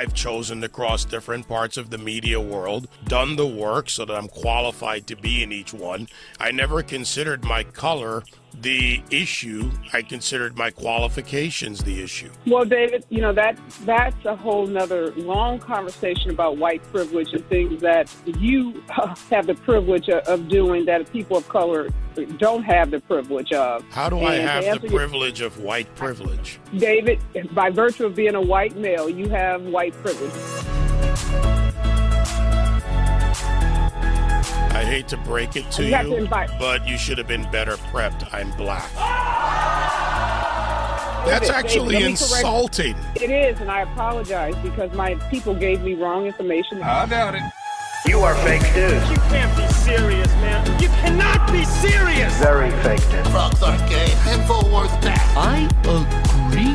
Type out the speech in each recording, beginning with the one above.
I've chosen to cross different parts of the media world, done the work so that I'm qualified to be in each one. I never considered my color the issue. I considered my qualifications the issue. Well, David, you know that that's a whole nother long conversation about white privilege and things that you uh, have the privilege of- doing that people of color don't have the privilege of. How do I And to have the your- privilege of white privilege? David, by virtue of being a white male, you have white privilege. Hate to break it to You you, invite- but you should have been better prepped. I'm black. That's actually let me correct- insulting. It is, and I apologize because my people gave me wrong information. I doubt it. You are fake news. You can't be serious, man. You cannot be serious. Very fake news. Frogs are gay. Infowars bad. I agree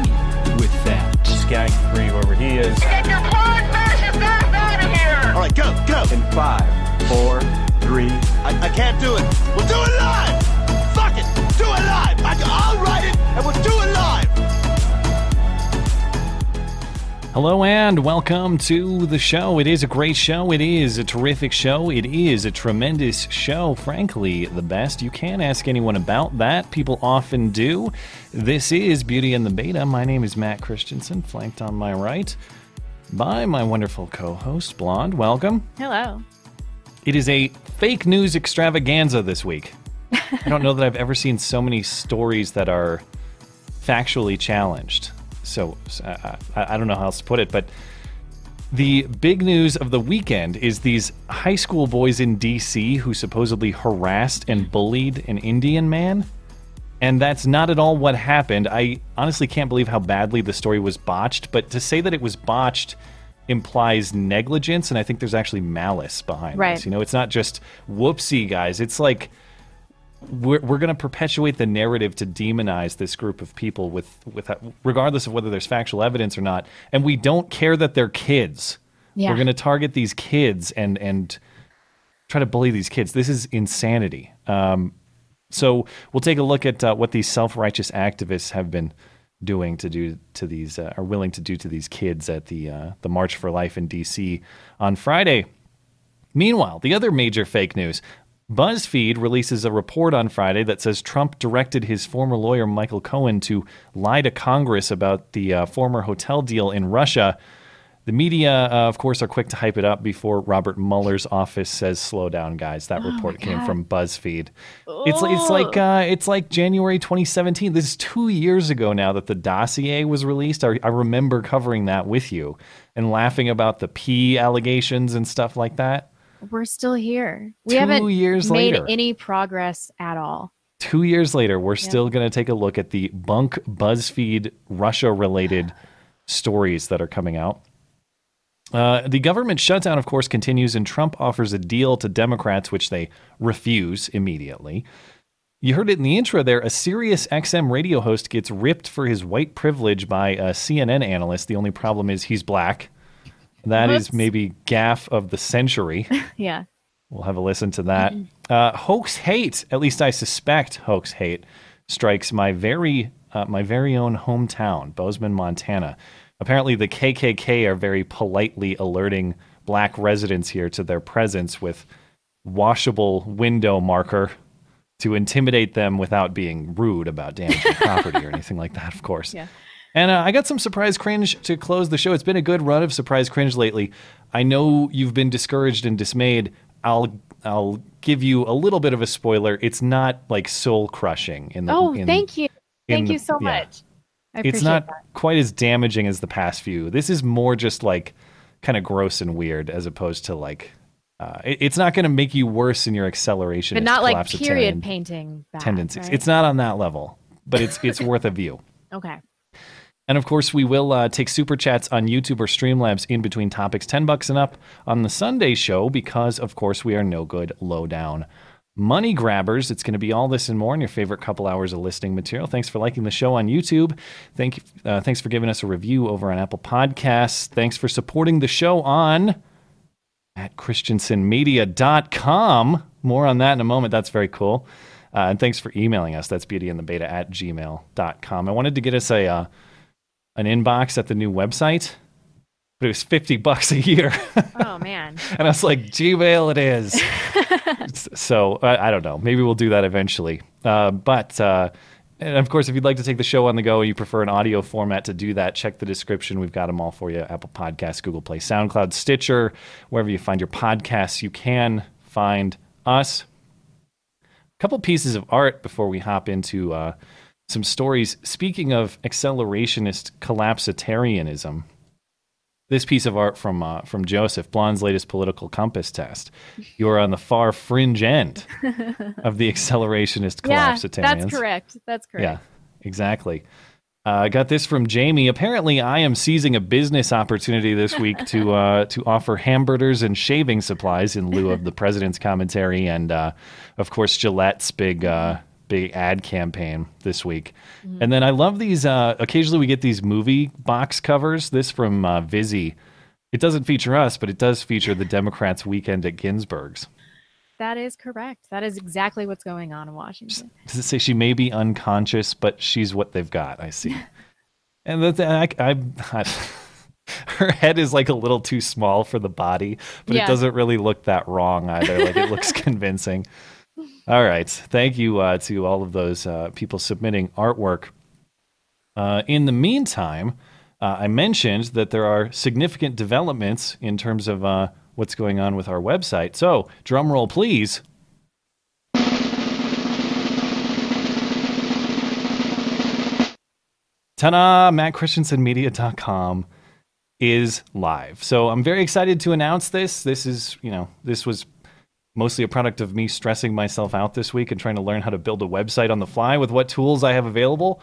with that. Skag free whoever he is. Get your porn fascist ass out of here. All right, go, go. In five, four, three. I, I can't do it. We'll do it live. Fuck it. Do it live. I, I'll write it, and we'll do it live. Hello and welcome to the show. It is a great show. It is a terrific show. It is a tremendous show. Frankly, the best. You can't ask anyone about that. People often do. This is Beauty and the Beta. My name is Matt Christiansen, flanked on my right by my wonderful co host, Blonde. Welcome. Hello. It is a fake news extravaganza this week. I don't know that I've ever seen so many stories that are factually challenged. So uh, I, I don't know how else to put it, but the big news of the weekend is these high school boys in DC who supposedly harassed and bullied an Indian man. And that's not at all what happened. I honestly can't believe how badly the story was botched, but to say that it was botched implies negligence, and I think there's actually malice behind Right. this. You know, it's not just whoopsie, guys. It's like we're, we're going to perpetuate the narrative to demonize this group of people with, with regardless of whether there's factual evidence or not and we don't care that they're kids Yeah. we're going to target these kids and and try to bully these kids this is insanity um, so we'll take a look at uh, what these self-righteous activists have been doing to do to these uh, are willing to do to these kids at the uh, the march for life in dc on friday Meanwhile, the other major fake news BuzzFeed releases a report on Friday that says Trump directed his former lawyer Michael Cohen to lie to Congress about the uh, former hotel deal in Russia. The media, uh, of course, are quick to hype it up before Robert Mueller's office says, "Slow down, guys." That report came from BuzzFeed. It's it's like uh, it's like January 2017. This is two years ago now that the dossier was released. I, I remember covering that with you and laughing about the P allegations and stuff like that. We're still here. We Two haven't years made later. any progress at all. Two years later, we're still going to take a look at the bunk BuzzFeed Russia related stories that are coming out. Uh, the government shutdown, of course, continues, and Trump offers a deal to Democrats, which they refuse immediately. You heard it in the intro there. A Sirius XM radio host gets ripped for his white privilege by a CNN analyst. The only problem is he's black. That is Whoops. maybe gaffe of the century. Yeah. We'll have a listen to that. Uh, hoax hate, at least I suspect hoax hate, strikes my very uh, my very own hometown, Bozeman, Montana. Apparently, the KKK are very politely alerting black residents here to their presence with washable window marker to intimidate them without being rude about damaging property or anything like that, of course. Yeah. And uh, I got some surprise cringe to close the show. It's been a good run of surprise cringe lately. I know you've been discouraged and dismayed. I'll I'll give you a little bit of a spoiler. It's not like soul crushing in the. Oh, in- thank you. Thank the- you so yeah. much. It's not that. quite as damaging as the past few. This is more just like kind of gross and weird, as opposed to like. Uh, it- it's not going to make you worse in your acceleration, But not like period painting bad, tendencies. right? It's not on that level, but it's it's worth a view. Okay. And of course, we will uh, take super chats on YouTube or Streamlabs in between topics, 10 bucks and up on the Sunday show because, of course, we are no good lowdown money grabbers. It's going to be all this and more in your favorite couple hours of listening material. Thanks for liking the show on YouTube. Thank, uh, thanks for giving us a review over on Apple Podcasts. Thanks for supporting the show on at christiansenmedia.com. More on that in a moment. That's very cool. Uh, and thanks for emailing us. That's beautyandthebeta at gmail.com. I wanted to get us a uh, an inbox at the new website, but it was 50 bucks a year. Oh man. and I was like, Gmail it is. so I, I, don't know. Maybe we'll do that eventually. Uh, but uh, and of course, if you'd like to take the show on the go and you prefer an audio format to do that, check the description. We've got them all for you Apple Podcasts, Google Play, SoundCloud, Stitcher, wherever you find your podcasts, you can find us. A couple pieces of art before we hop into uh, some stories. Speaking of accelerationist collapsitarianism, this piece of art from uh, from Joseph Blonde's latest political compass test. You are on the far fringe end of the accelerationist collapsitarians. Yeah, that's correct. That's correct. Yeah, exactly. Uh, I uh, got this from Jamie. Apparently, I am seizing a business opportunity this week to uh, to offer hamburgers and shaving supplies in lieu of the president's commentary and, uh, of course, Gillette's big uh, big ad campaign this week. Mm-hmm. And then I love these. Uh, occasionally, we get these movie box covers. This from uh, Vizzy. It doesn't feature us, but it does feature the Democrats' weekend at Ginsburg's. That is correct. That is exactly what's going on in Washington. Does it say she may be unconscious, but she's what they've got? I see. and the I, I, I, her head is like a little too small for the body, but yeah. it doesn't really look that wrong either. Like it looks convincing. All right. Thank you uh, to all of those uh, people submitting artwork. Uh, in the meantime, uh, I mentioned that there are significant developments in terms of uh, what's going on with our website. So, drum roll, please. Ta-da! MattChristiansenMedia.com is live. So I'm very excited to announce this. This is, you know, this was mostly a product of me stressing myself out this week and trying to learn how to build a website on the fly with what tools I have available.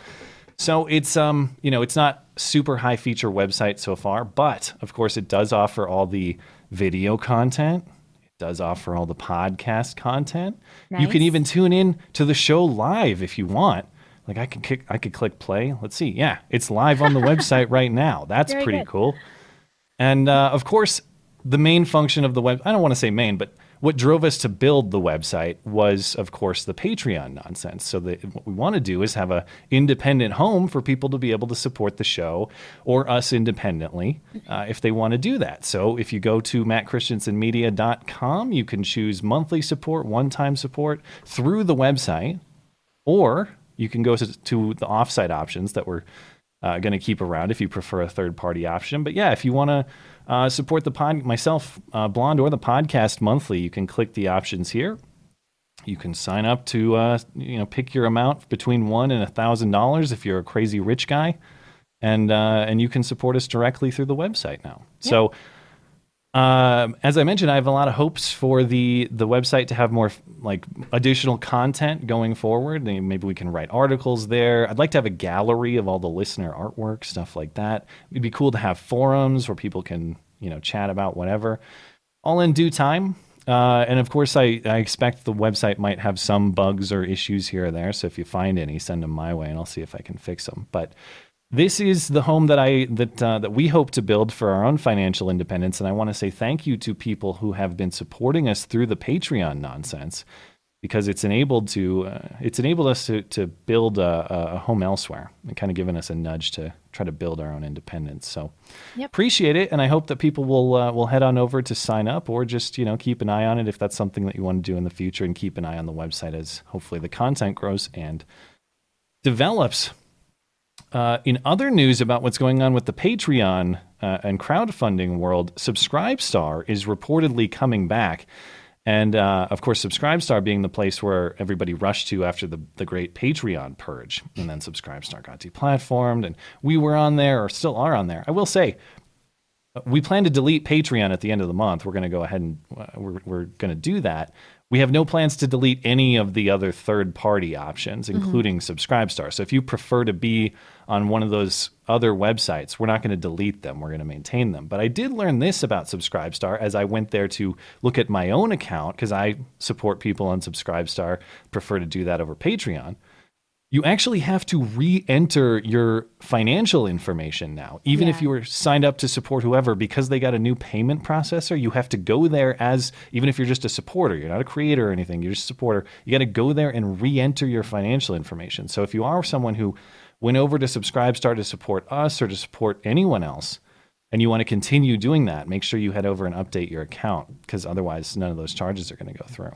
So it's um, you know, it's not super high feature website so far, but of course it does offer all the video content. It does offer all the podcast content. Nice. You can even tune in to the show live if you want. Like I could kick, I could click play. Let's see. Yeah, it's live on the website right now. That's Very pretty good. cool. And uh, of course, the main function of the web, I don't want to say main, but what drove us to build the website was, of course, the Patreon nonsense. So the, what we want to do is have a independent home for people to be able to support the show or us independently uh, if they want to do that. So if you go to mattchristiansenmedia.com, you can choose monthly support, one-time support through the website, or you can go to, to the offsite options that we're uh, going to keep around if you prefer a third-party option. But yeah, if you want to uh, support the pod, myself, uh, Blonde, or the podcast monthly, you can click the options here. You can sign up to uh, you know pick your amount between one and a thousand dollars if you're a crazy rich guy, and uh, and you can support us directly through the website now. Yep. So um, as I mentioned, I have a lot of hopes for the the website to have more like additional content going forward. Maybe we can write articles there. I'd like to have a gallery of all the listener artwork, stuff like that. It'd be cool to have forums where people can you know chat about whatever. All in due time. Uh, and of course, I, I expect the website might have some bugs or issues here or there. So if you find any, send them my way, and I'll see if I can fix them. But this is the home that I that uh, that we hope to build for our own financial independence, and I want to say thank you to people who have been supporting us through the Patreon nonsense, because it's enabled to uh, it's enabled us to to build a, a, home elsewhere and kind of given us a nudge to try to build our own independence. So yep. appreciate it, and I hope that people will uh, will head on over to sign up or just you know keep an eye on it if that's something that you want to do in the future, and keep an eye on the website as hopefully the content grows and develops. Uh, in other news about what's going on with the Patreon uh, and crowdfunding world, Subscribestar is reportedly coming back. And uh, of course, Subscribestar being the place where everybody rushed to after the, the great Patreon purge. And then Subscribestar got deplatformed, and we were on there or still are on there. I will say, we plan to delete Patreon at the end of the month. We're going to go ahead and uh, we're, we're going to do that We have no plans to delete any of the other third party options, including Subscribestar. So if you prefer to be on one of those other websites, we're not going to delete them. We're going to maintain them. But I did learn this about Subscribestar as I went there to look at my own account because I support people on Subscribestar, prefer to do that over Patreon you actually have to re-enter your financial information now even if you were signed up to support whoever because they got a new payment processor you have to go there as even if you're just a supporter you're not a creator or anything you're just a supporter you got to go there and re-enter your financial information so if you are someone who went over to subscribestar to support us or to support anyone else and you want to continue doing that make sure you head over and update your account because otherwise none of those charges are going to go through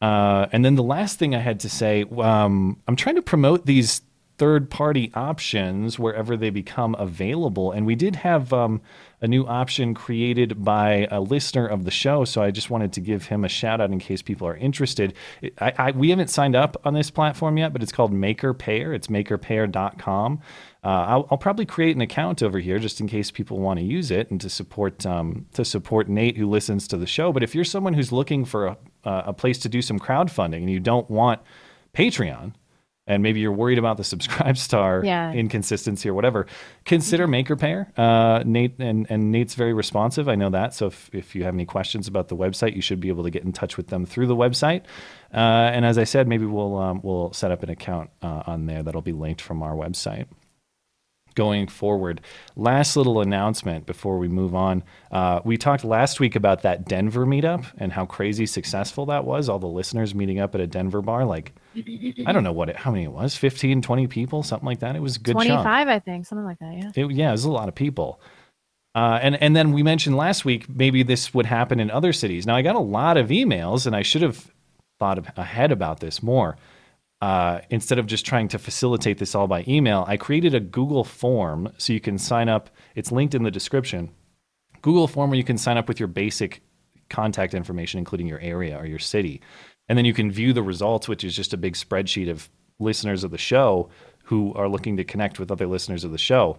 uh, and then the last thing I had to say, um, I'm trying to promote these third party options wherever they become available. And we did have um, a new option created by a listener of the show. So I just wanted to give him a shout out in case people are interested. I, I, we haven't signed up on this platform yet, but it's called MakerPayer. It's makerpayer.com. Uh, I'll, I'll probably create an account over here just in case people want to use it and to support um, to support Nate who listens to the show. But if you're someone who's looking for a, uh, a place to do some crowdfunding and you don't want Patreon, and maybe you're worried about the subscribe star Yeah. inconsistency or whatever, consider MakerPayer. Uh, Nate and, and Nate's very responsive. I know that. So if, if you have any questions about the website, you should be able to get in touch with them through the website. Uh, and as I said, maybe we'll um, we'll set up an account uh, on there that'll be linked from our website going forward. Last little announcement before we move on. Uh, we talked last week about that Denver meetup and how crazy successful that was. All the listeners meeting up at a Denver bar. Like, I don't know what it, how many it was 15, 20 people, something like that. It was a good chunk. 25, I think, something like that. Yeah. It, yeah, it was a lot of people. Uh, and and then we mentioned last week maybe this would happen in other cities. Now I got a lot of emails, and I should have thought ahead about this more. Uh, instead of just trying to facilitate this all by email, I created a Google form so you can sign up. It's linked in the description. Google form where you can sign up with your basic contact information, including your area or your city. And then you can view the results, which is just a big spreadsheet of listeners of the show who are looking to connect with other listeners of the show.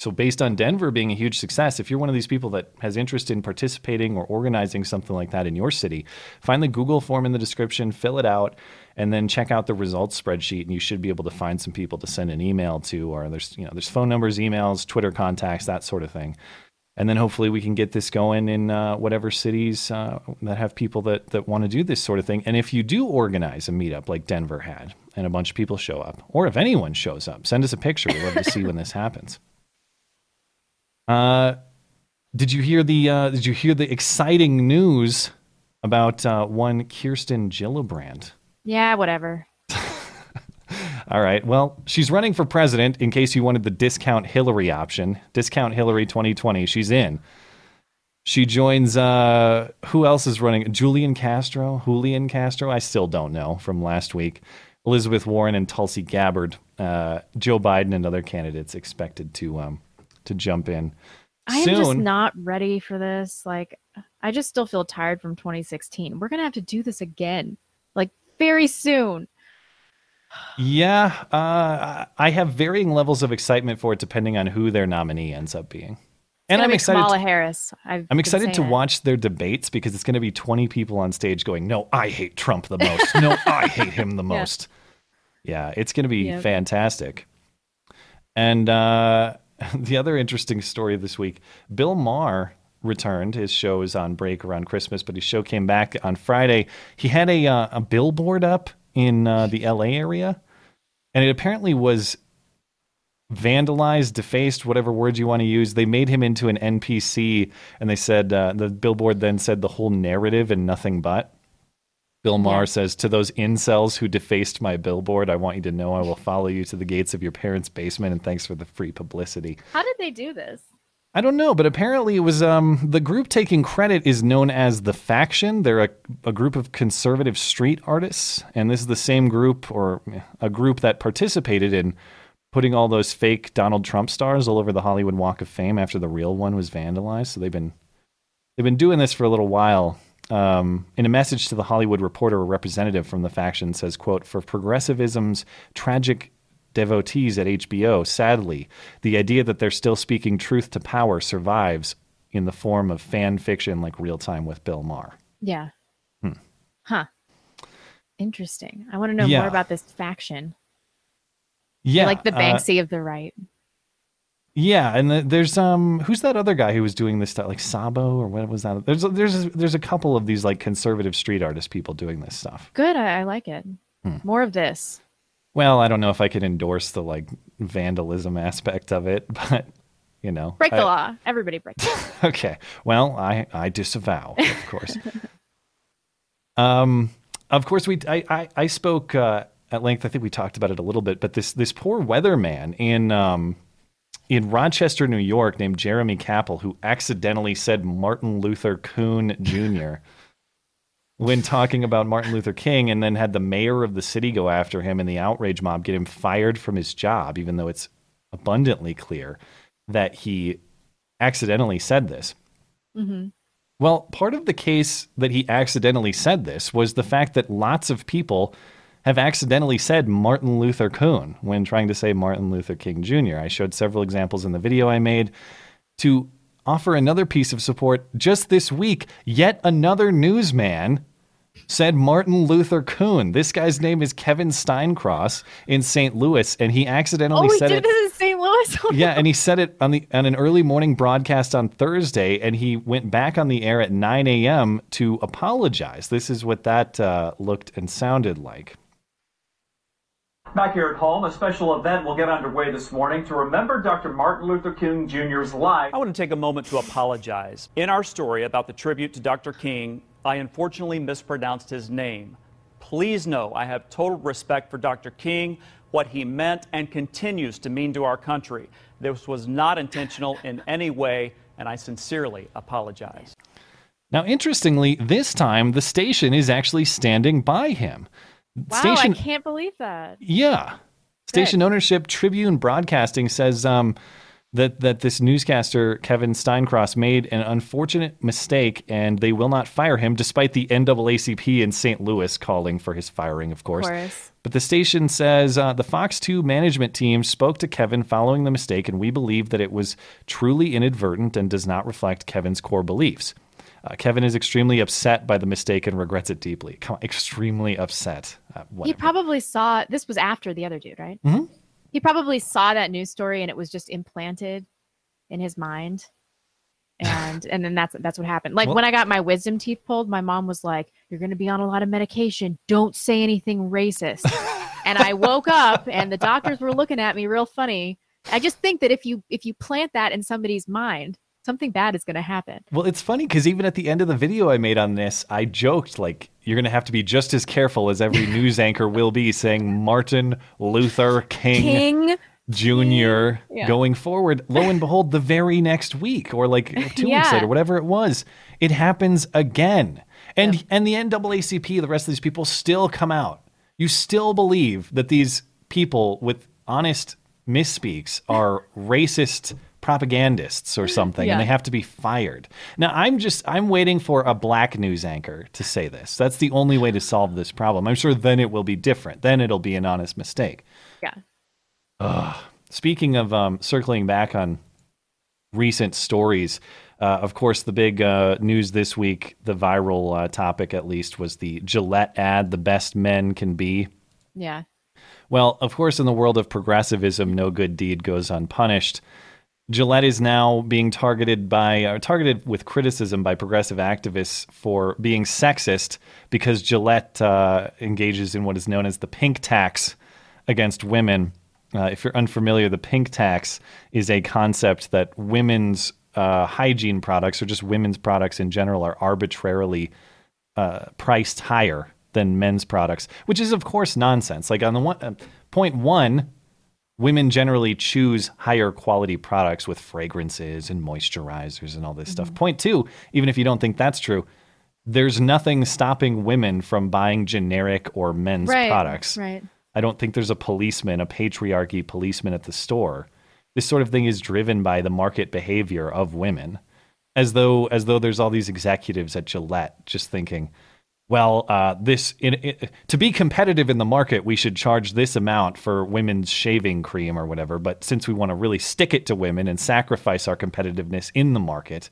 So, based on Denver being a huge success, if you're one of these people that has interest in participating or organizing something like that in your city, find the Google form in the description, fill it out, and then check out the results spreadsheet. And you should be able to find some people to send an email to, or there's you know there's phone numbers, emails, Twitter contacts, that sort of thing. And then hopefully we can get this going in uh, whatever cities uh, that have people that that want to do this sort of thing. And if you do organize a meetup like Denver had, and a bunch of people show up, or if anyone shows up, send us a picture. We'd love to see when this happens. Uh, did you hear the uh, Did you hear the exciting news about uh, one Kirsten Gillibrand? Yeah, whatever. All right. Well, she's running for president. In case you wanted the discount Hillary option, discount Hillary 2020. She's in. She joins. Uh, who else is running? Julian Castro, Julian Castro. I still don't know from last week. Elizabeth Warren and Tulsi Gabbard. Uh, Joe Biden and other candidates expected to um, to jump in. I am soon. just not ready for this. Like, I just still feel tired from 2016. We're gonna have to do this again, like very soon. Yeah, uh, I have varying levels of excitement for it depending on who their nominee ends up being. It's And I'm excited. Kamala to- Harris. I've I'm excited to it. watch their debates because it's going to be 20 people on stage going, "No, I hate Trump the most. No, I hate him the Yeah. most." Yeah, it's going to be Yep. fantastic. And uh, the other interesting story this week: Bill Maher returned. His show is on break around Christmas, but his show came back on Friday. He had a uh, a billboard up in uh, the L.A. area, and it apparently was vandalized, defaced, whatever word you want to use. They made him into an NPC, and they said uh, the billboard then said the whole narrative and nothing but. Bill Maher Yeah. says to those incels who defaced my billboard, I want you to know I will follow you to the gates of your parents' basement, and thanks for the free publicity. How did they do this? I don't know, but apparently it was um, the group taking credit is known as the Faction. They're a, a group of conservative street artists, and this is the same group or a group that participated in putting all those fake Donald Trump stars all over the Hollywood Walk of Fame after the real one was vandalized. So they've been they've been doing this for a little while. Um, in a message to the Hollywood Reporter, a representative from the faction says, "quote For progressivism's tragic devotees at HBO, sadly, the idea that they're still speaking truth to power survives in the form of fan fiction like Real Time with Bill Maher." Yeah. Huh. Interesting. I want to know Yeah. more about this faction. Yeah, like the uh, Banksy of the right. Yeah, and the, there's um, who's that other guy who was doing this stuff, like Sabo or what was that? There's there's there's a couple of these like conservative street artist people doing this stuff. Good. I, I like it. Hmm. More of this. Well, I don't know if I could endorse the like vandalism aspect of it, but you know, Break the I- law. Everybody break the law. Okay. Well, I I disavow, of course. um, of course, we I I, I spoke uh, at length. I think we talked about it a little bit, but this this poor weatherman in um in Rochester, New York, named Jeremy Kappell, who accidentally said Martin Luther Coon Jr. when talking about Martin Luther King, and then had the mayor of the city go after him and the outrage mob get him fired from his job, even though it's abundantly clear that he accidentally said this. Mm-hmm. Well, part of the case that he accidentally said this was the fact that lots of people have accidentally said Martin Luther Coon when trying to say Martin Luther King Jr. I showed several examples in the video I made to offer another piece of support just this week. Yet another newsman said Martin Luther Coon. This guy's name is Kevin Steincross in St. Louis, and he accidentally Oh, said did it this in St. Louis. yeah, and he said it on the on an early morning broadcast on Thursday, and he went back on the air at 9 a.m. to apologize. This is what that uh, looked and sounded like. Back here at home, a special event will get underway this morning to remember Dr. Martin Luther King Jr.'s life. I want to take a moment to apologize. In our story about the tribute to Dr. King, I unfortunately mispronounced his name. Please know I have total respect for Dr. King, what he meant and continues to mean to our country. This was not intentional in any way, and I sincerely apologize. Now, interestingly, this time the station is actually standing by him. Wow, station, I can't believe that. Yeah. Station ownership Tribune Broadcasting says um, that that this newscaster Kevin Steincross made an unfortunate mistake and they will not fire him despite the NAACP in St. Louis calling for his firing, of course. course. But the station says uh, the Fox 2 management team spoke to Kevin following the mistake, and we believe that it was truly inadvertent and does not reflect Kevin's core beliefs. Uh, Kevin is extremely upset by the mistake and regrets it deeply. Come on, extremely upset. Uh, He probably saw this was after the other dude, right? Mhm. He probably saw that news story and it was just implanted in his mind. And and then that's that's what happened. Like Well- when I got my wisdom teeth pulled, my mom was like, "You're going to be on a lot of medication. Don't say anything racist." and I woke up and the doctors were looking at me real funny. I just think that if you if you plant that in somebody's mind, something bad is going to happen. Well, it's funny because even at the end of the video I made on this, I joked like you're going to have to be just as careful as every news anchor will be saying Martin Luther King, King Jr. Yeah. going forward. Lo and behold, the very next week or like two weeks Yeah. later, whatever it was, it happens again. And and the NAACP, the rest of these people still come out. You still believe that these people with honest misspeaks are racist propagandists or something Yeah. and they have to be fired. Now I'm just I'm waiting for a black news anchor to say this. That's the only way to solve this problem. I'm sure then it will be different. Then it'll be an honest mistake. Yeah. Ugh. Speaking of um, circling back on recent stories, uh, of course, the big uh, news this week, the viral uh, topic at least, was the Gillette ad, The Best Men Can Be. Yeah. Well, of course, in the world of progressivism, no good deed goes unpunished. Gillette is now being targeted by uh, targeted with criticism by progressive activists for being sexist because Gillette uh, engages in what is known as the pink tax against women. Uh, if you're unfamiliar, the pink tax is a concept that women's uh, hygiene products or just women's products in general are arbitrarily uh, priced higher than men's products, which is of course nonsense. Like on the one uh, point one, women generally choose higher quality products with fragrances and moisturizers and all this stuff. Mm-hmm. Point two, even if you don't think that's true, there's nothing stopping women from buying generic or men's right. products. Right. I don't think there's a policeman, a patriarchy policeman at the store. This sort of thing is driven by the market behavior of women, as though as though there's all these executives at Gillette just thinking, well, uh, this in, in, to be competitive in the market, we should charge this amount for women's shaving cream or whatever. But since we want to really stick it to women and sacrifice our competitiveness in the market,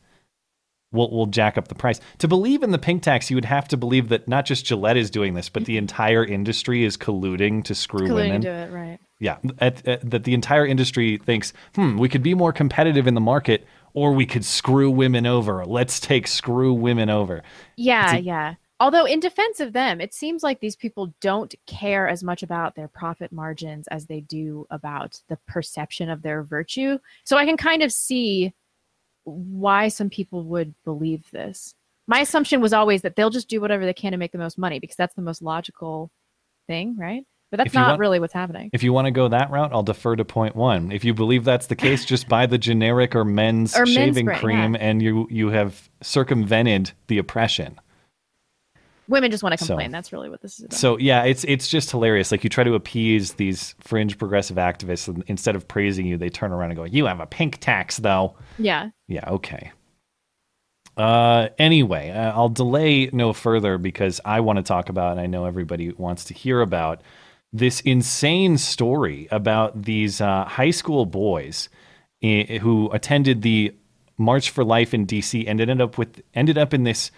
we'll we'll jack up the price. To believe in the pink tax, you would have to believe that not just Gillette is doing this, but the entire industry is colluding to screw Colluding women. to do it, right. Yeah, at, at- that the entire industry thinks, hmm, we could be more competitive in the market, or we could screw women over. Let's take screw women over. Yeah, a- yeah. Although, in defense of them, it seems like these people don't care as much about their profit margins as they do about the perception of their virtue. So I can kind of see why some people would believe this. My assumption was always that they'll just do whatever they can to make the most money because that's the most logical thing, right? But that's not want- really what's happening. If you want to go that route, I'll defer to point one. If you believe that's the case, just buy the generic or men's Or men's shaving brand, cream, yeah. and you you have circumvented the oppression. Women just want to So- complain. that's really what this is about. So yeah, it's it's just hilarious. Like you try to appease these fringe progressive activists, and instead of praising you, they turn around and go, "You have a pink tax, though." yeah. Yeah, okay. Uh, anyway, uh, I'll delay no further because I want to talk about, and I know everybody wants to hear about this insane story about these uh, high school boys i- who attended the March for Life in D.C. and ended up with ended up in this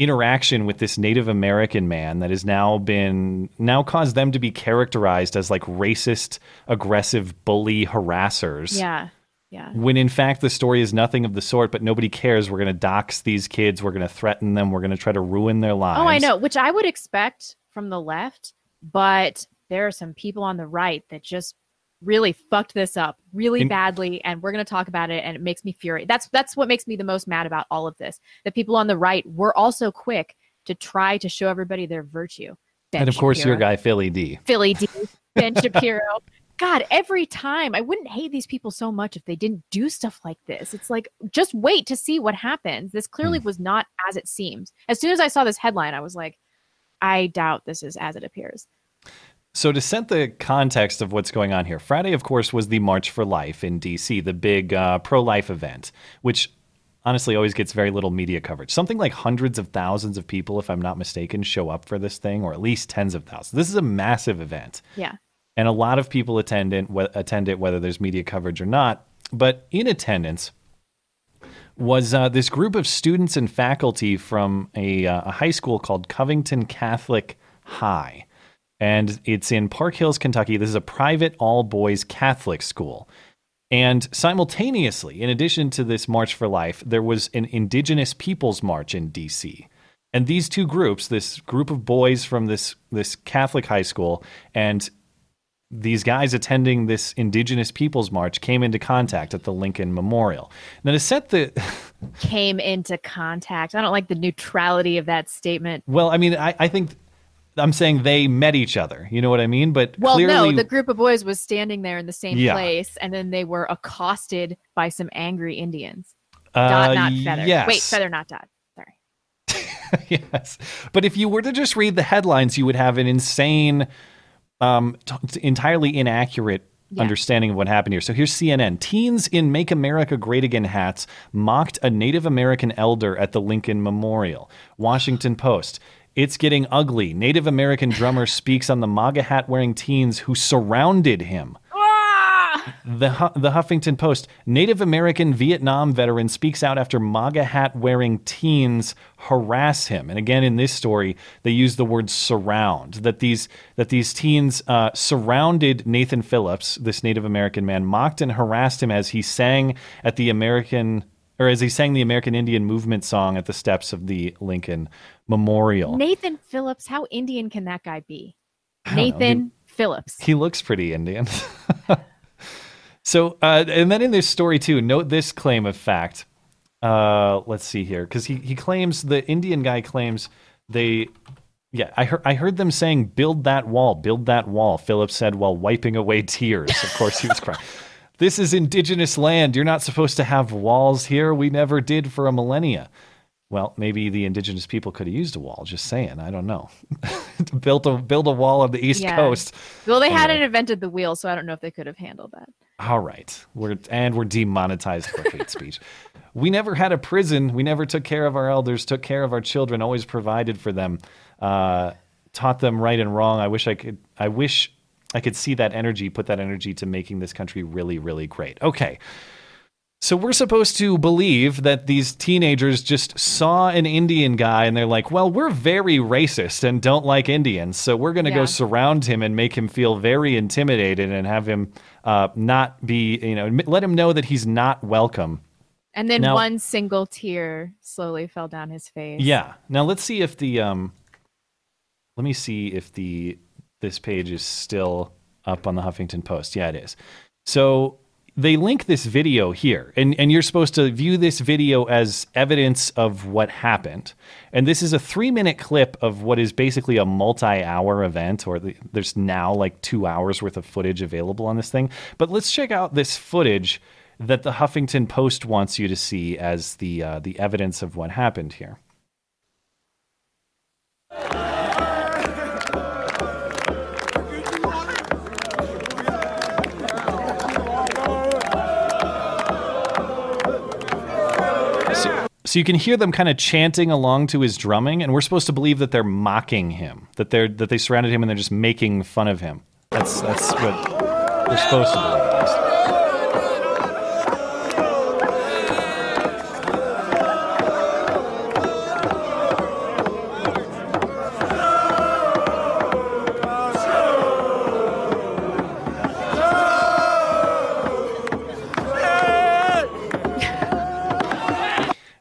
interaction with this Native American man that has now been now caused them to be characterized as like racist, aggressive, bully harassers Yeah. Yeah. when in fact the story is nothing of the sort, but nobody cares. We're going to dox these kids. We're going to threaten them. We're going to try to ruin their lives. Oh, I know, which I would expect from the left, but there are some people on the right that just really fucked this up really In- badly and we're going to talk about it and it makes me furious. That's that's what makes me the most mad about all of this. The people on the right were also quick to try to show everybody their virtue. Ben And of course, your guy, Philly D. Philly D, Ben Shapiro. God, every time I wouldn't hate these people so much if they didn't do stuff like this. It's like just wait to see what happens. This clearly hmm. was not as it seems. As soon as I saw this headline, I was like, I doubt this is as it appears. So, to set the context of what's going on here, Friday, of course, was the March for Life in DC, the big uh, pro life event, which honestly always gets very little media coverage. Something like hundreds of thousands of people, if I'm not mistaken, show up for this thing, or at least tens of thousands. This is a massive event. Yeah. and a lot of people attend it, attend it whether there's media coverage or not. But in attendance was uh, this group of students and faculty from a, uh, a high school called Covington Catholic High. And it's in Park Hills, Kentucky. This is a private all boys Catholic school. And simultaneously, in addition to this March for Life, there was an Indigenous Peoples March in DC. And these two groups, this group of boys from this this Catholic high school and these guys attending this Indigenous Peoples March came into contact at the Lincoln Memorial. Now to set the Came into contact. I don't like the neutrality of that statement. well, I mean, I, I think I'm saying they met each other. You know what I mean? But Well, clearly, no, the group of boys was standing there in the same Yeah. place, and then they were accosted by some angry Indians. Uh, dot, not feather. yes. Wait, feather, not dot. Sorry. yes. But if you were to just read the headlines, you would have an insane, um, t- entirely inaccurate Yeah. understanding of what happened here. So here's CNN. Teens in Make America Great Again hats mocked a Native American elder at the Lincoln Memorial. Washington Post. It's getting ugly. Native American drummer speaks on the MAGA hat wearing teens who surrounded him. The, Hu- the Huffington Post Native American Vietnam veteran speaks out after MAGA hat wearing teens harass him. And again, in this story, they use the word surround. That these that these teens uh, surrounded Nathan Phillips, this Native American man, mocked and harassed him as he sang at the American or as he sang the American Indian Movement song at the steps of the Lincoln Memorial. Nathan Phillips, how Indian can that guy be? I don't know. Nathan Phillips. He looks pretty Indian. so, uh, and then in this story too, note this claim of fact. Uh, let's see here, because he he claims the Indian guy claims they. Yeah, I heard I heard them saying "build that wall, build that wall." Phillips said while wiping away tears. Of course, he was crying. This is indigenous land. You're not supposed to have walls here. We never did for a millennia. Well, maybe the indigenous people could have used a wall. Just saying. I don't know. built a build a wall on the east Yeah. coast. Well, they hadn't invented the wheel, so I don't know if they could have handled that. All right. We're and we're demonetized for hate speech. We never had a prison. We never took care of our elders, took care of our children, always provided for them, uh, taught them right and wrong. I wish I could I wish I could see that energy, put that energy to making this country really, really great. Okay. So we're supposed to believe that these teenagers just saw an Indian guy and they're like, "Well, we're very racist and don't like Indians, so we're going to Yeah. go surround him and make him feel very intimidated and have him uh, not be, you know, let him know that he's not welcome." And then Now- one single tear slowly fell down his face. Yeah. Now let's see if the um let me see if the this page is still up on the Huffington Post. Yeah, it is. So they link this video here and, and you're supposed to view this video as evidence of what happened. And this is a three minute clip of what is basically a multi-hour event or the, there's now like two hours worth of footage available on this thing. But let's check out this footage that the huffington post wants you to see as the uh, the evidence of what happened here So, you can hear them kind of chanting along to his drumming, and we're supposed to believe that they're mocking him, that they're that they surrounded him and they're just making fun of him. That's that's what we're supposed to believe.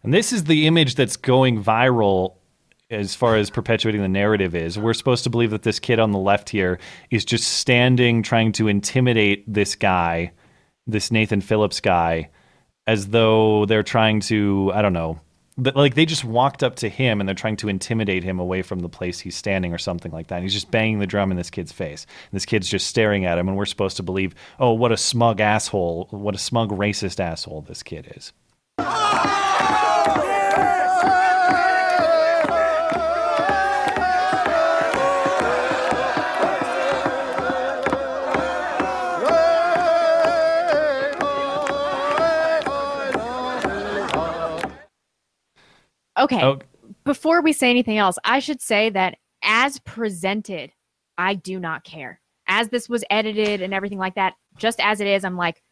And this is the image that's going viral as far as perpetuating the narrative is. We're supposed to believe that this kid on the left here is just standing trying to intimidate this guy, this Nathan Phillips guy, as though they're trying to, I don't know, like they just walked up to him and they're trying to intimidate him away from the place he's standing or something like that. And he's just banging the drum in this kid's face. And this kid's just staring at him, and we're supposed to believe, oh, what a smug asshole, what a smug racist asshole this kid is. Ah! Okay. Oh. Before we say anything else, I should say that as presented, I do not care. As this was edited and everything like that, just as it is, I'm like,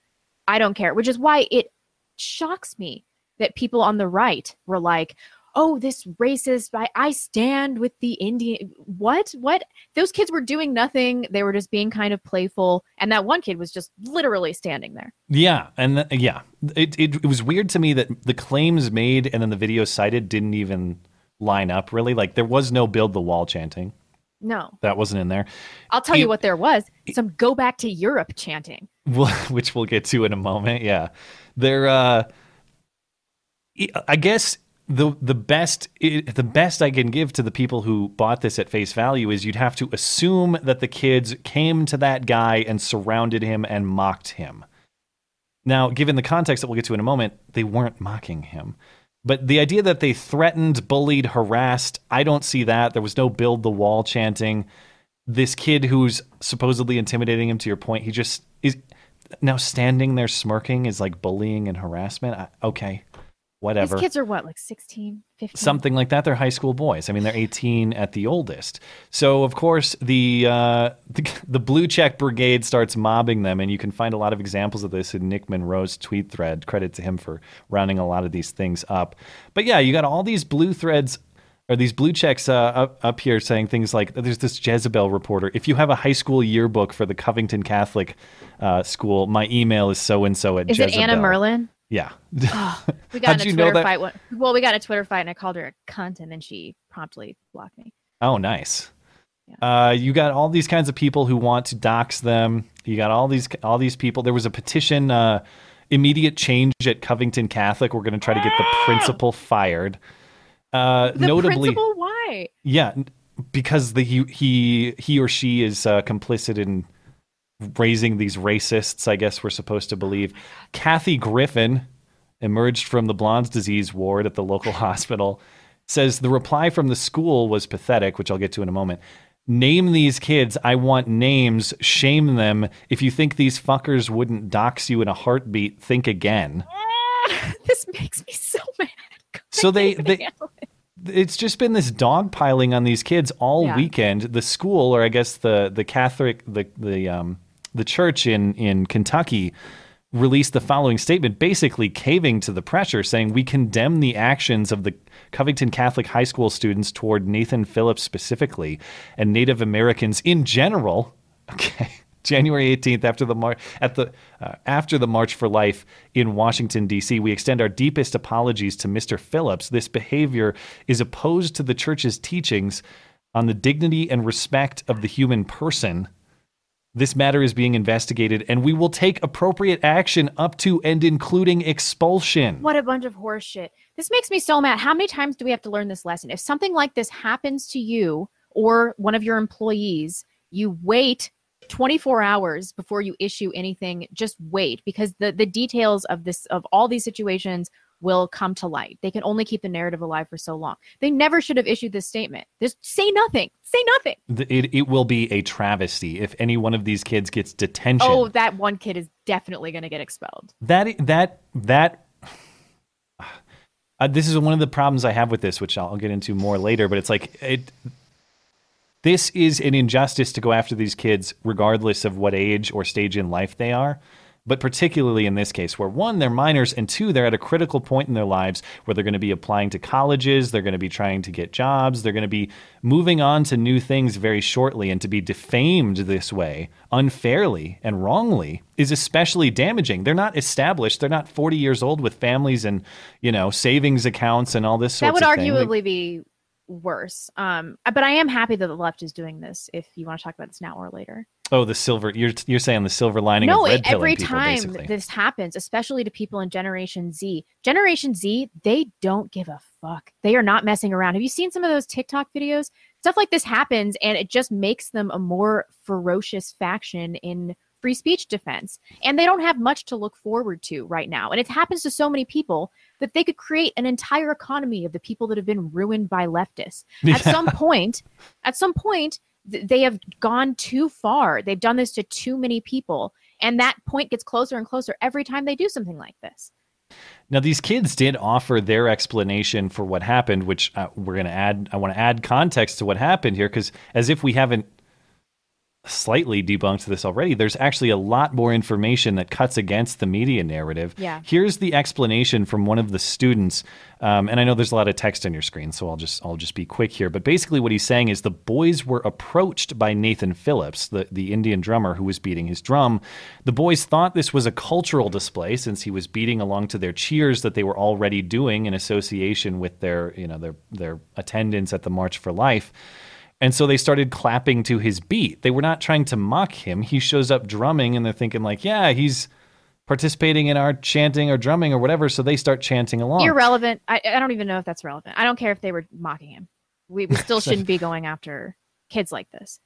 I don't care, which is why it shocks me that people on the right were like, oh, this racist, I, I stand with the Indian. What? What? Those kids were doing nothing. They were just being kind of playful. And that one kid was just literally standing there. Yeah, and th- yeah, it, it it was weird to me that the claims made and then the video cited didn't even line up really. Like there was no build the wall chanting. No. That wasn't in there. I'll tell you what there was some go back to Europe chanting. Which we'll get to in a moment. Yeah, there. Uh, I guess the the best the best I can give to the people who bought this at face value is you'd have to assume that the kids came to that guy and surrounded him and mocked him. Now, given the context that we'll get to in a moment, they weren't mocking him. But the idea that they threatened, bullied, harassed, I don't see that. There was no build the wall chanting. This kid who's supposedly intimidating him, to your point, he just is now standing there smirking is like bullying and harassment. I, okay, whatever. These kids are what, like 16, 15? Something like that. They're high school boys. I mean, they're 18 at the oldest. So, of course, the, uh, the the blue check brigade starts mobbing them, and you can find a lot of examples of this in Nick Monroe's tweet thread. Credit to him for rounding a lot of these things up. But yeah, you got all these blue threads or these blue checks uh, up, up here saying things like there's this Jezebel reporter. If you have a high school yearbook for the Covington Catholic uh, school, my email is so and so at Is Jezebel. it Anna Merlan? Yeah. Oh, we got in a you Twitter fight. one- Well, we got a Twitter fight, and I called her a cunt, and then she promptly blocked me. Oh, nice. Uh, you got all these kinds of people who want to dox them. You got all these all these people. There was a petition, uh, immediate change at Covington Catholic. We're going to try to get the principal fired. Uh, The notably, principal, why? yeah, because the he he he or she is uh, complicit in raising these racists. I guess we're supposed to believe. Kathy Griffin emerged from the blonde's disease ward at the local hospital. Says the reply from the school was pathetic, which I'll get to in a moment. Name these kids. I want names. Shame them. If you think these fuckers wouldn't dox you in a heartbeat, think again. this makes me so mad. So they, they it's just been this dogpiling on these kids all Yeah. weekend. The school, or I guess the the Catholic the the um the church in in Kentucky released the following statement, basically caving to the pressure, saying, We condemn the actions of the Covington Catholic High School students toward Nathan Phillips specifically and Native Americans in general. Okay. January 18th, after the mar- at the uh, after the March for Life in Washington D.C., we extend our deepest apologies to Mr. Phillips. This behavior is opposed to the church's teachings on the dignity and respect of the human person. This matter is being investigated, and we will take appropriate action up to and including expulsion. What a bunch of horseshit. This makes me so mad. How many times do we have to learn this lesson? If something like this happens to you or one of your employees, you wait 24 hours before you issue anything. Just wait because the the details of this of all these situations will come to light. They can only keep the narrative alive for so long. They never should have issued this statement. Just say nothing. Say nothing. It, it will be a travesty if any one of these kids gets detention. Oh, that one kid is definitely going to get expelled. That that that. Uh, this is one of the problems I have with this, which I'll get into more later. But it's like it. This is an injustice to go after these kids, regardless of what age or stage in life they are. But particularly in this case, where one, they're minors, and two, they're at a critical point in their lives where they're going to be applying to colleges, they're going to be trying to get jobs, they're going to be moving on to new things very shortly, and to be defamed this way unfairly and wrongly is especially damaging. They're not established, they're not 40 years old with families and, you know, savings accounts and all this That would of thing. Like- arguably be worse. Um, but I am happy that the left is doing this. If you want to talk about this now or later. Oh, the silver, you're, you're saying the silver lining no, of red it- every people, time basically. this happens, especially to people in Generation Z, Generation Z, they don't give a fuck. They are not messing around. Have you seen some of those TikTok videos? Stuff like this happens, and it just makes them a more ferocious faction in free speech defense. And they don't have much to look forward to right now. And it happens to so many people that they could create an entire economy of the people that have been ruined by leftists. At some point, at some point, th- they have gone too far. They've done this to too many people. And that point gets closer and closer every time they do something like this. Now, these kids did offer their explanation for what happened, which uh, we're going to add. I want to add context to what happened here, because as if we haven't slightly debunked this already, there's actually a lot more information that cuts against the media narrative. Yeah. Here's the explanation from one of the students, um, and I know there's a lot of text on your screen, so I'll just I'll just be quick here. But basically, what he's saying is the boys were approached by Nathan Phillips, the the Indian drummer who was beating his drum. The boys thought this was a cultural display since he was beating along to their cheers that they were already doing in association with their you know their their attendance at the March for Life. And so they started clapping to his beat. They were not trying to mock him. He shows up drumming and they're thinking like, yeah, he's participating in our chanting or drumming or whatever. So they start chanting along. Irrelevant. I, I don't even know if that's relevant. I don't care if they were mocking him. We, we still shouldn't be going after kids like this.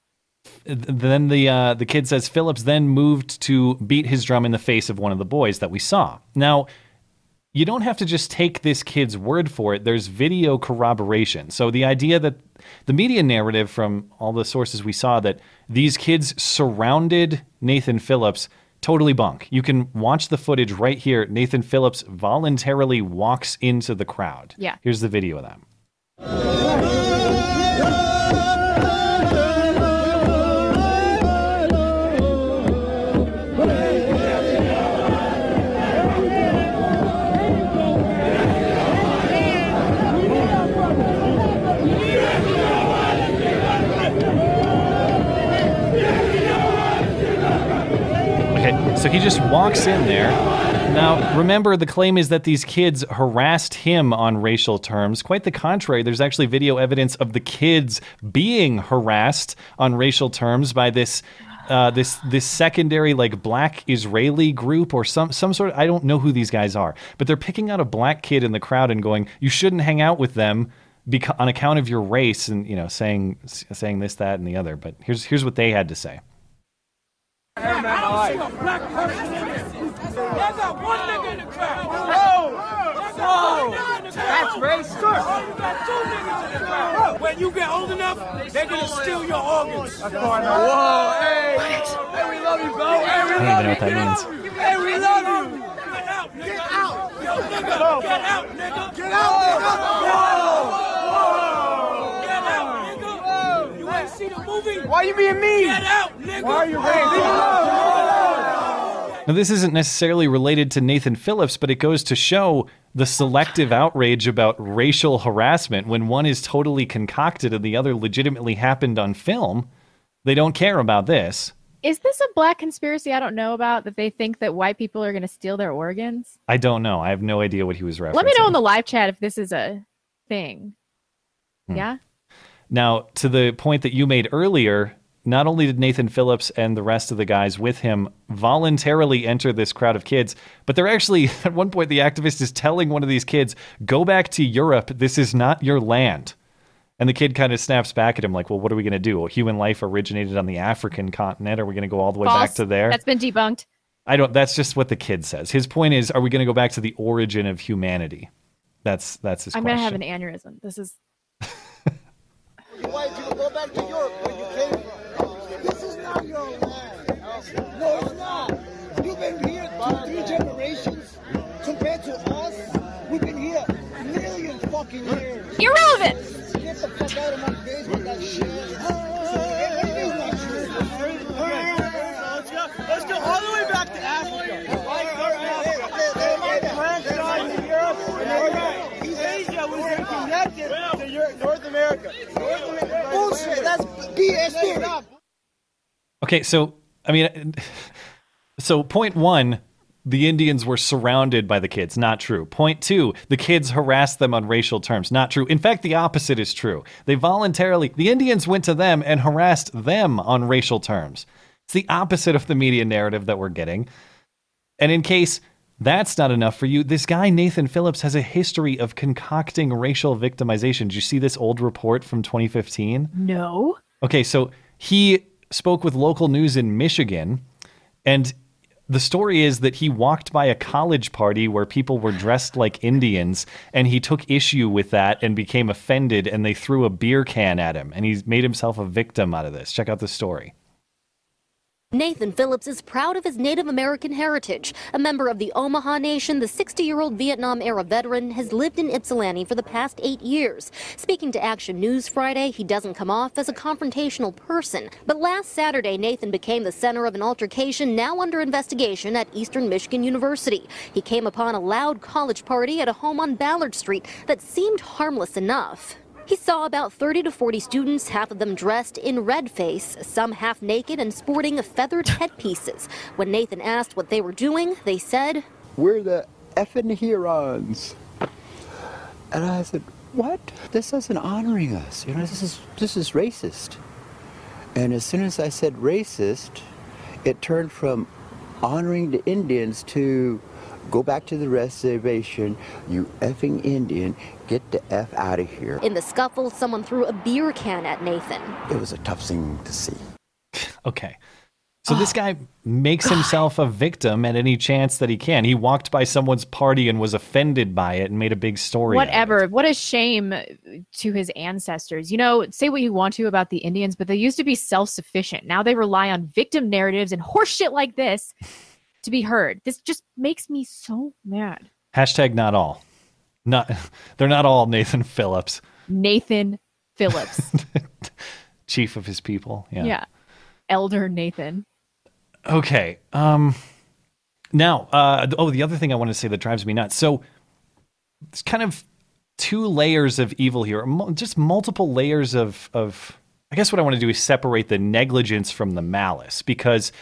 then the uh, the kid says Phillips then moved to beat his drum in the face of one of the boys that we saw. Now, you don't have to just take this kid's word for it. There's video corroboration. So the idea that the media narrative from all the sources we saw that these kids surrounded Nathan Phillips totally bunk. You can watch the footage right here. Nathan Phillips voluntarily walks into the crowd. Yeah. Here's the video of that. He just walks in there. Now, remember, the claim is that these kids harassed him on racial terms. Quite the contrary. There's actually video evidence of the kids being harassed on racial terms by this. Uh, this this secondary like black Israeli group or some some sort of I don't know who these guys are, but they're picking out a black kid in the crowd and going, "You shouldn't hang out with them on account of your race," and you know saying saying this, that, and the other. But here's here's what they had to say. I don't see a black person in there. Got one nigga in the crowd. Whoa! Whoa! That's racist. Oh, you got two niggas in the crowd. When you get old enough, they're gonna steal your organs. Whoa! Hey! Hey, we love you, bro. Hey, we I don't love even know you. what that Get means. out. Hey, we love you. Get out, nigga. Get out. Yo, nigga. Get out, nigga. Get out, nigga. Whoa! See the movie? Why you being mean? Get out, nigga. Why are you Now, this isn't necessarily related to Nathan Phillips, but it goes to show the selective outrage about racial harassment when one is totally concocted and the other legitimately happened on film. They don't care about this. Is this a black conspiracy I don't know about that they think that white people are going to steal their organs? I don't know. I have no idea what he was referencing. Let me know in the live chat if this is a thing. Hmm. Yeah? Now, to the point that you made earlier, not only did Nathan Phillips and the rest of the guys with him voluntarily enter this crowd of kids, but they're actually, at one point, the activist is telling one of these kids, go back to Europe. This is not your land. And the kid kind of snaps back at him, like, well, what are we going to do? Well, human life originated on the African continent. Are we going to go all the way back to there? That's been debunked. I don't, that's just what the kid says. His point is, are we going to go back to the origin of humanity? That's, that's his I'm going to have an aneurysm. This is Why did you go back to Europe where you came from? This is not your land. No, it's not. You've been here two, three generations. Compared to us, we've been here a million fucking years. Irrelevant. Get the fuck out of my face with that shit. What do you mean, not true? Let's go, let's go all the way back to Africa. Asia was connected to Europe, North America. North America. Bullshit. That's BS theory. Okay, so I mean, so point one, the Indians were surrounded by the kids. Not true. Point two, the kids harassed them on racial terms. Not true. In fact, the opposite is true. They voluntarily, the Indians went to them and harassed them on racial terms. It's the opposite of the media narrative that we're getting. And in case that's not enough for you, this guy, Nathan Phillips, has a history of concocting racial victimization. Did you see this old report from 2015? no. Okay, so he spoke with local news in Michigan, and the story is that he walked by a college party where people were dressed like Indians, and he took issue with that and became offended, and they threw a beer can at him, and he's made himself a victim out of this. Check out the story. Nathan Phillips is proud of his Native American heritage. A member of the Omaha Nation, the 60 year old Vietnam era veteran has lived in Ypsilanti for the past eight years. Speaking to Action News Friday, he doesn't come off as a confrontational person. But last Saturday, Nathan became the center of an altercation now under investigation at Eastern Michigan University. He came upon a loud college party at a home on Ballard Street that seemed harmless enough. He saw about 30 to 40 students, half of them dressed in red face, some half naked and sporting feathered headpieces. When Nathan asked what they were doing, they said, We're the effing Hurons. And I said, What? This isn't honoring us. You know, this is this is racist. And as soon as I said racist, it turned from honoring the Indians to go back to the reservation, you effing Indian, get the F out of here. In the scuffle, someone threw a beer can at Nathan. It was a tough thing to see. Okay. So this guy makes himself a victim at any chance that he can. He walked by someone's party and was offended by it and made a big story. out of it. Whatever. What a shame to his ancestors. You know, say what you want to about the Indians, but they used to be self sufficient. Now they rely on victim narratives and horseshit like this to be heard. This just makes me so mad. Hashtag not all. Not they're not all Nathan Phillips, Nathan Phillips. chief of his people. Yeah. yeah. Elder Nathan. Okay. Um now, uh oh, the other thing I want to say that drives me nuts. So it's kind of two layers of evil here. Just multiple layers of of I guess what I want to do is separate the negligence from the malice because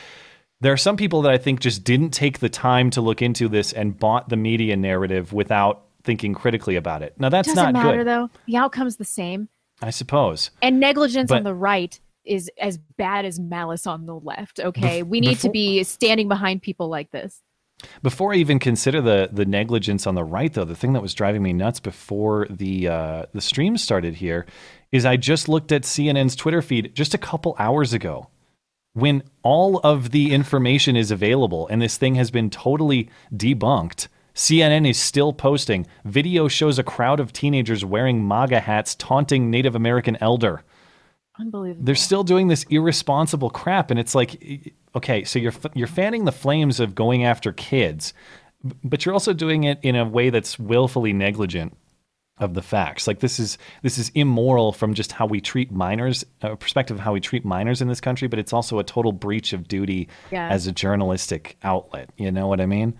there are some people that I think just didn't take the time to look into this and bought the media narrative without thinking critically about it. Now that's Doesn't not matter good, though. The outcome's the same. I suppose. And negligence But- on the right is as bad as malice on the left. Okay. we need to be standing behind people like this. Before I even consider the the negligence on the right, though, the thing that was driving me nuts before the uh, the stream started here is I just looked at CNN's Twitter feed just a couple hours ago, when all of the information is available and this thing has been totally debunked. CNN is still posting video shows a crowd of teenagers wearing MAGA hats taunting Native American elder. Unbelievable. They're still doing this irresponsible crap, and it's like, okay, so you're you're fanning the flames of going after kids, but you're also doing it in a way that's willfully negligent. of the facts. Like this is this is immoral from just how we treat minors, a perspective of how we treat minors in this country, but it's also a total breach of duty Yeah. as a journalistic outlet. You know what I mean?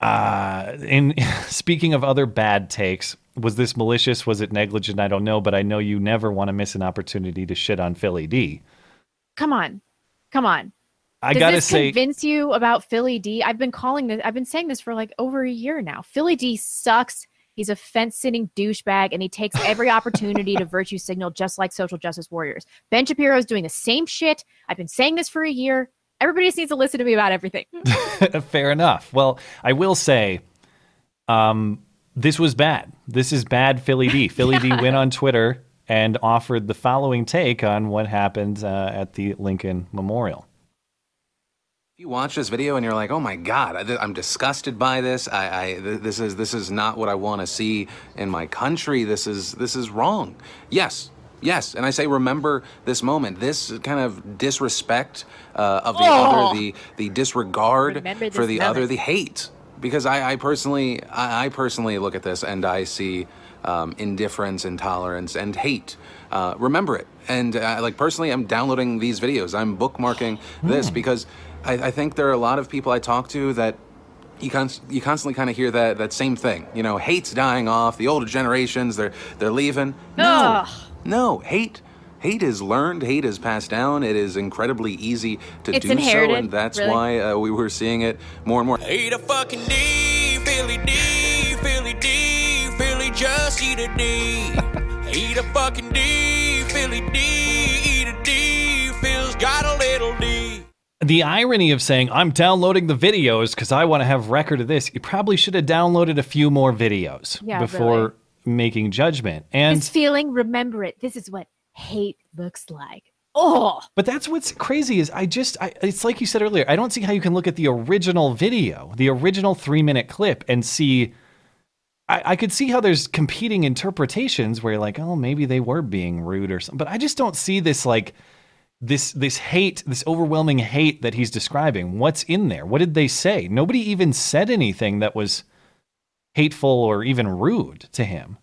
Uh, in speaking of other bad takes, was this malicious? Was it negligent? I don't know, but I know you never want to miss an opportunity to shit on Philly D. Come on, come on. I Does gotta this say, convince you about Philly D? I've been calling this. I've been saying this for like over a year now. Philly D sucks. He's a fence-sitting douchebag, and he takes every opportunity to virtue signal, just like social justice warriors. Ben Shapiro is doing the same shit. I've been saying this for a year. Everybody just needs to listen to me about everything. Fair enough. Well, I will say, um, this was bad. This is bad, Philly D. Philly D went on Twitter and offered the following take on what happened uh, at the Lincoln Memorial. If you watch this video and you're like, "Oh my God, I, I'm disgusted by this. I, I this is this is not what I want to see in my country. This is this is wrong." Yes, yes, and I say, remember this moment. This kind of disrespect uh, of the Oh. other, the the disregard for the other, the hate. Because I, I personally, I, I personally look at this and I see um, indifference, intolerance, and hate. Uh, remember it. And uh, like personally, I'm downloading these videos. I'm bookmarking this Hmm. because I, I think there are a lot of people I talk to that you const- you constantly kind of hear that that same thing. You know, hate's dying off. The older generations, they're they're leaving. No, Ugh. No, hate. Hate is learned. Hate is passed down. It is incredibly easy to It's do so, and that's really. why uh, we were seeing it more and more. Eat a fucking D, Philly D, Philly D, Philly just eat a D. eat a fucking D, Philly D, eat a D, Phil's got a little D. The irony of saying, I'm downloading the videos because I want to have record of this, you probably should have downloaded a few more videos Yeah, before making judgment. And this feeling, remember it. This is what hate looks like. Oh, But that's what's crazy is I just I, it's like you said earlier. I don't see how you can look at the original video, the original three minute clip, and see. I, I could see how there's competing interpretations where you're like, oh, maybe they were being rude or something. But I just don't see this like this this hate, this overwhelming hate that he's describing. What's in there? What did they say? Nobody even said anything that was hateful or even rude to him.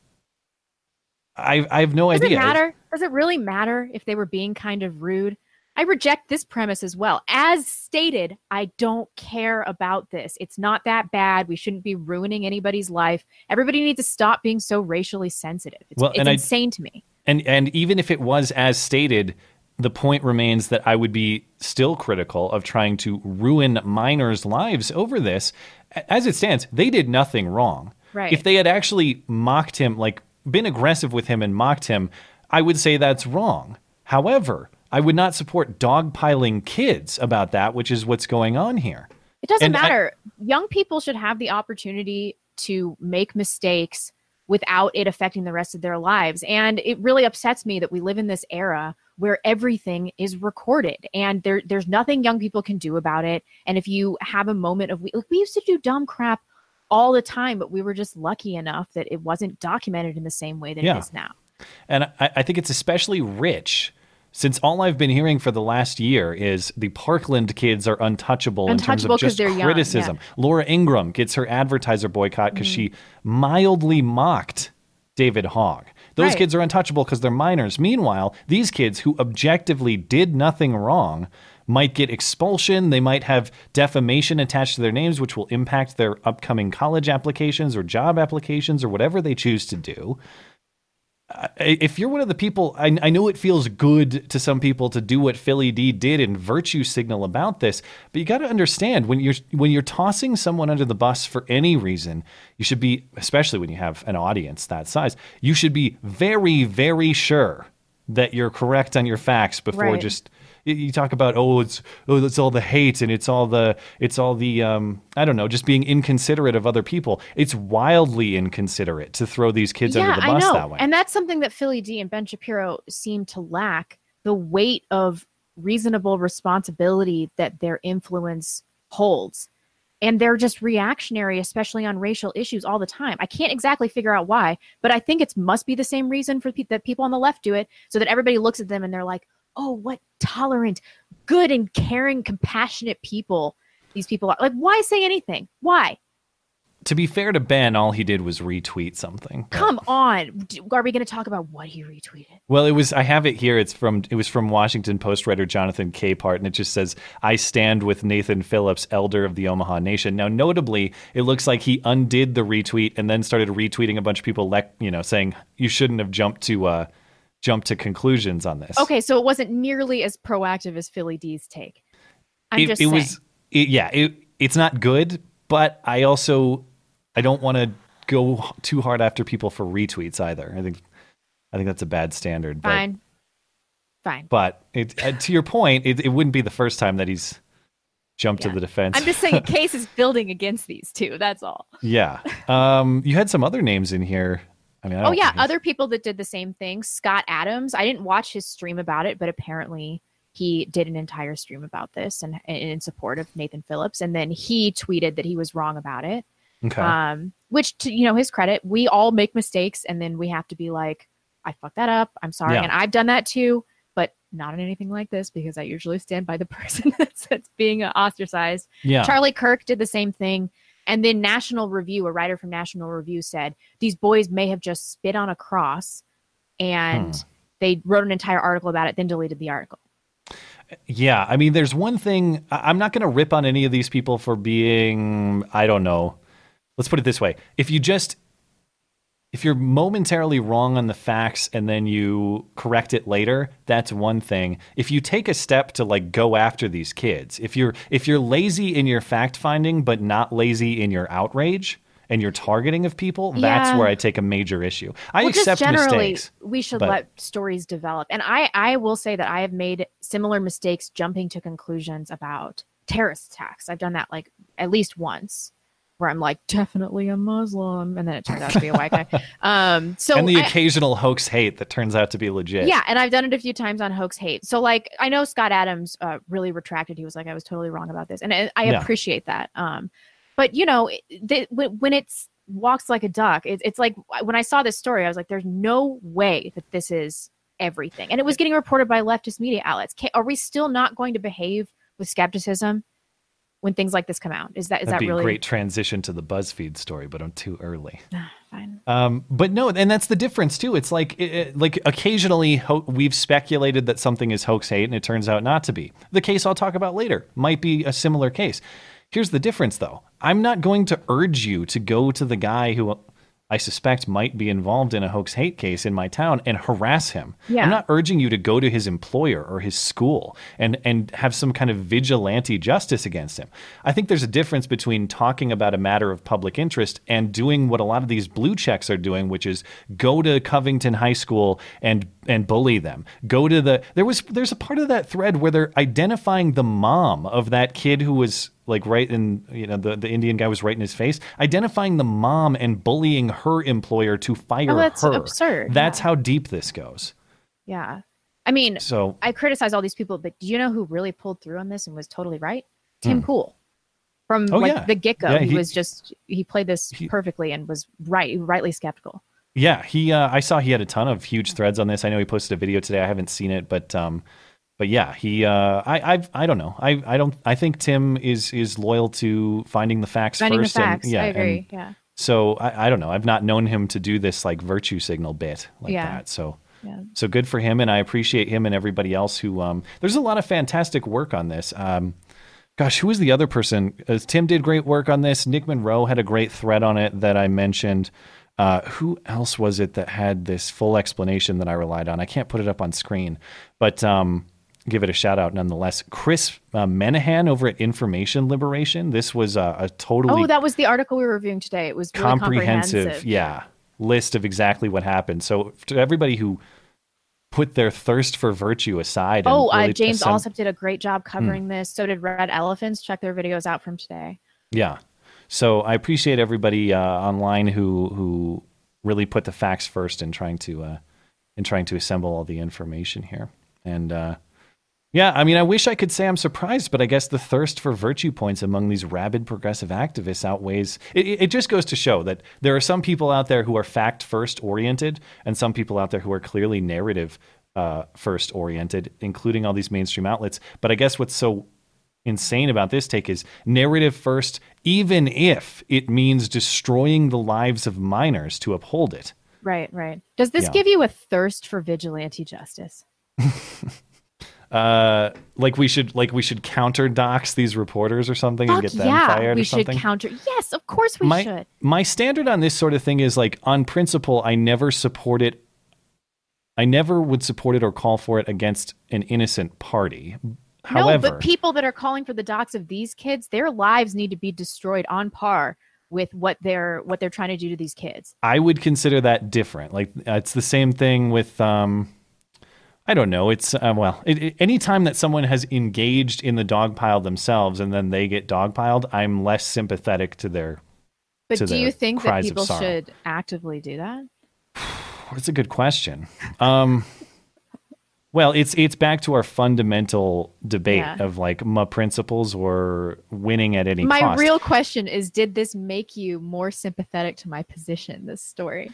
I I have no does idea. it matter? Does it really matter if they were being kind of rude? I reject this premise as well. As stated, I don't care about this. It's not that bad. We shouldn't be ruining anybody's life. Everybody needs to stop being so racially sensitive. It's, Well, it's and I- insane to me. And and even if it was as stated, the point remains that I would be still critical of trying to ruin minors' lives over this. As it stands, they did nothing wrong. Right. If they had actually mocked him, like been aggressive with him and mocked him, I would say that's wrong. However, I would not support dogpiling kids about that, which is what's going on here. It doesn't And I- matter. Young people should have the opportunity to make mistakes without it affecting the rest of their lives. And it really upsets me that we live in this era where everything is recorded and there there's nothing young people can do about it. And if you have a moment of we like we used to do dumb crap all the time, but we were just lucky enough that it wasn't documented in the same way that Yeah. it is now. And I, I think it's especially rich since all I've been hearing for the last year is the Parkland kids are untouchable, in terms of just they're young, criticism. yeah. Laura Ingraham gets her advertiser boycott because she Mm-hmm. mildly mocked David Hogg. Those Right. kids are untouchable because they're minors. Meanwhile, these kids who objectively did nothing wrong might get expulsion. They might have defamation attached to their names, which will impact their upcoming college applications or job applications or whatever they choose to do if you're one of the people, I, I know it feels good to some people to do what Philly D did and virtue signal about this, but you got to understand when you're when you're tossing someone under the bus for any reason, you should be, especially when you have an audience that size, you should be very very sure that you're correct on your facts before Right. just you- talk about oh it's oh it's all the hate and it's all the it's all the um I don't know just being inconsiderate of other people. It's wildly inconsiderate to throw these kids under the bus I know. that way. And that's something that Philly D and Ben Shapiro seem to lack the weight of reasonable responsibility that their influence holds. And they're just reactionary, especially on racial issues all the time. I can't exactly figure out why, but I think it must be the same reason for pe- that people on the left do it, so that everybody looks at them and they're like, "Oh, what tolerant, good and caring, compassionate people these people are." Like, why say anything? Why? to be fair to Ben, all he did was retweet something. Come on. Are we going to talk about what he retweeted? Well, it was. I have it here. It's from. It was from Washington Post writer Jonathan Capehart, and it just says, "I stand with Nathan Phillips, elder of the Omaha Nation." Now, notably, it looks like he undid the retweet and then started retweeting a bunch of people, like you know, saying you shouldn't have jumped to uh, jumped to conclusions on this. Okay, so it wasn't nearly as proactive as Philly D's take. I'm it, just it saying. was. It, yeah, it, it's not good, but I also I don't want to go too hard after people for retweets either. I think I think that's a bad standard. but- Fine. Fine. But it, uh, to your point, it, it wouldn't be the first time that he's jumped to the defense. I'm just saying a case is building against these two. That's all. yeah. Um, you had some other names in here. I mean, I Oh yeah, other people that did the same thing. Scott Adams. I didn't watch his stream about it, but apparently he did an entire stream about this and, and in support of Nathan Phillips. And then he tweeted that he was wrong about it. Okay. Um, which to you know his credit, we all make mistakes, and then we have to be like, I fucked that up. I'm sorry, Yeah. and I've done that too, but not in anything like this because I usually stand by the person that's, that's being ostracized. Yeah. Charlie Kirk did the same thing. And then National Review, a writer from National Review said these boys may have just spit on a cross and Hmm. they wrote an entire article about it, then deleted the article. Yeah, I mean, there's one thing. I'm not going to rip on any of these people for being, I don't know. Let's put it this way: if you just, if you're momentarily wrong on the facts and then you correct it later, that's one thing. If you take a step to like go after these kids, if you're if you're lazy in your fact finding but not lazy in your outrage and your targeting of people, that's where I take a major issue. I well, accept just generally, mistakes. we should but- let stories develop. And I, I will say that I have made similar mistakes jumping to conclusions about terrorist attacks. I've done that like at least once, where I'm like, definitely a Muslim, and then it turns out to be a white guy. Um, so and the I- occasional hoax hate that turns out to be legit. Yeah, and I've done it a few times on hoax hate. So like I know Scott Adams uh, really retracted. He was like, I was totally wrong about this, and I, I Yeah. appreciate that. Um, but you know, it- the, when, when it's walks like a duck, it, it's like when I saw this story, I was like, there's no way that this is everything, and it was getting reported by leftist media outlets. Ca are we still not going to behave with skepticism when things like this come out? Is that is That'd that really a great transition to the BuzzFeed story, but I'm too early. fine? Um, but no, and that's the difference too. It's like, it, it- like occasionally ho- we've speculated that something is hoax hate, and it turns out not to be. The case I'll talk about later might be a similar case. Here's the difference, though. I'm not going to urge you to go to the guy who I suspect might be involved in a hoax hate case in my town and harass him. Yeah. I'm not urging you to go to his employer or his school and and have some kind of vigilante justice against him. I think there's a difference between talking about a matter of public interest and doing what a lot of these blue checks are doing, which is go to Covington High School and and bully them. Go to the there was there's a part of that thread where they're identifying the mom of that kid who was like right in you know the, the Indian guy was right in his face, identifying the mom and bullying her employer to fire Oh, that's her. absurd, That's how deep this goes. Yeah. I mean, So- I criticize all these people, but do you know who really pulled through on this and was totally right? Tim Hmm. Pool. From Oh, like yeah. the get go, Yeah, he, he- was just he played this perfectly and was right, rightly skeptical. Yeah, he. Uh, I saw he had a ton of huge threads on this. I know he posted a video today. I haven't seen it, but um, but yeah, he. Uh, I. I. I don't know. I. I don't. I think Tim is is loyal to finding the facts Finding the first. and- facts. yeah, I agree. and yeah. So I. I don't know. I've not known him to do this like virtue signal bit like Yeah. that. So. Yeah. So good for him, and I appreciate him and everybody else who. Um, there's a lot of fantastic work on this. Um, gosh, who was the other person? Uh, Tim did great work on this. Nick Monroe had a great thread on it that I mentioned. Uh, who else was it that had this full explanation that I relied on? I can't put it up on screen, but um, give it a shout out nonetheless. Chris uh, Menahan over at Information Liberation. This was a, a totally Oh, that was the article we were reviewing today. It was really comprehensive, comprehensive. yeah, list of exactly what happened. So to everybody who put their thirst for virtue aside, and Oh, uh, James assemb- Allsup did a great job covering this. So did Red Elephants. Check their videos out from today. Yeah. So I appreciate everybody uh, online who who really put the facts first in trying to uh, in trying to assemble all the information here. And uh, yeah, I mean, I wish I could say I'm surprised, but I guess the thirst for virtue points among these rabid progressive activists outweighs. It, it just goes to show that there are some people out there who are fact first oriented, and some people out there who are clearly narrative uh, first oriented, including all these mainstream outlets. But I guess what's so insane about this take is narrative first, even if it means destroying the lives of minors to uphold it. Right, right. Does this Yeah. give you a thirst for vigilante justice? Uh, like we should like we should counter dox these reporters or something and get them yeah, fired we or should counter. Yes, of course we my should. my standard on this sort of thing is like on principle, I never support it. I never would support it or call for it against an innocent party. However, no, but people that are calling for the docs of these kids, their lives need to be destroyed on par with what they're what they're trying to do to these kids. I would consider that different. Like it's the same thing with um I don't know. It's uh, well, it, it, anytime that someone has engaged in the dog pile themselves and then they get dog piled, I'm less sympathetic to their. But to do their you think that people should actively do that? That's a good question. Um, well, it's it's back to our fundamental debate Yeah. of like my principles or winning at any My cost. real question is did this make you more sympathetic to my position this story?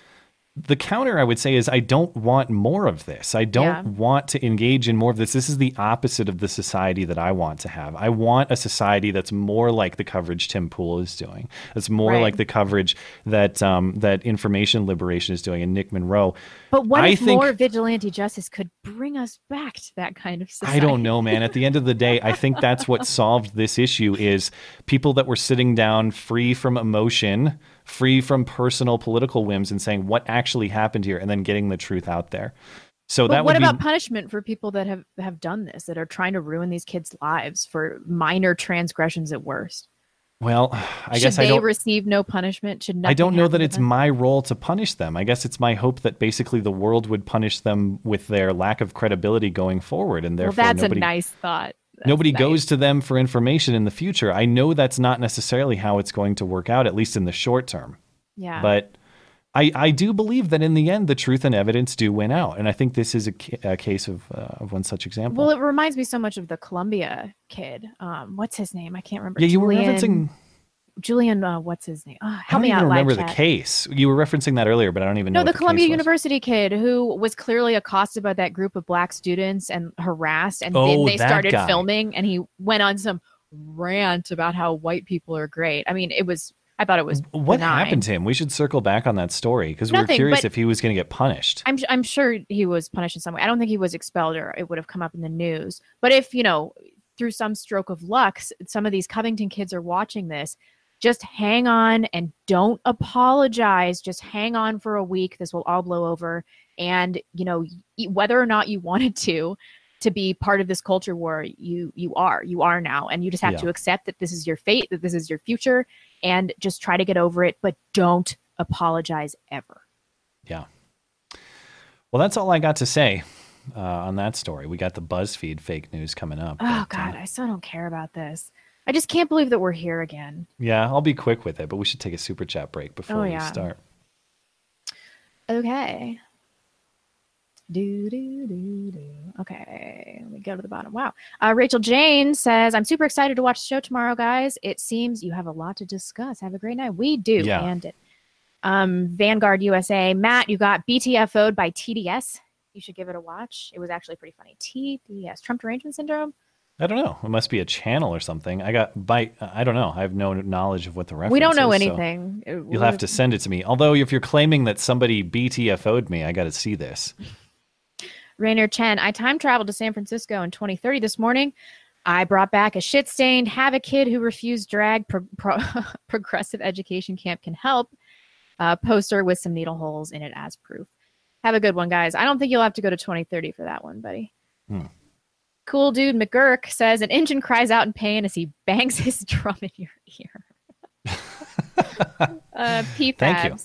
The counter I would say is I don't want more of this. I don't Yeah. want to engage in more of this. This is the opposite of the society that I want to have. I want a society that's more like the coverage Tim Pool is doing. That's more Right. like the coverage that um, that Information Liberation is doing and Nick Monroe. But what I if think, more vigilante justice could bring us back to that kind of society? I don't know, man. At the end of the day, I think that's what solved this issue is people that were sitting down free from emotion, free from personal political whims and saying what actually happened here and then getting the truth out there. So But that what about be punishment for people that have have done this that are trying to ruin these kids' lives for minor transgressions at worst? well, I Should guess they I don't receive no punishment? Should I don't know that it's them? my role to punish them. I guess it's my hope that basically the world would punish them with their lack of credibility going forward and Well, therefore that's nobody a nice thought. Nobody nice. goes to them for information in the future. I know that's not necessarily how it's going to work out, at least in the short term. Yeah. But I, I do believe that in the end, the truth and evidence do win out. And I think this is a, ca- a case of, uh, of one such example. Well, it reminds me so much of the Columbia kid. Um, what's his name? I can't remember. yeah, you were Julian- referencing. Julian. Uh, what's his name? I help don't me even out. remember the case. You were referencing that earlier, but I don't even know. No, the Columbia case was. University kid who was clearly accosted by that group of black students and harassed, and Oh, then they started guy. filming, and he went on some rant about how white people are great. I mean, it was. I thought it was. What benign. happened to him? We should circle back on that story because we were curious if he was going to get punished. I'm I'm sure he was punished in some way. I don't think he was expelled or it would have come up in the news. But if you know, through some stroke of luck, some of these Covington kids are watching this. Just hang on and don't apologize. Just hang on for a week. This will all blow over. And you know, whether or not you wanted to, to be part of this culture war, you you are. You are now, and you just have Yeah. to accept that this is your fate, that this is your future, and just try to get over it. But don't apologize ever. Yeah. Well, that's all I got to say uh, on that story. We got the BuzzFeed fake news coming up. Oh but, uh, God, I still don't care about this. I just can't believe that we're here again. yeah, I'll be quick with it, but we should take a super chat break before Oh, we yeah. start. Okay. Do do do do. Okay, let me go to the bottom. Wow. Uh, Rachel Jane says, "I'm super excited to watch the show tomorrow, guys. It seems you have a lot to discuss. Have a great night. We do, Yeah. and it. Um, Vanguard USA. Matt, you got BTFO'd by TDS. You should give it a watch. It was actually pretty funny. TDS, Trump Derangement Syndrome. I don't know. It must be a channel or something. I got by. I don't know. I have no knowledge of what the reference. Is. We don't know is, anything. Uh, You'll have to send it to me. Although, if you're claiming that somebody BTFO'd me, I got to see this. Rainier Chen, I time traveled to San Francisco in 2030 this morning. I brought back a shit stained, have a kid who refused drag, pro- pro- progressive education camp can help uh, poster with some needle holes in it as proof. Have a good one, guys. I don't think you'll have to go to 2030 for that one, buddy. Hmm. Cool dude McGurk says an engine cries out in pain as he bangs his drum in your ear. uh, P Thank you.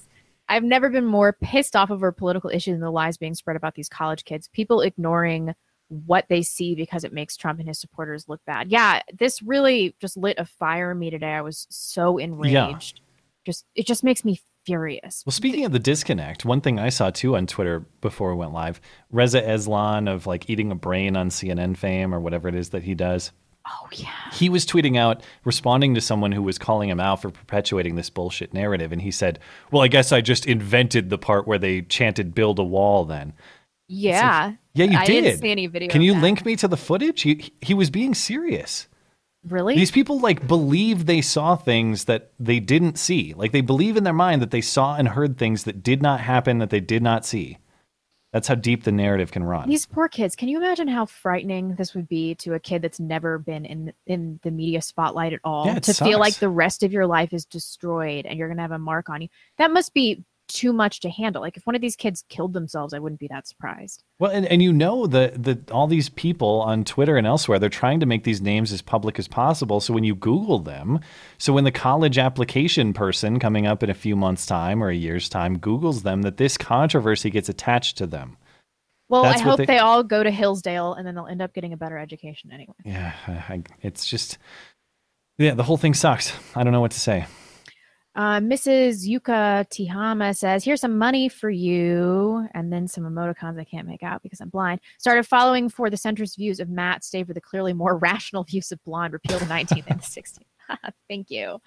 I've never been more pissed off over a political issues than the lies being spread about these college kids. People ignoring what they see because it makes Trump and his supporters look bad. Yeah, this really just lit a fire in me today. I was so enraged. Yeah. Just it just makes me furious. Well, speaking of the disconnect, one thing I saw too on Twitter before we went live, Reza Aslan of like eating a brain on CNN fame or whatever it is that he does. Oh yeah. He was tweeting out, responding to someone who was calling him out for perpetuating this bullshit narrative, and he said, "Well, I guess I just invented the part where they chanted "build a wall." Then, Yeah. yeah, you I did. didn't see any video. Can you that. link me to the footage? He he was being serious. Really? These people like believe they saw things that they didn't see. Like they believe in their mind that they saw and heard things that did not happen that they did not see. That's how deep the narrative can run. These poor kids. Can you imagine how frightening this would be to a kid that's never been in in the media spotlight at all? Yeah, to feel like the rest of your life is destroyed and you're gonna have a mark on you. That must be too much to handle. Like if one of these kids killed themselves, I wouldn't be that surprised. Well, and, and you know that that all these people on Twitter and elsewhere, they're trying to make these names as public as possible. So when you Google them, so when the college application person coming up in a few months' time or a year's time Googles them, that this controversy gets attached to them. Well, That's I hope they- they... all go to Hillsdale and then they'll end up getting a better education anyway. Yeah, I- it's just, yeah, the whole thing sucks. I don't know what to say. Uh, Mrs. Yuka Tihama says, Here's some money for you. And then some emoticons I can't make out because I'm blind. Started following for the centrist views of Matt, stay for the clearly more rational views of blonde, repeal the 19th and the 16th. Thank you.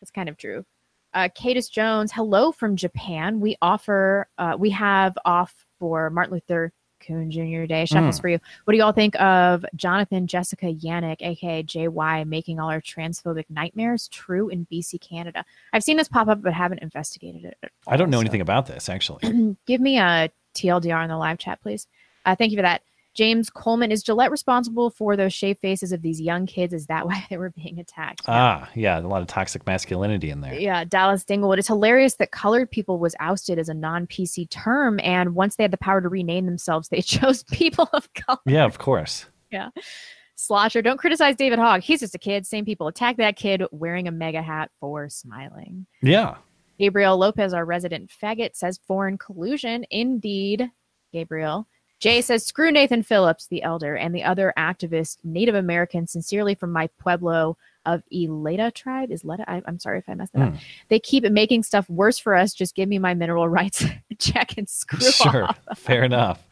That's kind of true. Uh, Cadis Jones, hello from Japan. We offer, uh, we have off for Martin Luther Coon Jr. Day. Shuffles Mm. for you. What do y'all think of Jonathan Jessica Yaniv, aka JY, making all our transphobic nightmares true in BC, Canada? I've seen this pop up, but haven't investigated it. at I don't know so- anything about this actually. Give me a TLDR in the live chat, please. Uh, thank you for that. James Coleman, is Gillette responsible for those shaved faces of these young kids? Is that why they were being attacked? Ah, yeah, a lot of toxic masculinity in there. Yeah, Dallas Dinglewood. It's hilarious that colored people was ousted as a non PC term, and once they had the power to rename themselves, they chose people of color. Yeah, of course. Yeah. Slosher, don't criticize David Hogg. He's just a kid. Same people. Attack that kid wearing a MAGA hat for smiling. Yeah. Gabriel Lopez, our resident faggot, says foreign collusion. Indeed, Gabriel. Jay says, screw Nathan Phillips, the elder, and the other activist Native American, sincerely from my pueblo of Eleta tribe. Isleta? I, I'm sorry if I messed that up. Hmm. They keep making stuff worse for us. Just give me my mineral rights check and screw Sure. off. Fair enough.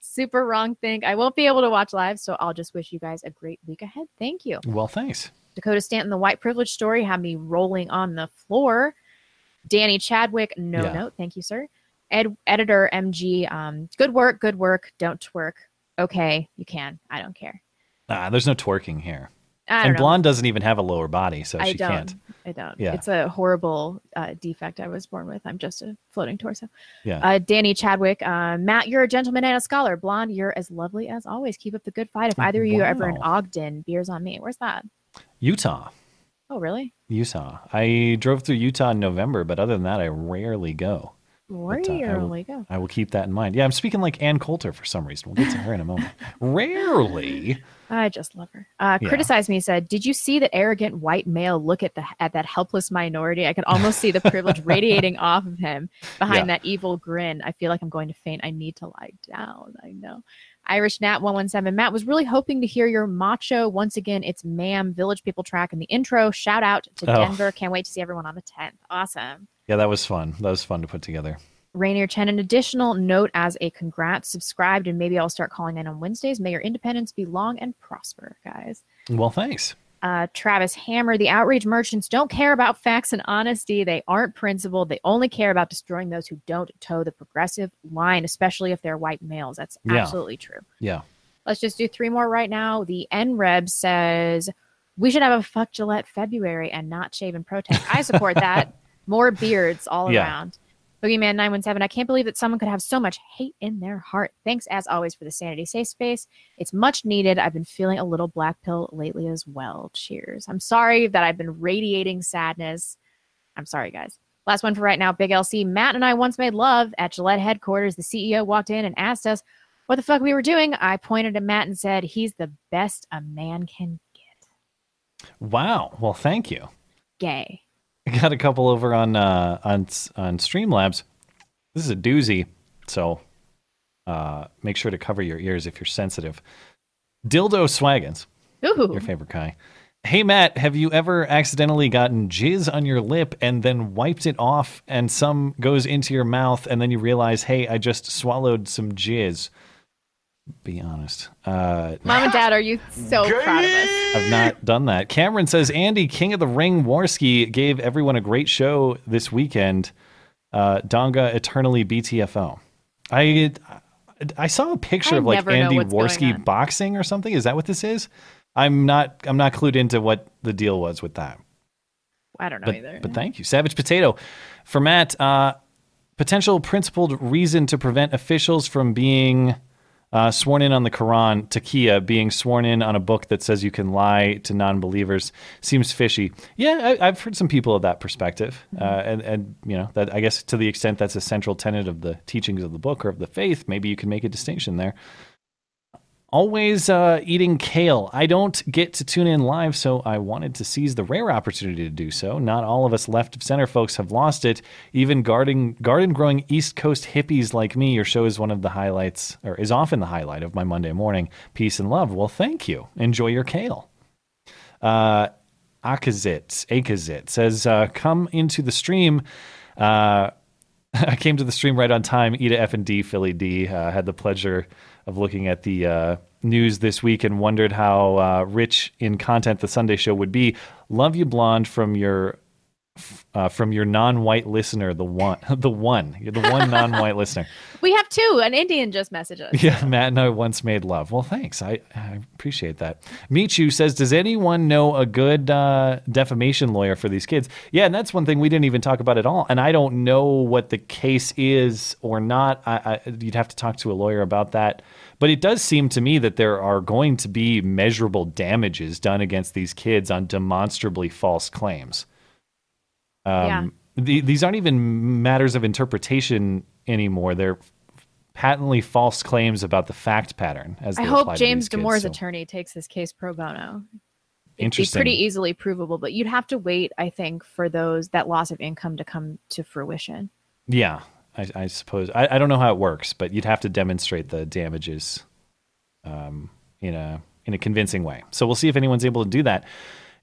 Super wrong thing. I won't be able to watch live, so I'll just wish you guys a great week ahead. Thank you. Well, thanks. Dakota Stanton, the white privilege story, had me rolling on the floor. Danny Chadwick, no Yeah. note. Thank you, sir. Ed, editor MG, um, good work, good work. Don't twerk. Okay, you can. I don't care. Ah, there's no twerking here. And know. blonde doesn't even have a lower body, so I she don't. can't. I don't. Yeah. It's a horrible uh, defect I was born with. I'm just a floating torso. Yeah. Uh, Danny Chadwick, uh, Matt, you're a gentleman and a scholar. Blonde, you're as lovely as always. Keep up the good fight. If either of you are ever in Ogden, beers on me. Where's that? Utah. Oh, really? Utah. I drove through Utah in November, but other than that, I rarely go. Where But, uh, I will- I will keep that in mind. Yeah, I'm speaking like Ann Coulter for some reason. We'll get to her in a moment. Rarely. I just love her. Uh, Yeah. Criticized me said, "Did you see that arrogant white male look at the at that helpless minority? I could almost see the privilege radiating off of him behind Yeah. that evil grin. I feel like I'm going to faint. I need to lie down. I know." Irish Nat one one seven. Matt was really hoping to hear your macho once again. It's ma'am Village People track in the intro. Shout out to Oh. Denver. Can't wait to see everyone on the 10th. Awesome. Yeah, that was fun. That was fun to put together. Rainier Chen, an additional note as a congrats, subscribed, and maybe I'll start calling in on Wednesdays. May your independence be long and prosper, guys. Well, thanks. Uh, Travis Hammer, the outrage merchants don't care about facts and honesty. They aren't principled. They only care about destroying those who don't toe the progressive line, especially if they're white males. That's Yeah. absolutely true. Yeah. Let's just do three more right now. The NREB says we should have a fuck Gillette February and not shave in protest. I support that. More beards all Yeah. around. Boogeyman 917, I can't believe that someone could have so much hate in their heart. Thanks as always for the Sanity Safe Space. It's much needed. I've been feeling a little black pill lately as well. Cheers. I'm sorry that I've been radiating sadness. I'm sorry, guys. Last one for right now. Big LC. Matt and I once made love at Gillette headquarters. The CEO walked in and asked us what the fuck we were doing. I pointed at Matt and said, He's the best a man can get. Wow. Well, thank you. gay. I got a couple over on uh, on on Streamlabs. This is a doozy, so uh, make sure to cover your ears if you're sensitive. Dildo Swaggins, Ooh. your favorite guy. Hey Matt, have you ever accidentally gotten jizz on your lip and then wiped it off, and some goes into your mouth, and then you realize, hey, I just swallowed some jizz? Be honest. Uh, Mom and Dad, are you so proud of us? I've not done that. Cameron says Andy, King of the Ring Warski, gave everyone a great show this weekend. Uh, Donga Eternally BTFO. I I saw a picture I of like Andy Warski boxing or something. Is that what this is? I'm not I'm not clued into what the deal was with that. I don't know But, either. but thank you, Savage Potato, for Matt. Uh, potential principled reason to prevent officials from being uh, sworn in on the Quran. Taqiyya being sworn in on a book that says you can lie to non-believers seems fishy. Yeah, I, I've heard some people of that perspective, uh, and and you know that I guess to the extent that's a central tenet of the teachings of the book or of the faith, maybe you can make a distinction there. Always uh, eating kale. I don't get to tune in live, so I wanted to seize the rare opportunity to do so. Not all of us left of center folks have lost it. Even garden garden growing East Coast hippies like me, your show is one of the highlights, or is often the highlight of my Monday morning. Peace and love. Well, thank you. Enjoy your kale. Uh, Akazit, Akazit says, uh, come into the stream. Uh, I came to the stream right on time. Eda F and D, Philly D. Uh, had the pleasure of looking at the uh, news this week and wondered how uh, rich in content the Sunday show would be. Love you, blonde, from your uh, from your non-white listener, the one, the one, you're the one non-white listener. We have two. An Indian just messaged us. Yeah, Matt and I once made love. Well, thanks. I, I appreciate that. Michu says, "Does anyone know a good uh, defamation lawyer for these kids?" Yeah, and that's one thing we didn't even talk about at all. And I don't know what the case is or not. I, I, you'd have to talk to a lawyer about that. But it does seem to me that there are going to be measurable damages done against these kids on demonstrably false claims. Um, the, these aren't even matters of interpretation anymore. They're patently false claims about the fact pattern. As I hope James Damore's so- attorney takes this case pro bono. It'd Interesting. pretty easily provable, but you'd have to wait, I think, for those that loss of income to come to fruition. Yeah, I, I suppose. I, I don't know how it works, but you'd have to demonstrate the damages um, in a in a convincing way. So we'll see if anyone's able to do that.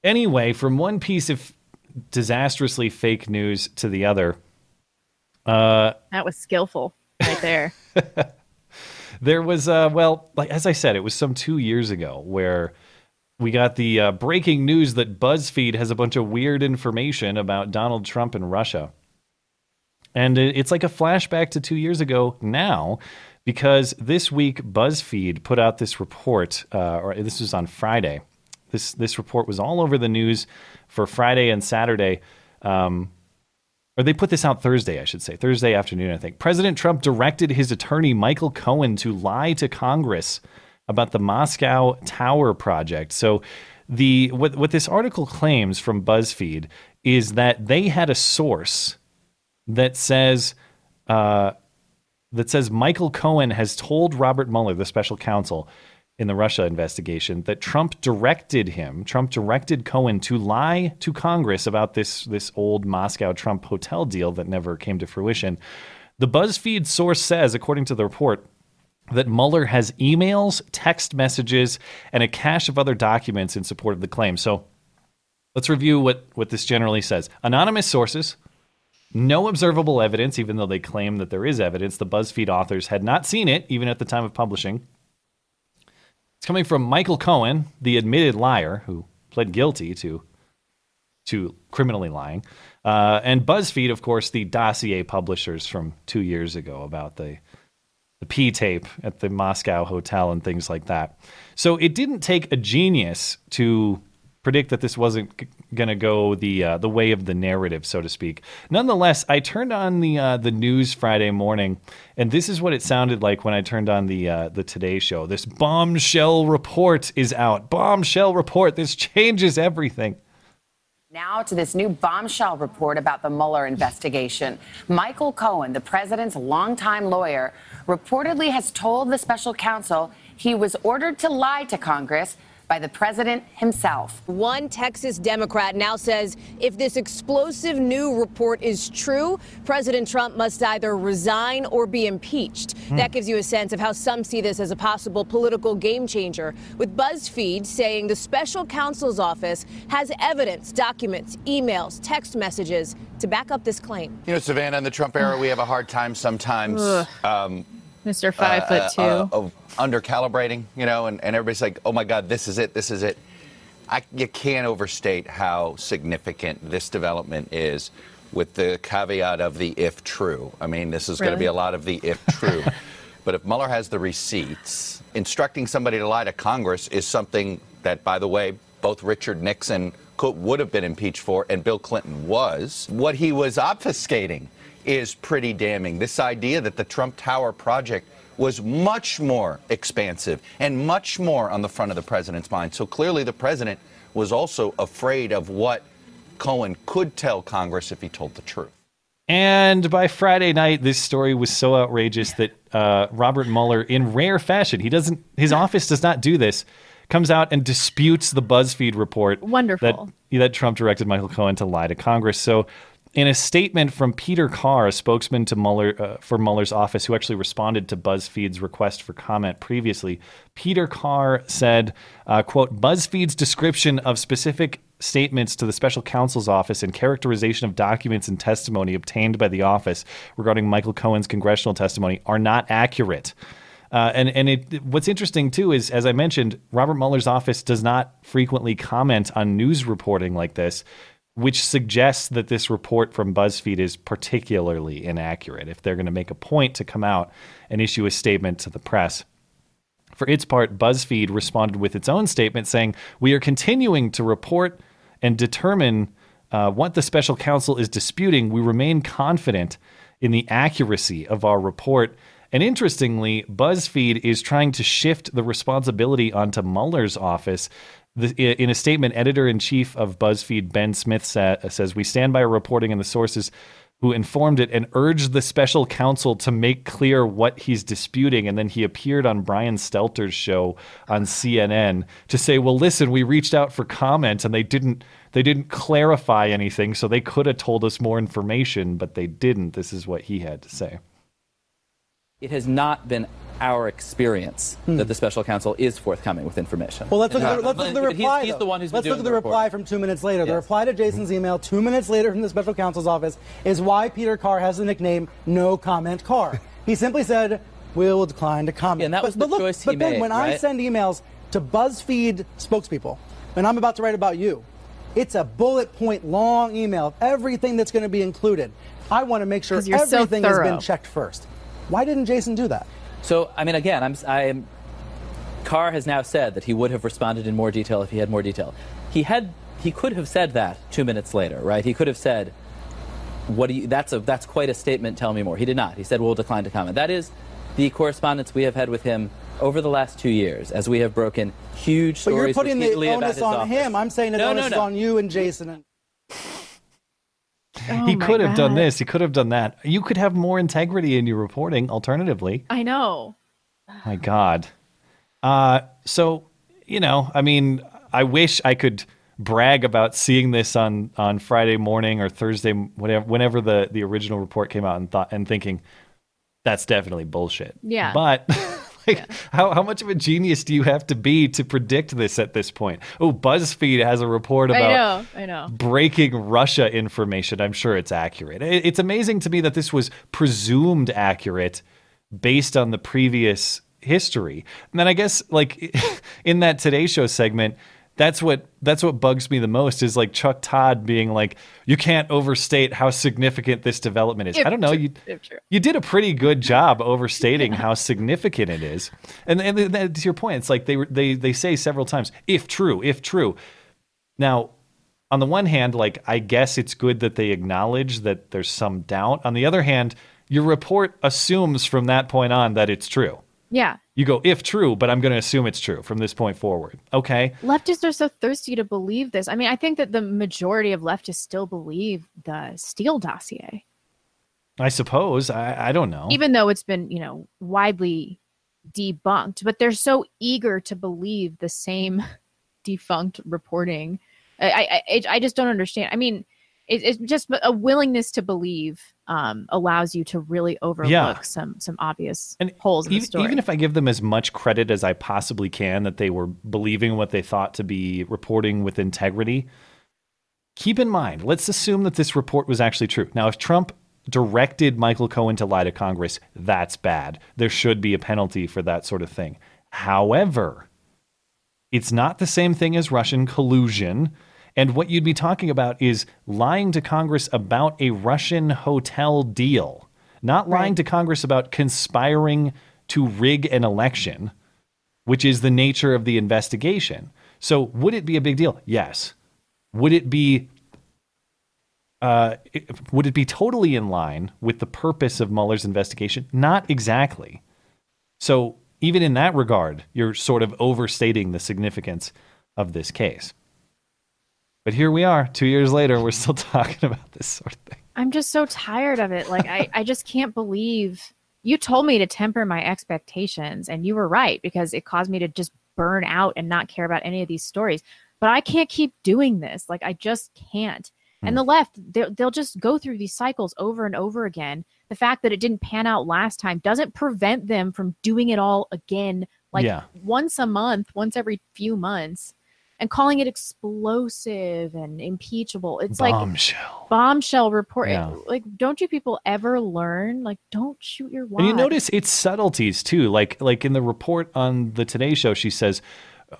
Anyway, from one piece of disastrously fake news to the other, uh, That was skillful right there. there was uh, well, like as I said, it was some two years ago where we got the uh, breaking news that BuzzFeed has a bunch of weird information about Donald Trump and Russia. And it's like a flashback to two years ago now, because this week BuzzFeed put out this report, uh, or this was on Friday. This this report was all over the news for Friday and Saturday. Um, or they put this out Thursday, I should say, Thursday afternoon, I think. President Trump directed his attorney, Michael Cohen, to lie to Congress about the Moscow Tower project. So, the what, what this article claims from BuzzFeed is that they had a source that says uh, that says Michael Cohen has told Robert Mueller, the special counsel in the Russia investigation, that Trump directed him, Trump directed Cohen to lie to Congress about this this old Moscow Trump hotel deal that never came to fruition. The BuzzFeed source says, according to the report, that Mueller has emails, text messages, and a cache of other documents in support of the claim. So let's review what, what this generally says. Anonymous sources, no observable evidence, even though they claim that there is evidence. The BuzzFeed authors had not seen it, even at the time of publishing. It's coming from Michael Cohen, the admitted liar who pled guilty to to criminally lying, uh, and BuzzFeed, of course, the dossier publishers from two years ago about the the P tape at the Moscow hotel and things like that. So it didn't take a genius to predict that this wasn't going to go the uh, the way of the narrative, so to speak. Nonetheless, I turned on the uh, the news Friday morning, and this is what it sounded like when I turned on the uh, the Today Show. This bombshell report is out. Bombshell report. This changes everything. Now to this new bombshell report about the Mueller investigation. Michael Cohen, the president's longtime lawyer, reportedly has told the special counsel he was ordered to lie to Congress by the president himself. One Texas Democrat now says if this explosive new report is true, President Trump must either resign or be impeached. Hmm. That gives you a sense of how some see this as a possible political game changer, with BuzzFeed saying the special counsel's office has evidence, documents, emails, text messages to back up this claim. You know, Savannah, in the Trump era, we have a hard time sometimes. Um, Mr. Five foot two. uh, of under calibrating, you know, and, and everybody's like, oh my God, this is it, this is it. I, you can't overstate how significant this development is with the caveat of the if true. I mean, this is going to be a lot of the if true. but if Mueller has the receipts, instructing somebody to lie to Congress is something that, by the way, both Richard Nixon could, would have been impeached for and Bill Clinton was, what he was obfuscating is pretty damning. This idea that the Trump Tower project was much more expansive and much more on the front of the president's mind. So clearly the president was also afraid of what Cohen could tell Congress if he told the truth. And by Friday night, this story was so outrageous that uh, Robert Mueller, in rare fashion, he doesn't, his office does not do this, comes out and disputes the BuzzFeed report Wonderful. that that Trump directed Michael Cohen to lie to Congress. So, in a statement from Peter Carr, a spokesman to Mueller uh, for Mueller's office, who actually responded to BuzzFeed's request for comment previously, Peter Carr said, uh, "quote BuzzFeed's description of specific." Statements to the special counsel's office and characterization of documents and testimony obtained by the office regarding Michael Cohen's congressional testimony are not accurate. Uh, and and it, what's interesting too is, as I mentioned, Robert Mueller's office does not frequently comment on news reporting like this, which suggests that this report from BuzzFeed is particularly inaccurate. If they're going to make a point to come out and issue a statement to the press. For its part, BuzzFeed responded with its own statement saying, We are continuing to report and determine uh, what the special counsel is disputing. We remain confident in the accuracy of our report. And interestingly, BuzzFeed is trying to shift the responsibility onto Mueller's office. In a statement, editor in chief of BuzzFeed, Ben Smith, sa- says, We stand by our reporting and the sources who informed it and urged the special counsel to make clear what he's disputing. And then he appeared on Brian Stelter's show on CNN to say, "Well, listen, we reached out for comment and they didn't they didn't clarify anything, so they could have told us more information, but they didn't." This is what he had to say. It has not been our experience hmm. that the special counsel is forthcoming with information. Well, let's look, at the, let's look at the but he's- reply. He's, the one who's let's look at the, reply from two minutes later. The reply to Jason's mm-hmm. email two minutes later from the special counsel's office is why Peter Carr has the nickname No Comment Carr. he simply said, "We'll decline to comment." and that but, was the but look, choice he but Ben, made, when I send emails to BuzzFeed spokespeople, and I'm about to write about you, it's a bullet point long email of everything that's going to be included. I want to make sure you're so everything has been checked first. Why didn't Jason do that? So, I mean, again, I'm, I am. Carr has now said that he would have responded in more detail if he had more detail. He had, he could have said that two minutes later, right? He could have said, "What do you?" That's a that's quite a statement. Tell me more. He did not. He said, "We'll decline to comment." That is the correspondence we have had with him over the last two years, as we have broken huge stories. But you're putting the onus on office. him. I'm saying the No, onus no, is no. on you and Jason. And- Oh he could have done this. He could have done that. You could have more integrity in your reporting. Alternatively, I know. My God. Uh, so, you know, I mean, I wish I could brag about seeing this on, on Friday morning or Thursday, whatever, whenever the, the original report came out and thought and thinking that's definitely bullshit. Yeah. But like, how, how much of a genius do you have to be to predict this at this point? Oh, BuzzFeed has a report about I know. I know. breaking Russia information. I'm sure it's accurate. It- It's amazing to me that this was presumed accurate based on the previous history. And then I guess like in that Today Show segment, that's what that's what bugs me the most is like Chuck Todd being like, you can't overstate how significant this development is. If I don't know. true- You you did a pretty good job overstating how significant it is. And, and that- to your point, it's like they they they say several times, if true, if true. Now, on the one hand, like I guess it's good that they acknowledge that there's some doubt. On the other hand, your report assumes from that point on that it's true. Yeah. You go if true, but I'm going to assume it's true from this point forward. Okay. Leftists are so thirsty to believe this. I mean, I think that the majority of leftists still believe the Steele dossier, I suppose. I, I don't know. even though it's been, you know, widely debunked, but they're so eager to believe the same defunct reporting. I, I, I- I just don't understand. I mean, it, it's just a willingness to believe um, allows you to really overlook some some obvious holes in the story. even if I give them as much credit as I possibly can that they were believing what they thought to be reporting with integrity, keep in mind, let's assume that this report was actually true. Now, if Trump directed Michael Cohen to lie to Congress, that's bad. There should be a penalty for that sort of thing. However, it's not the same thing as Russian collusion. And what you'd be talking about is lying to Congress about a Russian hotel deal, not lying to Congress about conspiring to rig an election, which is the nature of the investigation. So would it be a big deal? Yes. Would it be uh, would it be totally in line with the purpose of Mueller's investigation? Not exactly. So even in that regard, you're sort of overstating the significance of this case. But here we are, two years later, we're still talking about this sort of thing. I'm just so tired of it. Like I, I just can't believe you told me to temper my expectations and you were right because it caused me to just burn out and not care about any of these stories. But I can't keep doing this. Like I just can't. And hmm. the left, they'll, they'll just go through these cycles over and over again. The fact that it didn't pan out last time doesn't prevent them from doing it all again, like Yeah. once a month, once every few months, and calling it explosive and impeachable. It's like Bombshell. bombshell report. Yeah. Like, don't you people ever learn? Like, don't shoot your wad. And you notice its subtleties too. Like like in the report on the Today Show, she says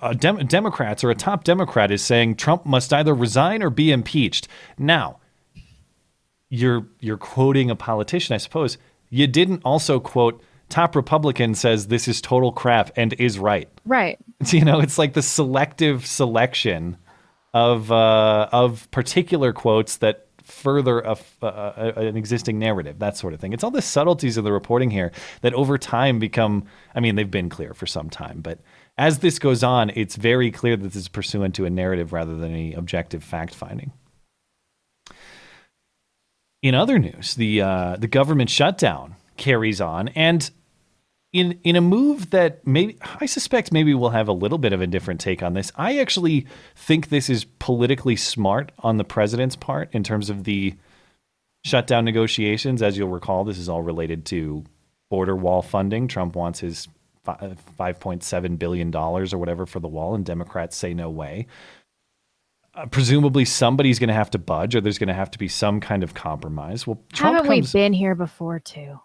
uh, Dem- Democrats or a top Democrat is saying Trump must either resign or be impeached. Now, you're you're quoting a politician, I suppose. You didn't also quote top Republican says this is total crap and is right. right. You know, it's like the selective selection of uh, of particular quotes that further a, a- an existing narrative, that sort of thing. It's all the subtleties of the reporting here that over time become. I mean, they've been clear for some time, but as this goes on, it's very clear that this is pursuant to a narrative rather than any objective fact finding. In other news, the uh, the government shutdown carries on, and in in a move that maybe I suspect maybe we'll have a little bit of a different take on this. I actually think this is politically smart on the president's part in terms of the shutdown negotiations. As you'll recall, this is all related to border wall funding. Trump wants his $5.7 billion or whatever for the wall, and Democrats say no way. Uh, presumably, somebody's going to have to budge, or there's going to have to be some kind of compromise. Well, Trump Haven't comes. we been here before too?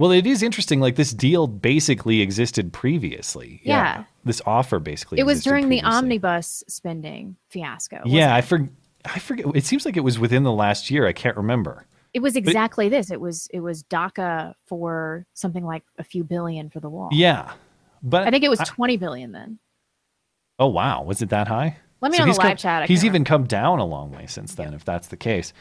Well, it is interesting. Like this deal basically existed previously. Yeah. This offer basically. It was during the omnibus spending fiasco. Yeah, it? I forget. I forget. It seems like it was within the last year. I can't remember. It was But- exactly this. It was it was DACA for something like a few billion for the wall. Yeah, but I think it was twenty billion then. Oh wow, was it that high? Let me know in he's the live come- chat. I He's even come down a long way since then, if that's the case.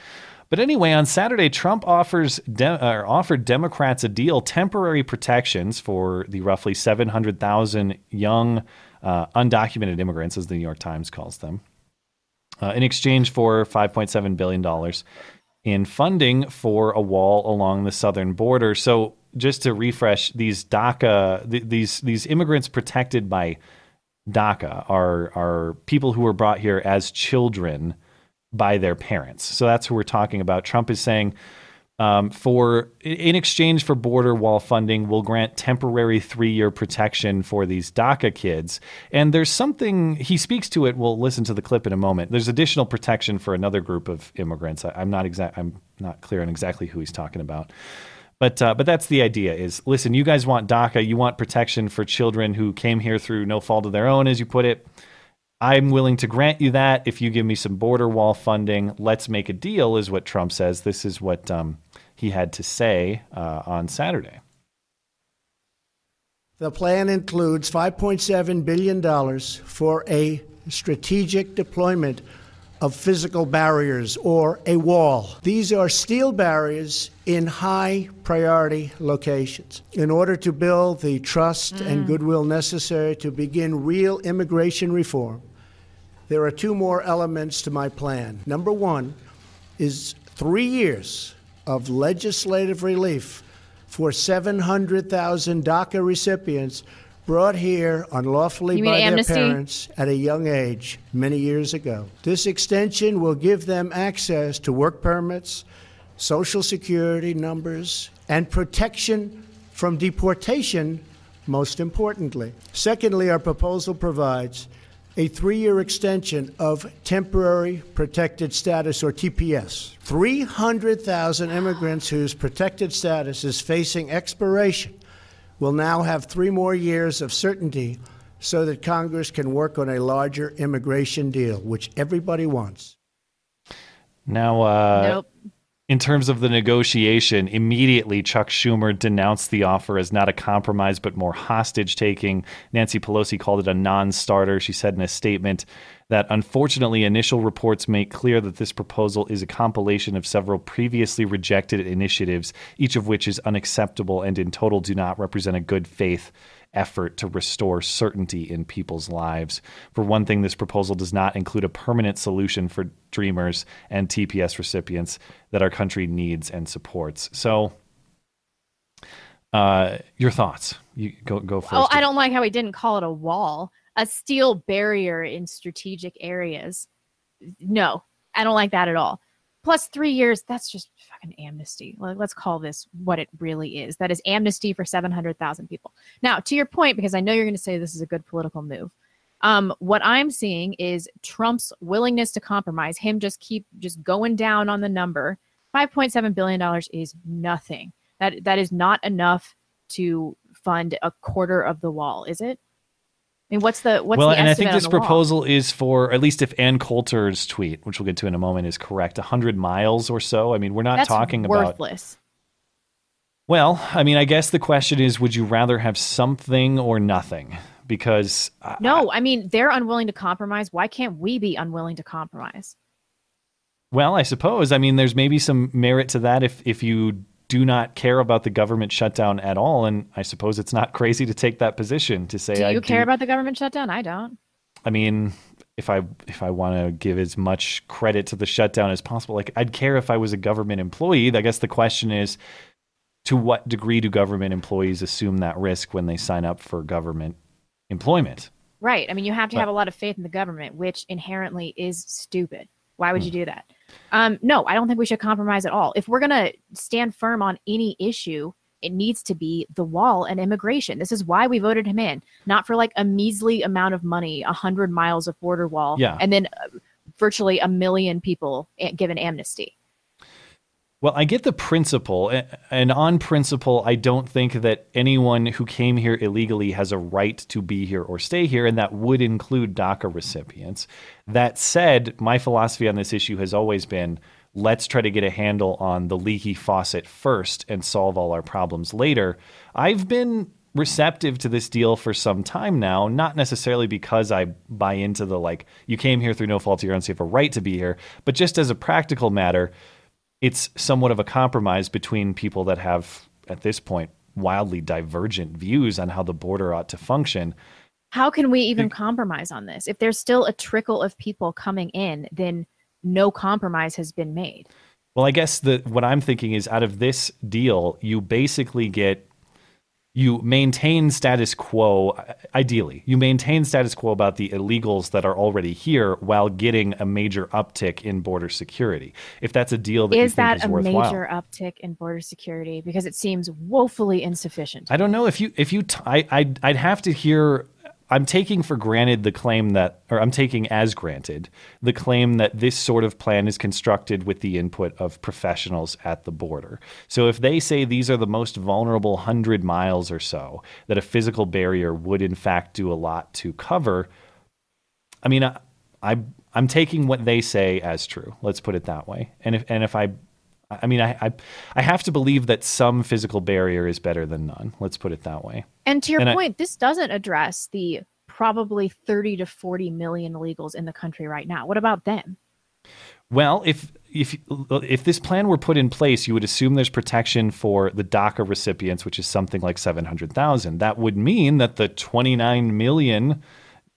But anyway, on Saturday, Trump offers de- offered Democrats a deal: temporary protections for the roughly seven hundred thousand young uh, undocumented immigrants, as the New York Times calls them, uh, in exchange for five point seven billion dollars in funding for a wall along the southern border. So, just to refresh, these DACA, th- these these immigrants protected by DACA are are people who were brought here as children by their parents. So that's who we're talking about. Trump is saying um, for in exchange for border wall funding, we'll grant temporary three year protection for these DACA kids. And there's something he speaks to it. We'll listen to the clip in a moment. There's additional protection for another group of immigrants. I, I'm not exact. I'm not clear on exactly who he's talking about. But uh, but that's the idea. Is listen, you guys want DACA, you want protection for children who came here through no fault of their own, as you put it. I'm willing to grant you that if you give me some border wall funding. Let's make a deal, is what Trump says. This is what um, he had to say uh, on Saturday. The plan includes $5.7 billion for a strategic deployment of physical barriers or a wall. These are steel barriers in high priority locations in order to build the trust and goodwill necessary to begin real immigration reform. There are two more elements to my plan. Number one is three years of legislative relief for 700,000 DACA recipients brought here unlawfully by their parents at a young age many years ago. This extension will give them access to work permits, social security numbers, and protection from deportation, most importantly. Secondly, our proposal provides a three year extension of temporary protected status, or TPS. 300,000 immigrants whose protected status is facing expiration will now have three more years of certainty so that Congress can work on a larger immigration deal, which everybody wants. Now, uh, Nope. In terms of the negotiation, immediately Chuck Schumer denounced the offer as not a compromise but more hostage taking. Nancy Pelosi called it a non starter. She said in a statement that unfortunately, initial reports make clear that this proposal is a compilation of several previously rejected initiatives, each of which is unacceptable and in total do not represent a good faith effort to restore certainty in people's lives. For one thing, this proposal does not include a permanent solution for dreamers and TPS recipients that our country needs and supports. So, uh, your thoughts? You go go first. Oh, I don't like how he didn't call it a wall, a steel barrier in strategic areas. No, I don't like that at all. Plus three years, that's just fucking amnesty. Let's call this what it really is. That is amnesty for 700,000 people. Now, to your point, because I know you're going to say this is a good political move. Um, what I'm seeing is Trump's willingness to compromise, him just keep just going down on the number. $5.7 billion is nothing. That that is not enough to fund a quarter of the wall, is it? I mean, what's the what's well, the and I think this wall? proposal is for at least if Ann Coulter's tweet, which we'll get to in a moment, is correct, hundred miles or so. I mean, we're not That's talking about. worthless. Well, I mean, I guess the question is, would you rather have something or nothing? Because I- No, I mean they're unwilling to compromise. Why can't we be unwilling to compromise? Well, I suppose. I mean, there's maybe some merit to that if if you do not care about the government shutdown at all, and I suppose it's not crazy to take that position to say Do I you care about the government shutdown? I don't. I mean, if I if I want to give as much credit to the shutdown as possible, like I'd care if I was a government employee. I guess the question is, to what degree do government employees assume that risk when they sign up for government employment? Right. I mean, you have to But- have a lot of faith in the government, which inherently is stupid. Why Hmm. would you do that? Um, no, I don't think we should compromise at all. If we're going to stand firm on any issue, it needs to be the wall and immigration. This is why we voted him in, not for like a measly amount of money, a hundred miles of border wall, Yeah. and then uh, virtually a million people given amnesty. Well, I get the principle, and on principle, I don't think that anyone who came here illegally has a right to be here or stay here, and that would include DACA recipients. That said, my philosophy on this issue has always been let's try to get a handle on the leaky faucet first and solve all our problems later. I've been receptive to this deal for some time now, not necessarily because I buy into the like, you came here through no fault of your own, so you have a right to be here, but just as a practical matter it's somewhat of a compromise between people that have, at this point, wildly divergent views on how the border ought to function. How can we even compromise on this? If there's still a trickle of people coming in, then no compromise has been made. Well, I guess the what I'm thinking is out of this deal, you basically get you maintain status quo ideally. You maintain status quo about the illegals that are already here while getting a major uptick in border security. If that's a deal that you is that is a worthwhile. major uptick in border security? Because it seems woefully insufficient. I don't know if you if you t- I I'd, I'd have to hear. I'm taking for granted the claim that, or I'm taking as granted the claim that this sort of plan is constructed with the input of professionals at the border. So if they say these are the most vulnerable hundred miles or so that a physical barrier would in fact do a lot to cover, I mean, I, I I'm taking what they say as true. Let's put it that way. And if and if I, I mean, I I, I have to believe that some physical barrier is better than none. Let's put it that way. And to your And I- point, this doesn't address the probably 30 to 40 million illegals in the country right now. What about them? Well, if if if this plan were put in place, you would assume there's protection for the DACA recipients, which is something like 700,000. That would mean that the 29 million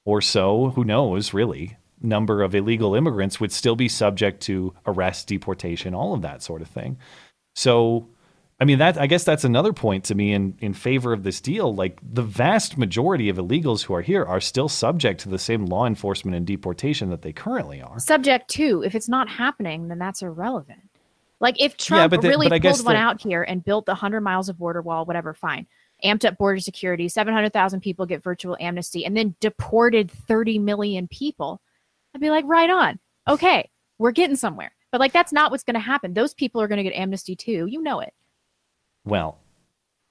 or so, who knows, really, number of illegal immigrants would still be subject to arrest, deportation, all of that sort of thing. So, I mean, that I guess that's another point to me in in favor of this deal. Like the vast majority of illegals who are here are still subject to the same law enforcement and deportation that they currently are. Subject to, if it's not happening, then that's irrelevant. Like if Trump but the- really but pulled one the- out here and built the 100 miles of border wall, whatever, fine. Amped up border security, 700,000 people get virtual amnesty, and then deported 30 million people, I'd be like, right on. Okay, we're getting somewhere. But like, that's not what's going to happen. Those people are going to get amnesty too. You know it. Well,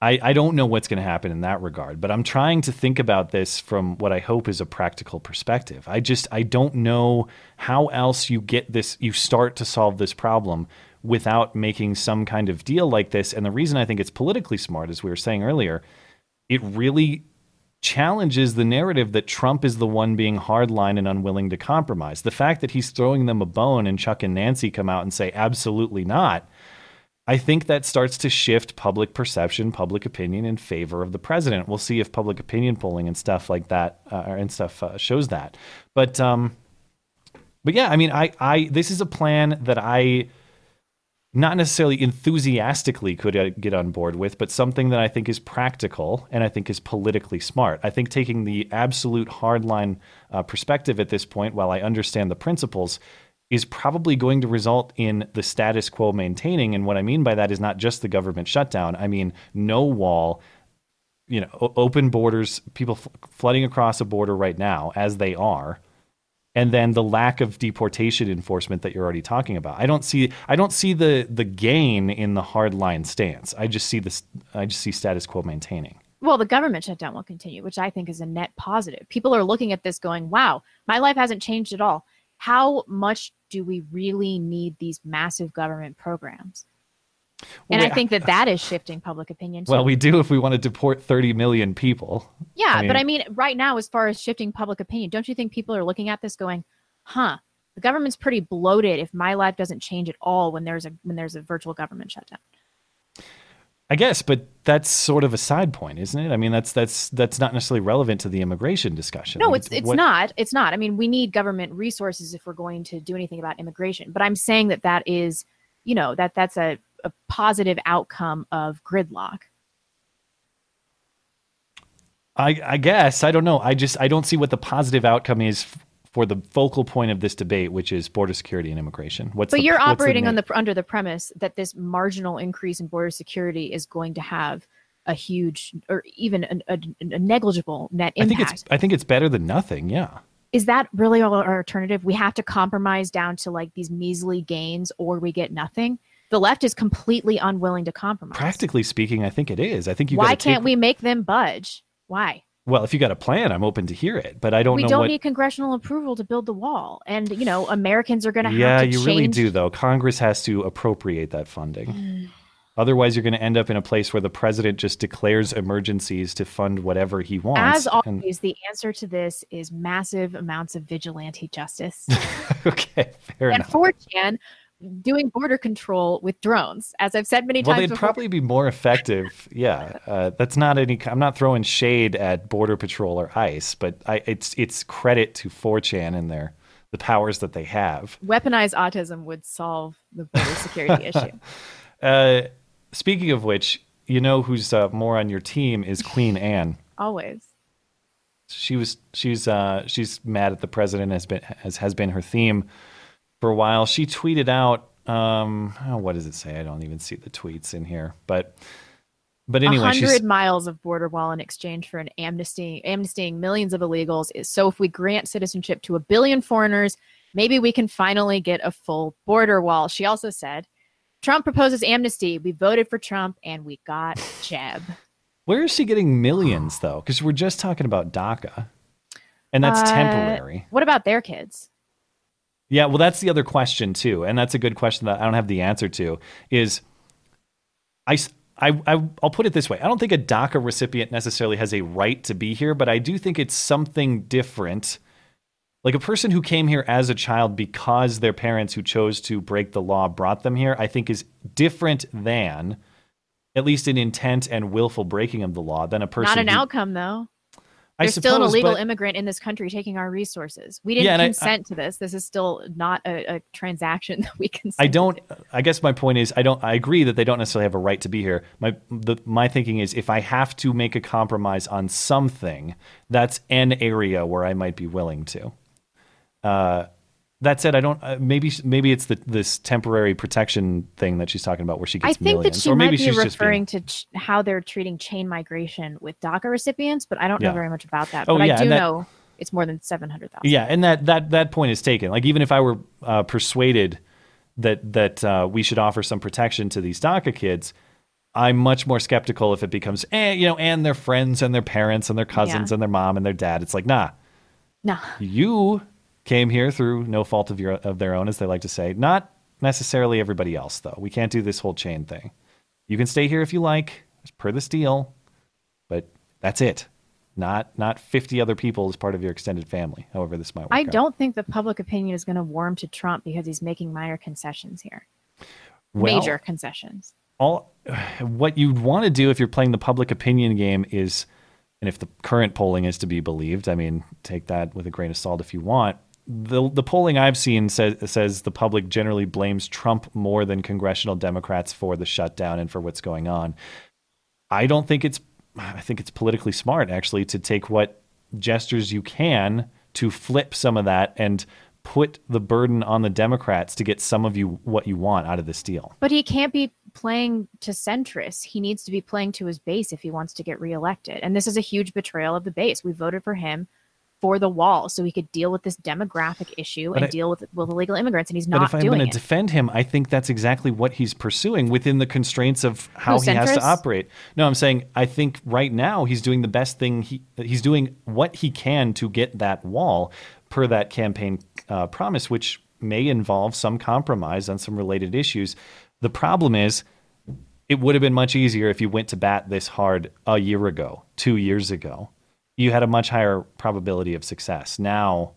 I, I don't know what's going to happen in that regard, but I'm trying to think about this from what I hope is a practical perspective. I just I don't know how else you get this you start to solve this problem without making some kind of deal like this. And the reason I think it's politically smart, as we were saying earlier, it really challenges the narrative that Trump is the one being hardline and unwilling to compromise. The fact that he's throwing them a bone and Chuck and Nancy come out and say, absolutely not. I think that starts to shift public perception, public opinion in favor of the president. We'll see if public opinion polling and stuff like that uh, and stuff uh, shows that. But um, but yeah, I mean, I I this is a plan that I not necessarily enthusiastically could get on board with, but something that I think is practical and I think is politically smart. I think taking the absolute hardline uh, perspective at this point, while I understand the principles, is probably going to result in the status quo maintaining. And what I mean by that is not just the government shutdown. I mean no wall, you know, open borders, people f- flooding across a border right now as they are and then the lack of deportation enforcement that you're already talking about. I don't see I don't see the the gain in the hardline stance. I just see this I just see status quo maintaining. Well, the government shutdown will continue, which I think is a net positive. People are looking at this going, "Wow, my life hasn't changed at all. How much do we really need these massive government programs?" And Well, I think that that is shifting public opinion. Too. Well, we do if we want to deport 30 million people. Yeah, but I mean, right now, as far as shifting public opinion, don't you think people are looking at this going, "Huh, the government's pretty bloated. If my life doesn't change at all when there's a when there's a virtual government shutdown." I guess, but that's sort of a side point, isn't it? I mean, that's that's that's not necessarily relevant to the immigration discussion. No, it's it's what- not. It's not. I mean, we need government resources if we're going to do anything about immigration. But I'm saying that that is, you know, that that's a, a positive outcome of gridlock. I, I guess I don't know. I just I don't see what the positive outcome is f- for the focal point of this debate, which is border security and immigration. What's but the, you're operating on the under the premise that this marginal increase in border security is going to have a huge or even a, a, a negligible net impact. I think it's I think it's better than nothing. Yeah. is that really our alternative? We have to compromise down to like these measly gains, or we get nothing. The left is completely unwilling to compromise. Practically speaking, I think it is. I think you. Why can't take, we make them budge? Why? Well, if you got a plan, I'm open to hear it, but I don't we don't what. need congressional approval to build the wall, and you know Americans are going to have to change. yeah, you change. really do, though. Congress has to appropriate that funding. Mm. Otherwise, you're going to end up in a place where the president just declares emergencies to fund whatever he wants. As and- always, the answer to this is massive amounts of vigilante justice. okay, fair and enough. 4chan doing border control with drones. As I've said many Well, times well, they'd before, probably be more effective. Yeah, uh, that's not any. I'm not throwing shade at Border Patrol or ICE, but I, it's it's credit to 4chan and their the powers that they have. weaponized autism would solve the border security issue. Uh, speaking of which, you know who's uh, more on your team is Queen Anne. Always. She was she's uh, she's mad at the president has been as has been her theme for a while. She tweeted out um, oh, what does it say? I don't even see the tweets in here, but but anyway, hundred miles of border wall in exchange for an amnesty, amnestying millions of illegals. So if we grant citizenship to a billion foreigners, maybe we can finally get a full border wall. She also said, Trump proposes amnesty. We voted for Trump and we got Jeb. Where is she getting millions though? Because we're just talking about DACA, and that's Uh, temporary. What about their kids? Yeah, well, that's the other question too, and that's a good question that I don't have the answer to. Is I, I, I will put it this way: I don't think a DACA recipient necessarily has a right to be here, but I do think it's something different. Like a person who came here as a child because their parents who chose to break the law brought them here, I think is different than, at least in intent and willful breaking of the law, than a person. Not an who- outcome, though. I There's still an illegal but- immigrant in this country taking our resources. We didn't Yeah, and I- consent to this. This is still not a, a transaction that we consent. I don't. I guess my point is, I don't. I agree that they don't necessarily have a right to be here. My the, my thinking is, if I have to make a compromise on something, that's an area where I might be willing to. Uh, that said, I don't. Uh, maybe maybe it's the this temporary protection thing that she's talking about, where she I gets think that millions, she or maybe might be she's just being referring to ch- how they're treating chain migration with DACA recipients, but I don't Yeah. know very much about that. Oh, but yeah, I do that- know it's more than seven hundred thousand. Yeah, and that that that point is taken. Like even if I were uh, persuaded that that uh, we should offer some protection to these DACA kids, I'm much more skeptical if it becomes, eh, you know, and their friends and their parents and their cousins Yeah. and their mom and their dad. It's like, nah, nah, you came here through no fault of your of their own, as they like to say, not necessarily everybody else, though. We can't do this whole chain thing. You can stay here if you like, per this deal, but that's it. Not not 50 other people as part of your extended family. However, this might work. I out. don't think the public opinion is going to warm to Trump because he's making minor concessions here. Well, Major concessions. all what you'd want to do if you're playing the public opinion game is and if the current polling is to be believed i mean take that with a grain of salt if you want the the polling i've seen says says the public generally blames trump more than congressional democrats for the shutdown and for what's going on i don't think it's i think it's politically smart actually to take what gestures you can to flip some of that and put the burden on the democrats to get some of you what you want out of this deal But he can't be playing to centrists. He needs to be playing to his base if he wants to get reelected. And this is a huge betrayal of the base. We voted for him for the wall so he could deal with this demographic issue But and I- deal with with illegal immigrants, and he's not doing it. But not if I'm going to defend him, I think that's exactly what he's pursuing within the constraints of how Who, he has to operate. No, I'm saying I think right now he's doing the best thing. He he's doing what he can to get that wall per that campaign uh, promise, which may involve some compromise on some related issues. The problem is, it would have been much easier if you went to bat this hard a year ago, two years ago. You had a much higher probability of success. Now,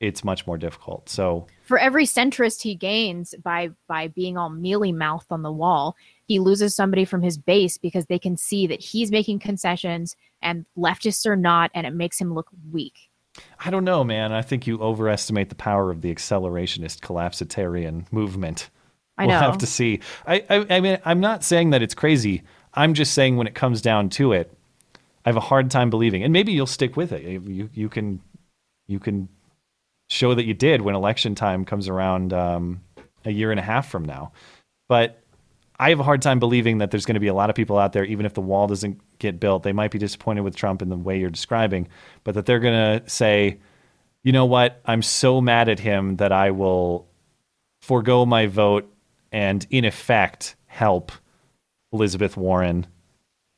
it's much more difficult. So. for every centrist he gains by by being all mealy mouthed on the wall, he loses somebody from his base because they can see that he's making concessions and leftists are not, and it makes him look weak. I don't know, man. I think you overestimate the power of the accelerationist collapsitarian movement. I know. We'll have to see. I, I, I mean, I'm not saying that it's crazy. I'm just saying when it comes down to it, I have a hard time believing. And maybe you'll stick with it. You you can you can show that you did when election time comes around um, a year and a half from now. But I have a hard time believing that there's going to be a lot of people out there, even if the wall doesn't get built, they might be disappointed with Trump in the way you're describing, but that they're going to say, you know what, I'm so mad at him that I will forego my vote and, in effect, help Elizabeth Warren,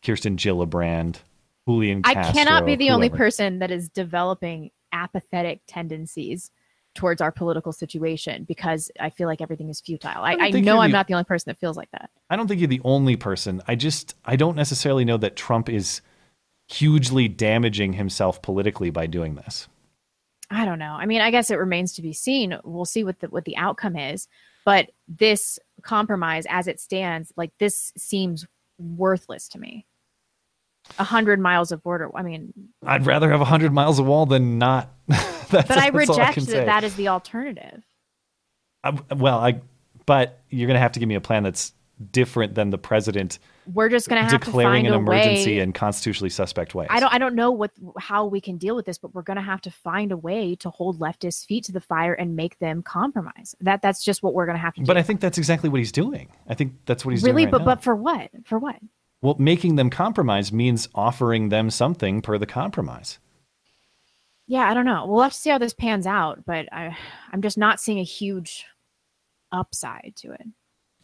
Kirsten Gillibrand, Julian I Castro. cannot be the only person that is developing apathetic tendencies towards our political situation because I feel like everything is futile. I, don't I know I'm the- not the only person that feels like that. I don't think you're the only person. I just I don't necessarily know that Trump is hugely damaging himself politically by doing this. I don't know. I mean, I guess it remains to be seen. We'll see what the what the outcome is. But this compromise, as it stands, like this seems worthless to me. A hundred miles of border. I mean, I'd rather have a 100 miles of wall than not. that's, but I reject can that say. that is the alternative. I, well, I but you're going to have to give me a plan that's different than the president We're just gonna have declaring to an emergency way. in constitutionally suspect ways. I don't I don't know what how we can deal with this, but we're gonna have to find a way to hold leftists' feet to the fire and make them compromise. That that's just what we're gonna have to do. But I think that's exactly what he's doing. I think that's what he's really, doing. but right now. but for what? For what? Well, making them compromise means offering them something per the compromise. Yeah, I don't know. We'll have to see how this pans out, but I I'm just not seeing a huge upside to it.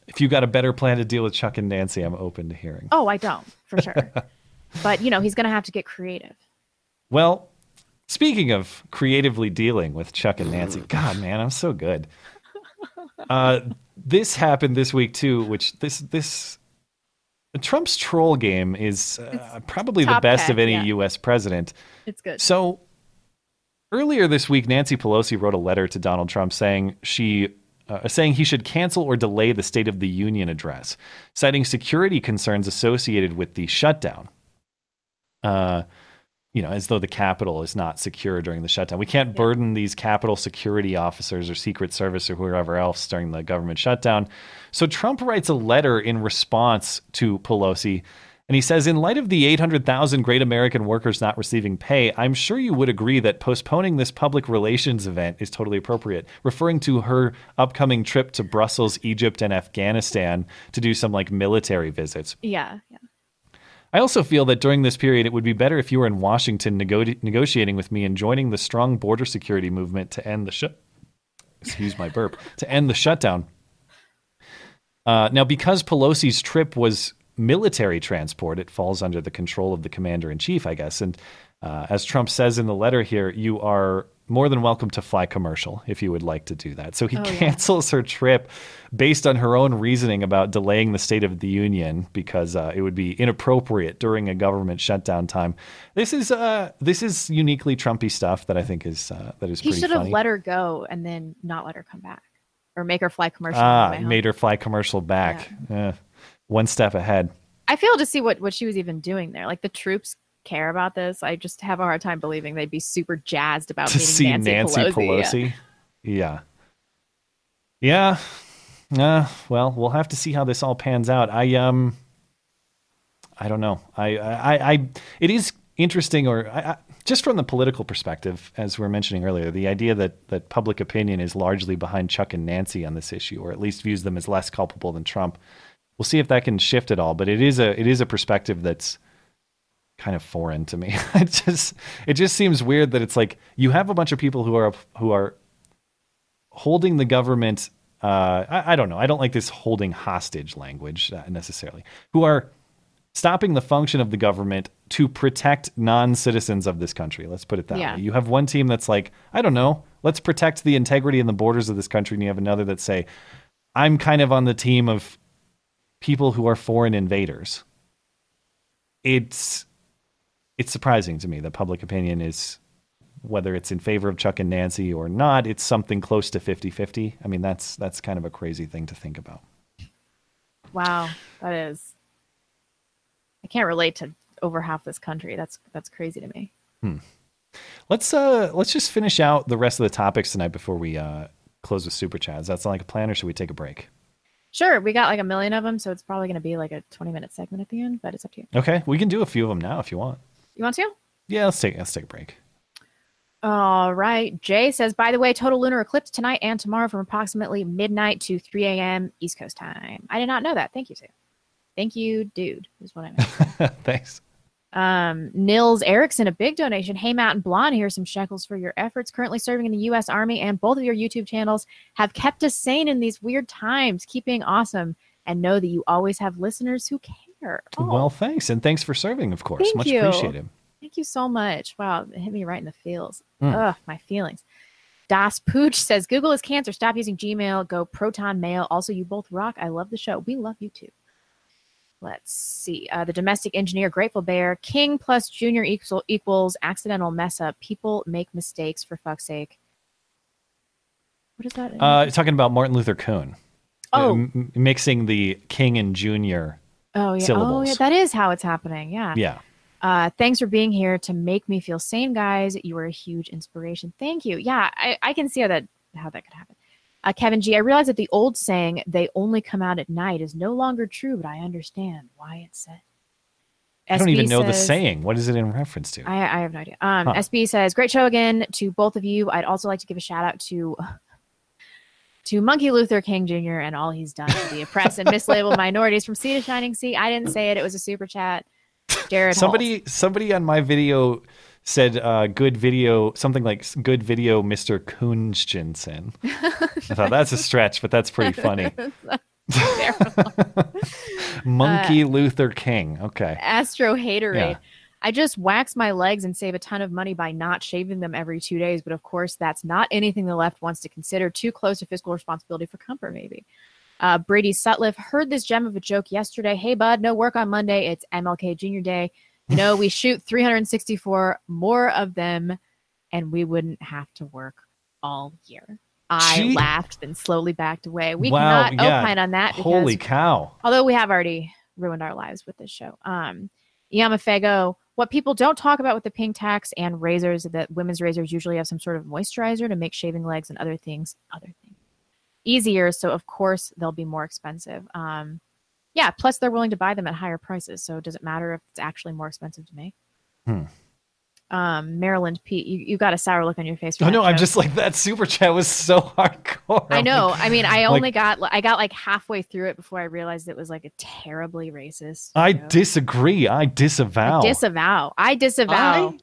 If you got a better plan to deal with Chuck and Nancy, I'm open to hearing. Oh, I don't, for sure. but you know, he's gonna have to get creative. Well, speaking of creatively dealing with Chuck and Nancy, God, man, I'm so good. Uh, this happened this week too, which this this Trump's troll game is uh, probably the best of any yeah. U.S. president. It's good. So earlier this week, Nancy Pelosi wrote a letter to Donald Trump saying she. Uh, saying he should cancel or delay the State of the Union address, citing security concerns associated with the shutdown. Uh, you know, as though the capital is not secure during the shutdown. We can't burden these capital security officers or Secret Service or whoever else during the government shutdown. So Trump writes a letter in response to Pelosi. And he says, in light of the 800,000 great American workers not receiving pay, I'm sure you would agree that postponing this public relations event is totally appropriate, referring to her upcoming trip to Brussels, Egypt, and Afghanistan to do some like military visits. Yeah, yeah. I also feel that during this period, it would be better if you were in Washington nego- negotiating with me and joining the strong border security movement to end the shut. Excuse my burp. To end the shutdown. Uh, now, because Pelosi's trip was military transport, it falls under the control of the commander in chief, I guess. And uh, as Trump says in the letter here, you are more than welcome to fly commercial if you would like to do that. So he Oh, yeah. cancels her trip based on her own reasoning about delaying the State of the Union because uh, it would be inappropriate during a government shutdown time. This is uh, this is uniquely Trumpy stuff that I think is uh, that is He pretty should have let her go and then not let her come back, or make her fly commercial. ah, made her fly commercial back. Eh, one step ahead. I fail to see what what she was even doing there. Like the troops care about this. I just have a hard time believing they'd be super jazzed about to see Nancy, Nancy Pelosi. Pelosi. Yeah. Yeah. Uh, well, we'll have to see how this all pans out. I um I don't know. I I, I it is interesting or I, I, just from the political perspective, as we were mentioning earlier, the idea that that public opinion is largely behind Chuck and Nancy on this issue, or at least views them as less culpable than Trump. We'll see if that can shift at all. But it is a it is a perspective that's kind of foreign to me. it just it just seems weird that it's like you have a bunch of people who are who are holding the government. Uh, I, I don't know. I don't like this holding hostage language uh, necessarily. Who are stopping the function of the government to protect non-citizens of this country. Let's put it that Yeah. way. You have one team that's like, I don't know, let's protect the integrity and the borders of this country, and you have another that say, I'm kind of on the team of people who are foreign invaders. It's it's surprising to me that public opinion is whether it's in favor of Chuck and Nancy or not, it's something close to 50-50. I mean, that's that's kind of a crazy thing to think about. Wow, that is. I can't relate to over half this country. That's that's crazy to me. Hmm. Let's uh let's just finish out the rest of the topics tonight before we uh close with super chats. That's like a plan, or should we take a break? Sure, we got like a million of them, so it's probably going to be like a twenty-minute segment at the end. But it's up to you. Okay, we can do a few of them now if you want. You want to? Yeah, let's take let's take a break. All right. Jay says, by the way, total lunar eclipse tonight and tomorrow from approximately midnight to 3 a.m. East Coast time. I did not know that. Thank you, Sue. Thank you, dude, is what I meant. Thanks. Um, Nils Erickson, a big donation. Hey, Matt and Blonde, here's some shekels for your efforts. Currently serving in the U.S. Army, and both of your YouTube channels have kept us sane in these weird times. Keep being awesome, and know that you always have listeners who care. Oh, Well, thanks, and thanks for serving, of course. Thank Much you. appreciated. Thank you so much. Wow, it hit me right in the feels. Mm. Ugh, my feelings. Das Pooch says Google is cancer. Stop using Gmail. Go Proton Mail. Also, you both rock. I love the show. We love you too. Let's see. Uh, the domestic engineer, Grateful Bear, King plus Junior equal, equals accidental mess up. People make mistakes for fuck's sake. What is that? Uh, talking about Martin Luther. Oh. Uh, m- mixing the King and Junior. Oh yeah. Oh yeah. That is how it's happening. Yeah. Yeah. Uh, thanks for being here to make me feel sane, guys. You are a huge inspiration. Thank you. Yeah, I, I can see how that how that could happen. Uh, Kevin G, I realize that the old saying "they only come out at night" is no longer true, but I understand why it's said. I don't even know the saying. What is it in reference to? I, I have no idea. Um, Huh. SB says, "Great show again to both of you. I'd also like to give a shout out to to Monkey Luther King Jr. and all he's done to the oppressed and mislabeled minorities from sea to shining sea. I didn't say it; it was a super chat. Jared, Holt. somebody somebody on my video said uh, good video something like good video Mr. Kunstjensen. I thought that's a stretch, but that's pretty funny. Monkey Uh, Luther King. Okay. Astro Haterade. Yeah. I just wax my legs and save a ton of money by not shaving them every two days. But of course, that's not anything the left wants to consider. Too close to fiscal responsibility for comfort, maybe. Uh, Brady Sutliff heard this gem of a joke yesterday. Hey, bud, no work on Monday. It's MLK Junior Day. You know, we shoot 364 more of them, and we wouldn't have to work all year. I Gee. laughed, then slowly backed away. We wow, cannot yeah. opine on that. Because Holy cow. although we have already ruined our lives with this show. Um, Yamafego, what people don't talk about with the pink tax and razors, that women's razors usually have some sort of moisturizer to make shaving legs and other things, other things easier. So of course they'll be more expensive. Um, yeah. Plus they're willing to buy them at higher prices. So does it matter if it's actually more expensive to make? Hmm. Um, Maryland Pete, you, you got a sour look on your face. Oh that no, I'm just like that super chat was so hardcore. I know. like- I mean, I like, only got I got like halfway through it before I realized it was like a terribly racist. I joke. disagree. I disavow. I disavow. I disavow.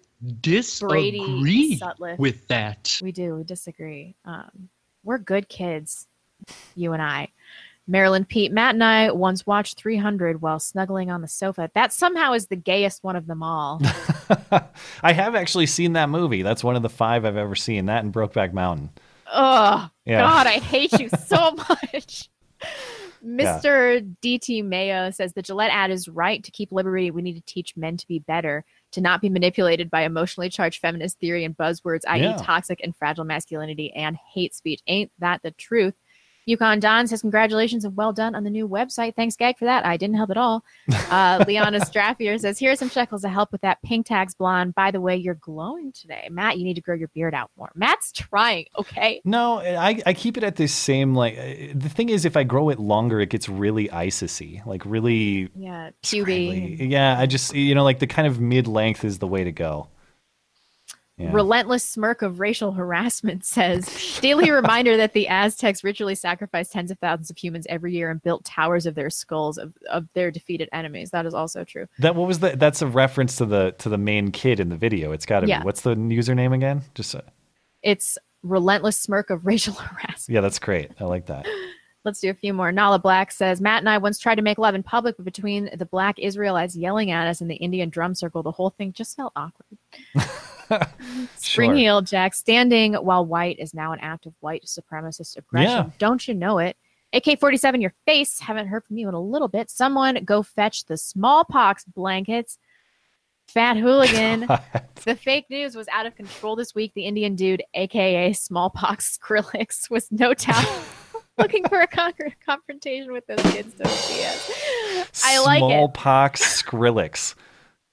Disagree Brady with that. We do. We disagree. Um, we're good kids, you and I. Marilyn Pete, Matt and I once watched 300 while snuggling on the sofa. That somehow is the gayest one of them all. I have actually seen that movie. That's one of the five I've ever seen. That and Brokeback Mountain. oh, Yeah. God, I hate you so much. Yeah. Mr. DT Mayo says the Gillette ad is right to keep liberty. We need to teach men to be better, to not be manipulated by emotionally charged feminist theory and buzzwords, i.e., Yeah. toxic and fragile masculinity and hate speech. Ain't that the truth? Yukon Don says, Congratulations and well done on the new website. Thanks, Gag, for that. I didn't help at all. Uh, Liana Straffier says, Here are some shekels to help with that pink tags blonde. By the way, you're glowing today. Matt, you need to grow your beard out more. Matt's trying, okay? No, I, I keep it at this same like. uh, The thing is, if I grow it longer, it gets really ISISy, like really. Yeah, puby. Yeah, I just you know like the kind of mid length is the way to go. Yeah. Relentless smirk of racial harassment says daily reminder that the Aztecs ritually sacrificed tens of thousands of humans every year and built towers of their skulls of, of their defeated enemies. That is also true. That what was the? That's a reference to the to the main kid in the video. It's got to Yeah. be. What's the username again? Just uh, It's relentless smirk of racial harassment. yeah, that's great. I like that. Let's do a few more. Nala Black says Matt and I once tried to make love in public, but between the black Israelites yelling at us and the Indian drum circle, the whole thing just felt awkward. Spring Sure. heel Jack standing while white is now an act of white supremacist aggression. Yeah. Don't you know it? AK 47, your face. Haven't heard from you in a little bit. Someone go fetch the smallpox blankets. Fat hooligan. the fake news was out of control this week. The Indian dude, aka smallpox Skrillex, was no doubt looking for a con- confrontation with those kids. Don't BS. I like it. Smallpox Skrillex.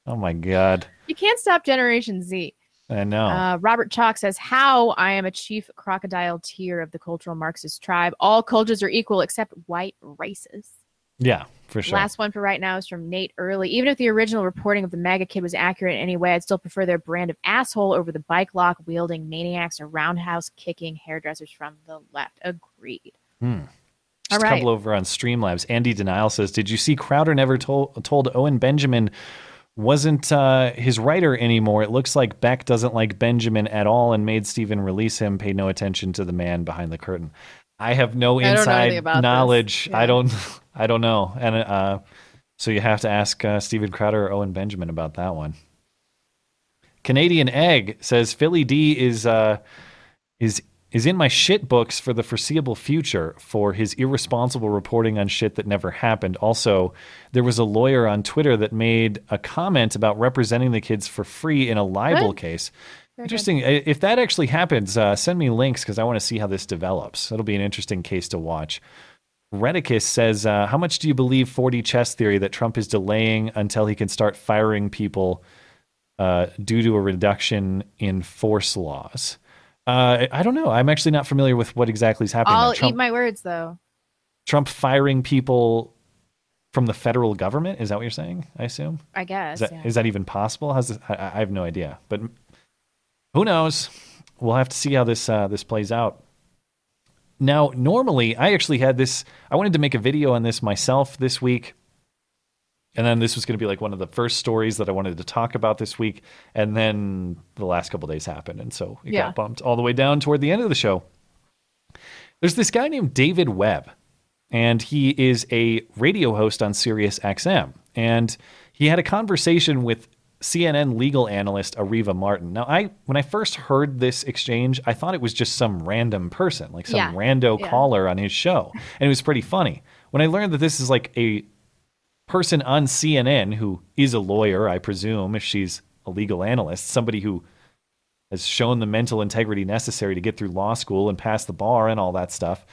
Oh my god. You can't stop Generation Z. I know. Uh, Robert Chalk says, How I am a chief crocodile tier of the cultural Marxist tribe. All cultures are equal except white races. yeah, for sure. Last one for right now is from Nate Early. Even if the original reporting of the MAGA kid was accurate in any way, I'd still prefer their brand of asshole over the bike lock wielding maniacs or roundhouse kicking hairdressers from the left. Agreed. Hmm. All Just a couple over on Streamlabs. Andy Denial says, "Did you see Crowder never told told Owen Benjamin wasn't uh, his writer anymore? It looks like Beck doesn't like Benjamin at all and made Stephen release him. Paid no attention to the man behind the curtain. I have no I don't know anything inside this. knowledge. I don't. I don't know. And uh, so you have to ask uh, Stephen Crowder or Owen Benjamin about that one. Canadian Egg says Philly D is uh, is is in my shit books for the foreseeable future for his irresponsible reporting on shit that never happened. Also, there was a lawyer on Twitter that made a comment about representing the kids for free in a libel Good. case. Very interesting. I- If that actually happens, uh, send me links because I want to see how this develops. It'll be an interesting case to watch. Redicus says, uh, "How much do you believe 4D chess theory that Trump is delaying until he can start firing people uh, due to a reduction in force laws?" Uh, I don't know. I'm actually not familiar with what exactly is happening. I'll Trump, eat my words, though. Trump firing people from the federal government. Is that what you're saying? I assume. I guess. Is that, yeah. is that even possible? How's this, I, I have no idea, but who knows? We'll have to see how this uh, this plays out. Now, normally, I actually had this. I wanted to make a video on this myself this week, and then this was going to be like one of the first stories that I wanted to talk about this week. And then the last couple days happened, and so it Yeah. got bumped all the way down toward the end of the show. There's this guy named David Webb, and he is a radio host on Sirius XM. And he had a conversation with CNN legal analyst Areva Martin. Now, I when I first heard this exchange, I thought it was just some random person, like some Yeah. rando Yeah. caller on his show, and it was pretty funny. When I learned that this is like a person on CNN who is a lawyer, I presume, if she's a legal analyst, somebody who has shown the mental integrity necessary to get through law school and pass the bar and all that stuff.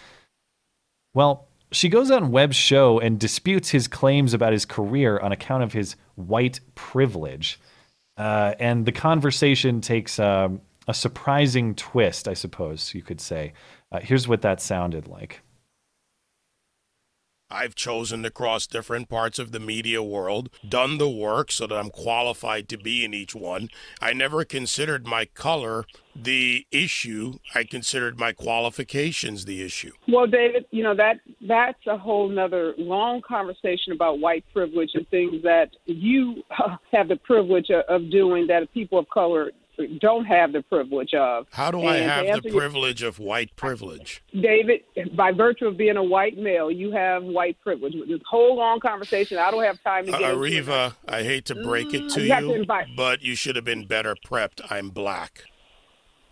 Well, she goes on Webb's show and disputes his claims about his career on account of his white privilege. Uh, and the conversation takes um, a surprising twist, I suppose you could say. Uh, here's what that sounded like. I've chosen to cross different parts of the media world, done the work so that I'm qualified to be in each one. I never considered my color the issue. I considered my qualifications the issue. Well, David, you know that that's a whole nother long conversation about white privilege and things that you have the privilege of doing that people of color don't have the privilege of. How do I And to have the your- privilege of white privilege? David, by virtue of being a white male, you have white privilege. This whole long conversation, I don't have time to Uh, get it. Areva, I hate to break it to Mm, you to but you should have been better prepped. I'm black.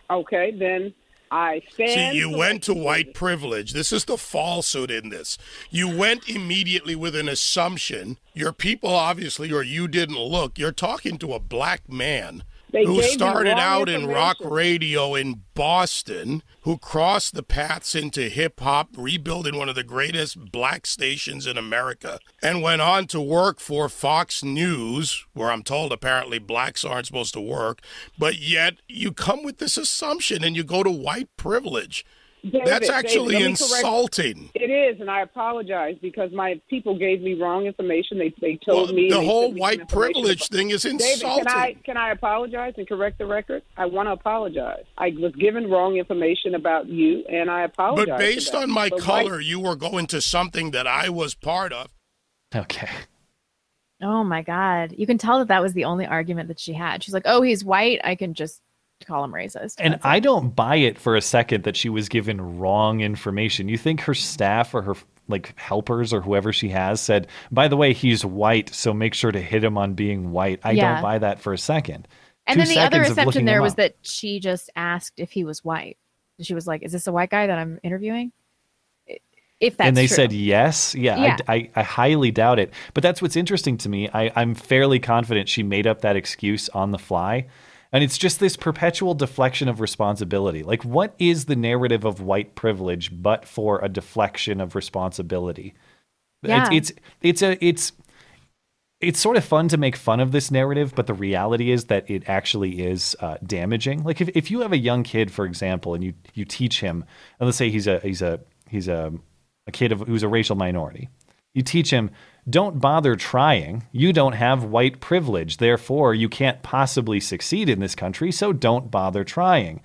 Okay, then I stand. See, you went to white privilege. This is the falsehood in this. You went immediately with an assumption. Your people, obviously, or you didn't look. You're talking to a black man They who started out in rock radio in Boston, who crossed the paths into hip hop, rebuilding one of the greatest black stations in America, and went on to work for Fox News, where I'm told apparently blacks aren't supposed to work. But yet you come with this assumption and you go to white privilege. David, That's actually let me correct- insulting. It is, and I apologize because my people gave me wrong information. They they told Well, me the whole me white privilege thing is David, insulting. can I can I apologize and correct the record? I want to apologize. I was given wrong information about you, and I apologize. But based on my But white- color, you were going to something that I was part of. Okay. Oh my God. You can tell that that was the only argument that she had. She's like, oh, he's white. I can just call him racist. And I don't buy it for a second that she was given wrong information. You think her staff or her like helpers or whoever she has said, by the way, he's white, so make sure to hit him on being white. I Yeah. don't buy that for a second. And Two then the other assumption there was up. that she just asked if he was white. She was like, is this a white guy that I'm interviewing? If that's and they true. said yes. Yeah, Yeah. I, I, I highly doubt it. But that's what's interesting to me. I, I'm fairly confident she made up that excuse on the fly. And it's just this perpetual deflection of responsibility. Like, what is the narrative of white privilege but for a deflection of responsibility? Yeah. It's, it's it's a it's it's sort of fun to make fun of this narrative, but the reality is that it actually is uh, damaging. Like if, if you have a young kid, for example, and you you teach him, and let's say he's a he's a he's a a kid of, who's a racial minority, you teach him, don't bother trying. You don't have white privilege, therefore you can't possibly succeed in this country. So don't bother trying.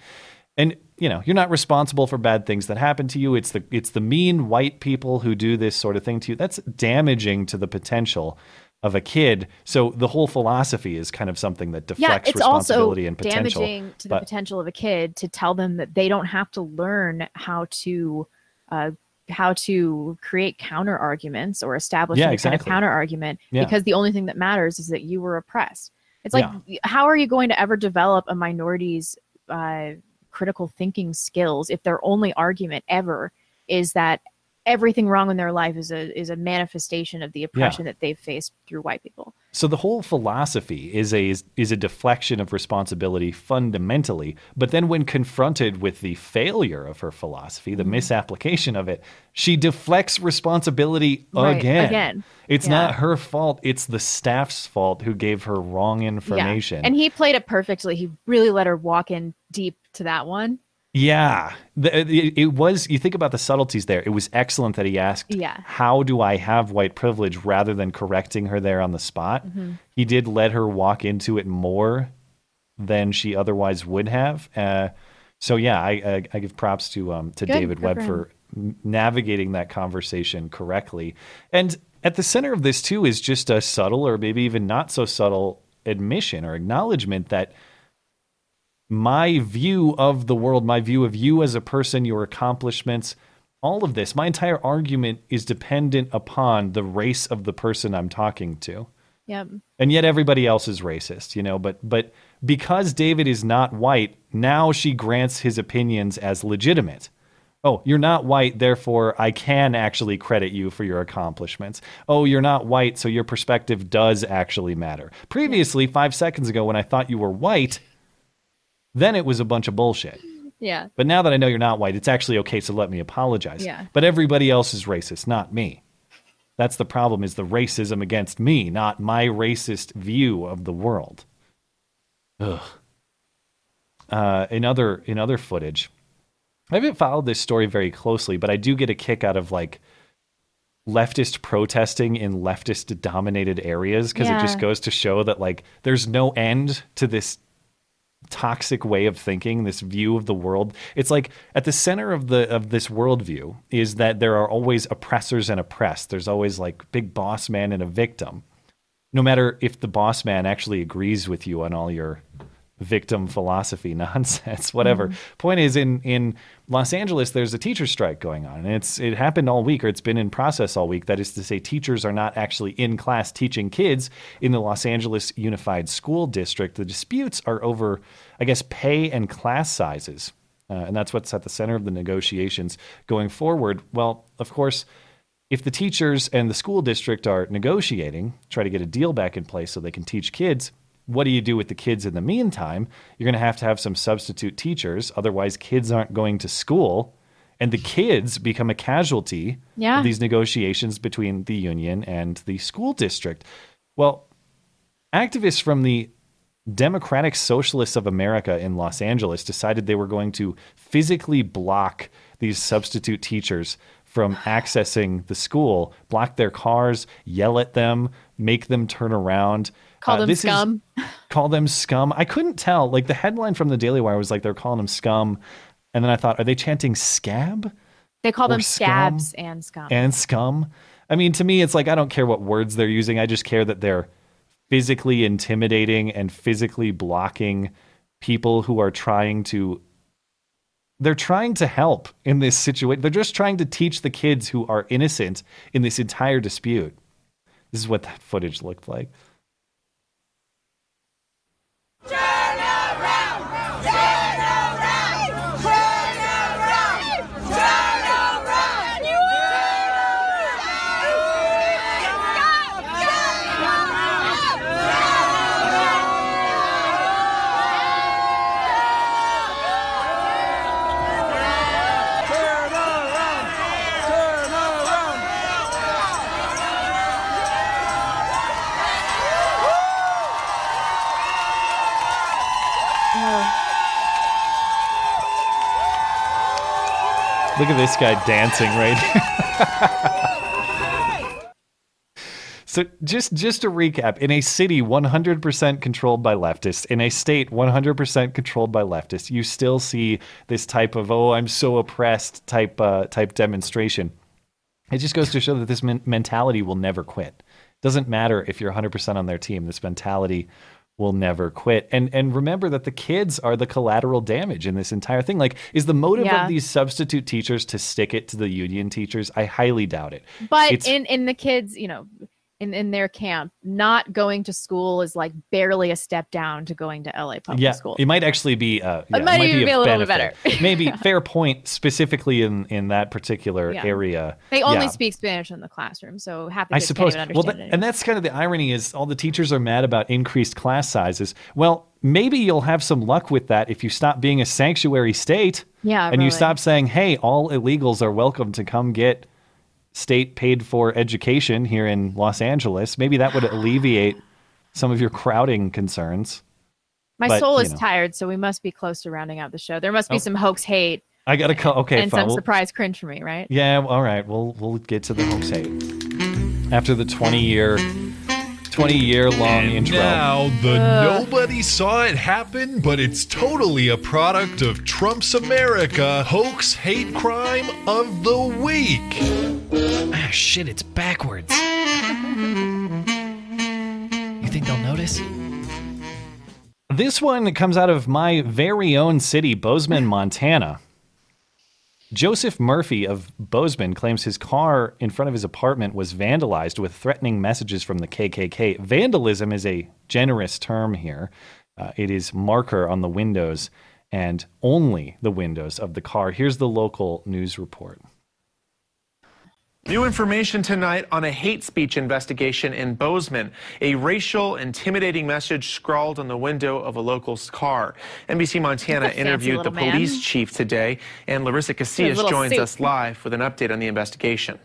And you know you're not responsible for bad things that happen to you. It's the it's the mean white people who do this sort of thing to you. That's damaging to the potential of a kid. So the whole philosophy is kind of something that yeah, deflects also responsibility and potential. damaging to the But- potential of a kid to tell them that they don't have to learn how to uh, how to create counter arguments or establish Yeah, any kind of exactly. counter argument Yeah. because the only thing that matters is that you were oppressed. It's like how are you going to ever develop a minority's uh, critical thinking skills if their only argument ever is that everything wrong in their life is a is a manifestation of the oppression that they've faced through white people. So the whole philosophy is a is a deflection of responsibility fundamentally, but then when confronted with the failure of her philosophy, the Mhm. misapplication of it, she deflects responsibility Right, again. again. It's Yeah. not her fault, it's the staff's fault who gave her wrong information. Yeah. And he played it perfectly. He really let her walk in deep to that one. Yeah, the, it, was. You think about the subtleties there. It was excellent that he asked, Yeah. "How do I have white privilege?" rather than correcting her there on the spot. Mhm. He did let her walk into it more than she otherwise would have. Uh, so yeah, I, I, I give props to um, to Good, David Webb for for navigating that conversation correctly. And at the center of this too is just a subtle, or maybe even not so subtle, admission or acknowledgement that my view of the world, my view of you as a person, your accomplishments, all of this, my entire argument is dependent upon the race of the person I'm talking to. Yep. And yet everybody else is racist, you know, but but because David is not white, now she grants his opinions as legitimate. Oh, you're not white, therefore I can actually credit you for your accomplishments. Oh, you're not white, so your perspective does actually matter. Previously, 5 seconds ago when I thought you were white, then it was a bunch of bullshit. Yeah. But now that I know you're not white, it's actually okay, so let me apologize. Yeah. But everybody else is racist, not me. That's the problem is the racism against me, not my racist view of the world. Ugh. Uh, in other in other footage, I haven't followed this story very closely, but I do get a kick out of like leftist protesting in leftist dominated areas because it just goes to show that like there's no end to this toxic way of thinking, this view of the world. It's like at the center of the of this worldview is that there are always oppressors and oppressed. There's always like big boss man and a victim. No matter if the boss man actually agrees with you on all your victim philosophy nonsense, whatever. Point is, in in Los Angeles, there's a teacher strike going on, and it's it happened all week, or it's been in process all week. That is to say, teachers are not actually in class teaching kids in the Los Angeles Unified School District. The disputes are over, I guess, pay and class sizes, uh, and that's what's at the center of the negotiations going forward. Well, of course. If the teachers and the school district are negotiating, try to get a deal back in place so they can teach kids, what do you do with the kids in the meantime? You're going to have to have some substitute teachers. Otherwise, kids aren't going to school. And the kids become a casualty Yeah. of these negotiations between the union and the school district. Well, activists from the Democratic Socialists of America in Los Angeles decided they were going to physically block these substitute teachers from accessing the school, block their cars, yell at them, make them turn around. Call uh, them this is- scum. call them scum. I couldn't tell. Like the headline from the Daily Wire was like they're calling them scum, and then I thought, are they chanting scab They call them scum scabs and scum. and scum? I mean, to me, it's like I don't care what words they're using. I just care that they're physically intimidating and physically blocking people who are trying to. They're trying to help in this situation. They're just trying to teach the kids who are innocent in this entire dispute. This is what that footage looked like. Look at this guy dancing right here. so just just to recap, in a city 100% controlled by leftists, in a state 100% controlled by leftists, you still see this type of oh I'm so oppressed type uh, type demonstration. It just goes to show that this men- mentality will never quit. Doesn't matter if you're 100% on their team. This mentality will never quit. And and remember that the kids are the collateral damage in this entire thing. Like is the motive Yeah. of these substitute teachers to stick it to the union teachers? I highly doubt it. But It's- in in the kids, you know, in in their camp, not going to school is like barely a step down to going to LA public yeah, school. it might actually be. Uh, yeah, might even be a little bit benefit. Maybe fair point specifically in in that particular Yeah. area. They only Yeah. speak Spanish in the classroom, so happy I suppose. Well, that, and that's kind of the irony is all the teachers are mad about increased class sizes. Well, maybe you'll have some luck with that if you stop being a sanctuary state. Yeah, and you stop saying, "Hey, all illegals are welcome to come get state paid for education here in Los Angeles." Maybe that would alleviate some of your crowding concerns. My But, soul is know. tired, so we must be close to rounding out the show. There must be Oh. some hoax hate I gotta call. Okay, and fine. some We'll- surprise cringe for me, right? Yeah, all right. We'll we'll get to the hoax hate after the twenty year, twenty year long intro. Now, the Ugh. nobody saw it happen, but it's totally a product of Trump's America hoax hate crime of the week. Ah, shit! It's backwards. You think they'll notice? This one comes out of my very own city, Bozeman, Montana. Joseph Murphy of Bozeman claims his car in front of his apartment was vandalized with threatening messages from the KKK. Vandalism is a generous term here. Uh, it is marker on the windows and only the windows of the car. Here's the local news report. New information tonight on a hate speech investigation in Bozeman. A racial, intimidating message scrawled on the window of a local's car. NBC Montana interviewed the man. police chief today, and Larissa Casillas joins suit. us live with an update on the investigation.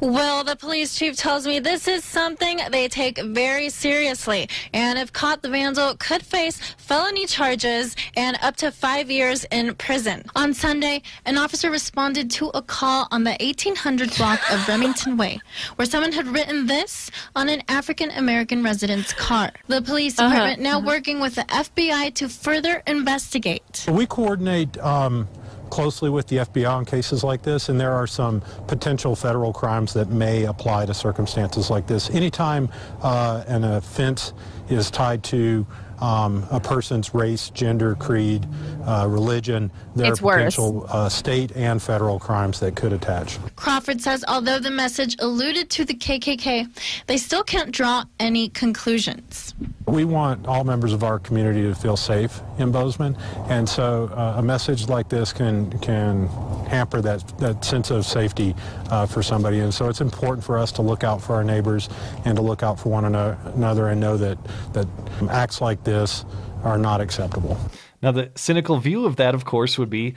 Well, the police chief tells me this is something they take very seriously, and if caught, the vandal could face felony charges and up to five years in prison. On Sunday, an officer responded to a call on the 1800 block of Remington Way, where someone had written this on an African American resident's car. The police Uh-huh, department now working with the FBI to further investigate. We coordinate um, closely with the FBI on cases like this, and there are some potential federal crimes that may apply to circumstances like this. Anytime uh, an offense is tied to um, a person's race, gender, creed, uh, religion. There It's are potential uh, state and federal crimes that could attach. Crawford says although the message alluded to the KKK, they still can't draw any conclusions. We want all members of our community to feel safe in Bozeman, and so uh, a message like this can can hamper that that sense of safety uh, for somebody. And so it's important for us to look out for our neighbors and to look out for one another and know that that acts like this are not acceptable. Now, the cynical view of that, of course, would be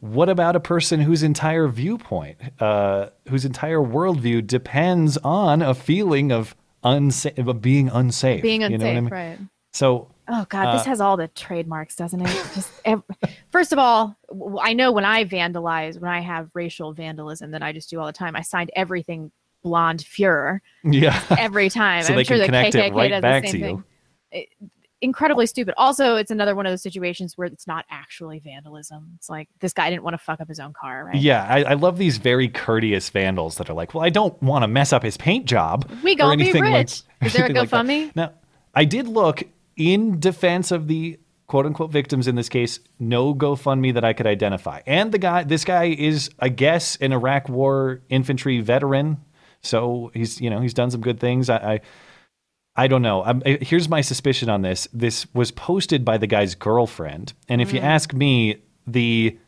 what about a person whose entire viewpoint, uh, whose entire worldview depends on a feeling of unsafe, of being unsafe? Being you know what I unsafe, mean? right. So, Oh God, this uh, has all the trademarks, doesn't it? Just ev- first of all, I know when I vandalize, when I have racial vandalism that I just do all the time, I signed everything blonde Fuhrer Yeah. every time. So I'm they sure can the connect it right does back the to same you. thing. It- incredibly stupid. Also, it's another one of those situations where it's not actually vandalism. It's like this guy didn't want to fuck up his own car, right? Yeah, I, I love these very courteous vandals that are like, "Well, I don't want to mess up his paint job." We or gonna be anything like- rich. Is there a anything like. GoFundMe? Now, I did look in defense of the quote unquote victims in this case. No GoFundMe that I could identify, and the guy, this guy is, I guess, an Iraq War infantry veteran, so he's you know he's done some good things. I. I I don't know. Uh, here's my suspicion on this. This was posted by the guy's girlfriend, and if you Mm. ask me, the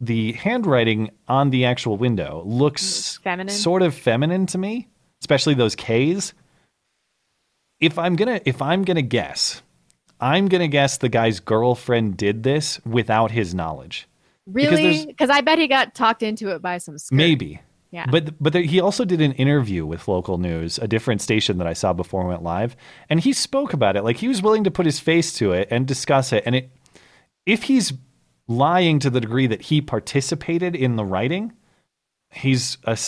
the handwriting on the actual window looks Feminine? sort of feminine to me, especially those K's. If I'm gonna if I'm gonna guess, I'm gonna guess the guy's girlfriend did this without his knowledge. Really? Because I bet he got talked into it by some skirt. Maybe. Yeah. But but there, he also did an interview with local news, a different station that I saw before we went live, and he spoke about it. Like he was willing to put his face to it and discuss it. And it, if he's lying to the degree that he participated in the writing, he's a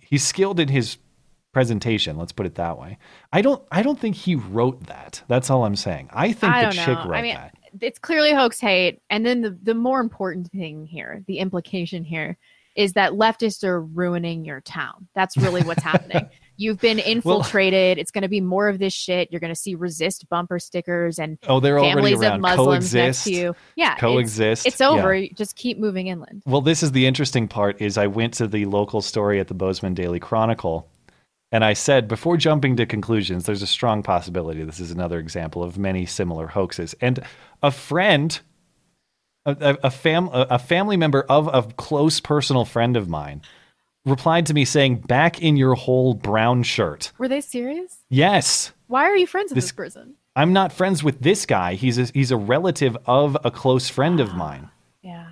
he's skilled in his presentation. Let's put it that way. I don't I don't think he wrote that. That's all I'm saying. I think I the chick know. wrote I mean, that. it's clearly hoax hate. And then the, the more important thing here, the implication here, is that leftists are ruining your town. That's really what's happening. You've been infiltrated. it's going to be more of this shit. You're going to see resist bumper stickers and Oh, they're already families around. of Muslims next Coexist. to you. Yeah, it's- Coexist. It's, over. Yeah. Just keep moving inland. Well, this is the interesting part is I went to the local story at the Bozeman Daily Chronicle and I said before jumping to conclusions, there's a strong possibility this is another example of many similar hoaxes. And a friend a, a, fam a, family member of a close personal friend of mine replied to me saying back in your whole brown shirt. Were they serious? Yes. Why are you friends with This- this, person? I'm not friends with this guy. He's a, he's a relative of a close friend of ah, mine. Yeah.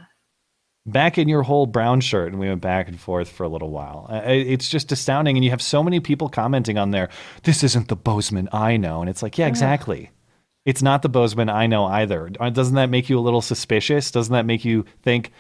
back in your whole brown shirt and we went back and forth for a little while it's just astounding and you have so many people commenting on there this isn't the bozeman i know and it's like yeah exactly it's not the bozeman i know either Uh, doesn't that make you a little suspicious doesn't that make you think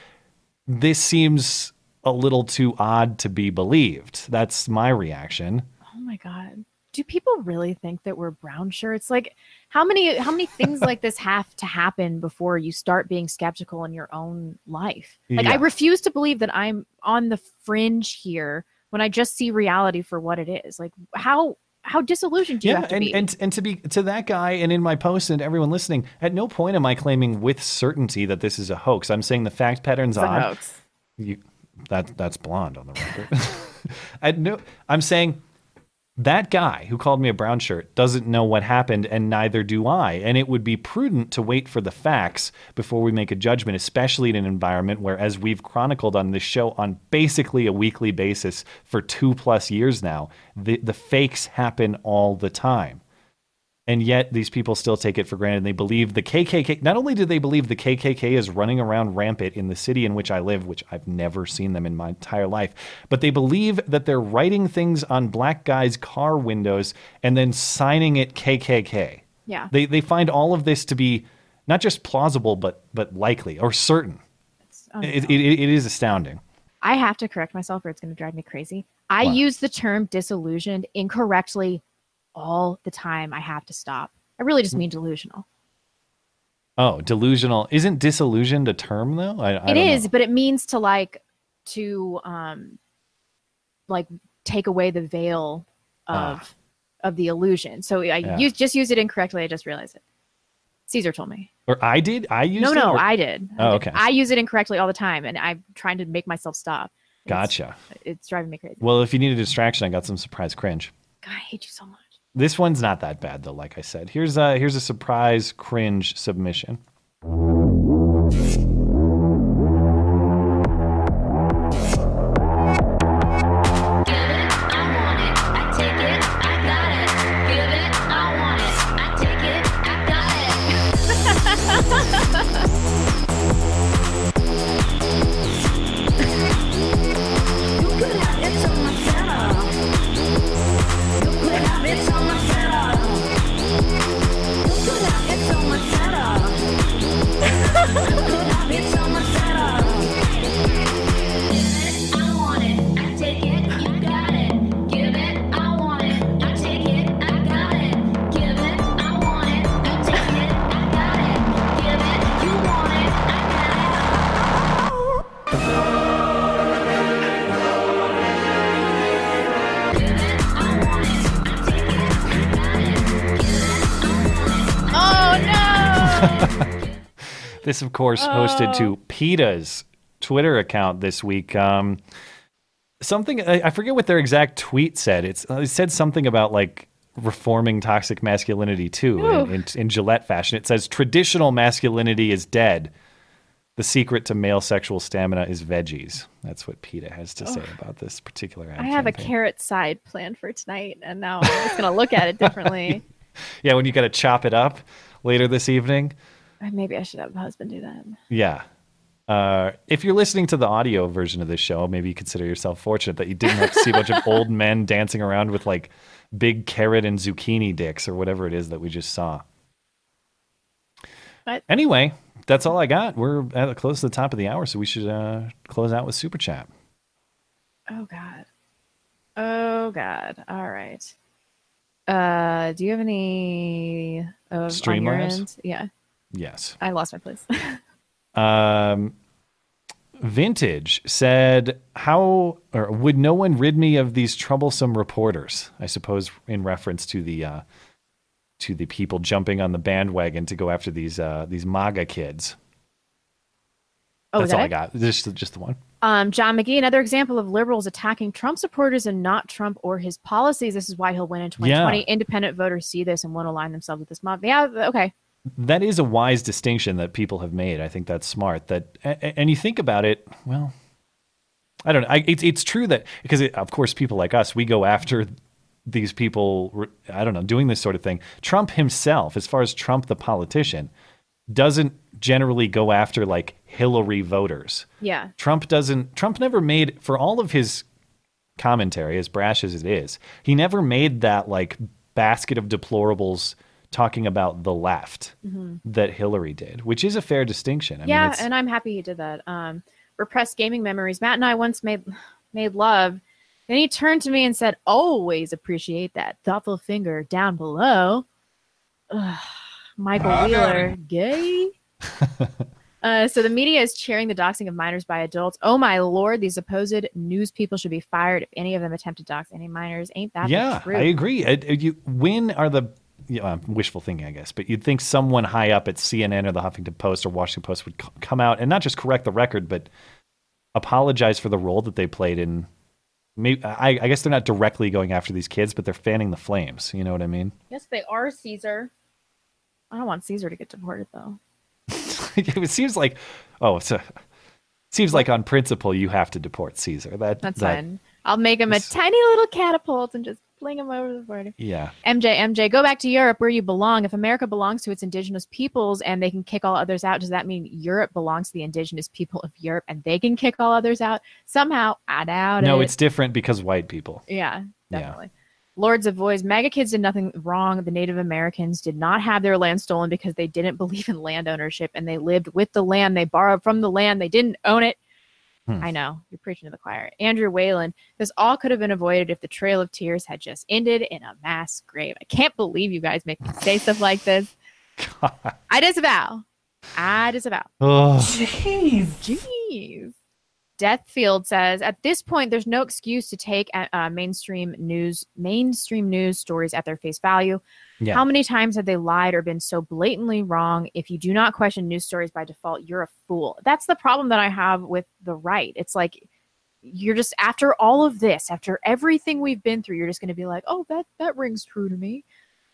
this seems a little too odd to be believed that's my reaction Oh my god. Do people really think that we're brown shirts? Like how many how many things like this have to happen before you start being skeptical in your own life? Like I refuse to believe that I'm on the fringe here when I just see reality for what it is. Like how how disillusioned do you yeah, have to and, be? and and to be to that guy and in my post and everyone listening, at no point am I claiming with certainty that this is a hoax. I'm saying the fact pattern's It's odd. You, that that's blonde on the record. I no, I'm saying that guy who called me a brown shirt doesn't know what happened, and neither do I. And it would be prudent to wait for the facts before we make a judgment, especially in an environment where, as we've chronicled on this show on basically a weekly basis for two plus years now, the, the fakes happen all the time. And yet these people still take it for granted. They believe the KKK. Not only do they believe the KKK is running around rampant in the city in which I live, which I've never seen them in my entire life, but they believe that they're writing things on black guys' car windows and then signing it KKK. Yeah. They they find all of this to be not just plausible but but likely or certain. It, it, it is astounding. I have to correct myself or it's going to drive me crazy. I use the term disillusioned incorrectly all the time. I have to stop. I really Hmm. just mean delusional. Oh, delusional. Isn't disillusioned a term though? I, I It know. but it means to like to um like take away the veil of Ah. of the illusion. So I Yeah. use just use it incorrectly. I just realized it. Caesar told me. Or I did? I used no, it? no, or- I did. I Oh, did. okay. I use it incorrectly all the time, and I'm trying to make myself stop. Gotcha. It's driving me crazy. Well, if you need a distraction, I got some surprise cringe. God, I hate you so much. This one's not that bad though. Like I said, here's a here's a surprise cringe submission. Course, posted to PETA's Twitter account this week. Um, something I, I forget what their exact tweet said. It's uh, it said something about like reforming toxic masculinity too in, in, in Gillette fashion. It says traditional masculinity is dead. The secret to male sexual stamina is veggies. That's what PETA has to say about this particular ad. I have a carrot side planned for tonight, and now I'm just gonna look at it differently. Yeah, when you got to chop it up later this evening. Uh, Maybe I should have a husband do that. Yeah. Uh, if you're listening to the audio version of this show, maybe you consider yourself fortunate that you didn't have to see a bunch of old men dancing around with like big carrot and zucchini dicks or whatever it is that we just saw. But Anyway, that's all I got. We're at close to the top of the hour, so we should uh, close out with super chat. oh god, oh god. All right. Uh, do you have any your Streamlabs? Yeah, Yes. I lost my place. Um, Vintage said, "How or would no one rid me of these troublesome reporters?" I suppose in reference to the uh, to the people jumping on the bandwagon to go after these uh, these MAGA kids. Oh, That's all that I got. Just just the one. Um, John McGee, another example of liberals attacking Trump supporters and not Trump or his policies. This is why he'll win in 2020. Yeah. Independent voters see this and won't align themselves with this mob. Yeah, okay. That is a wise distinction that people have made. I think that's smart. That and you think about it, well, I don't know. I, it's it's true that because it, of course people like us we go after these people. I don't know doing this sort of thing. Trump himself, as far as Trump the politician, doesn't generally go after like Hillary voters. Yeah. Trump doesn't. Trump never made for all of his commentary, as brash as it is, he never made that like basket of deplorables talking about the left Mhm. that Hillary did, which is a fair distinction. I yeah, it's, and I'm happy he did that. Um, repressed gaming memories. Matt and I once made made love. Then he turned to me and said, "Always appreciate that thoughtful finger down below." Ugh, Michael I Wheeler, gay. Uh, so the media is cheering the doxing of minors by adults. Oh my lord, these supposed news people should be fired if any of them attempt to dox any minors. Ain't that the yeah, truth? I agree. It- it- you, when are the you know, wishful thinking, I guess, but you'd think someone high up at CNN or the Huffington Post or Washington Post would c- come out and not just correct the record, but apologize for the role that they played in. Maybe, I, I guess they're not directly going after these kids, but they're fanning the flames. You know what I mean? Yes, they are Caesar. I don't want Caesar to get deported though. it seems like, oh, it's a, seems like on principle you have to deport Caesar. That That's that- fine. I'll make him a tiny little catapult and just fling him over the border. Yeah. MJ, MJ, go back to Europe where you belong. If America belongs to its indigenous peoples and they can kick all others out, does that mean Europe belongs to the indigenous people of Europe and they can kick all others out? Somehow, I doubt No, it. it's different because white people. Yeah, Yeah. definitely. Lords of Voice, MAGA kids did nothing wrong. The Native Americans did not have their land stolen because they didn't believe in land ownership and they lived with the land. They borrowed from the land. They didn't own it. Hmm. I know, you're preaching to the choir. Andrew Whalen, this all could have been avoided if the Trail of Tears had just ended in a mass grave. I can't believe you guys make me say stuff like this. I disavow. I disavow. Oh. Jeez. Jeez. Deathfield says, at this point, there's no excuse to take uh, mainstream news mainstream news stories at their face value. Yeah. How many times have they lied or been so blatantly wrong? If you do not question news stories by default, you're a fool. That's the problem that I have with the right. It's like you're just after all of this, after everything we've been through, you're just going to be like, oh, that that rings true to me.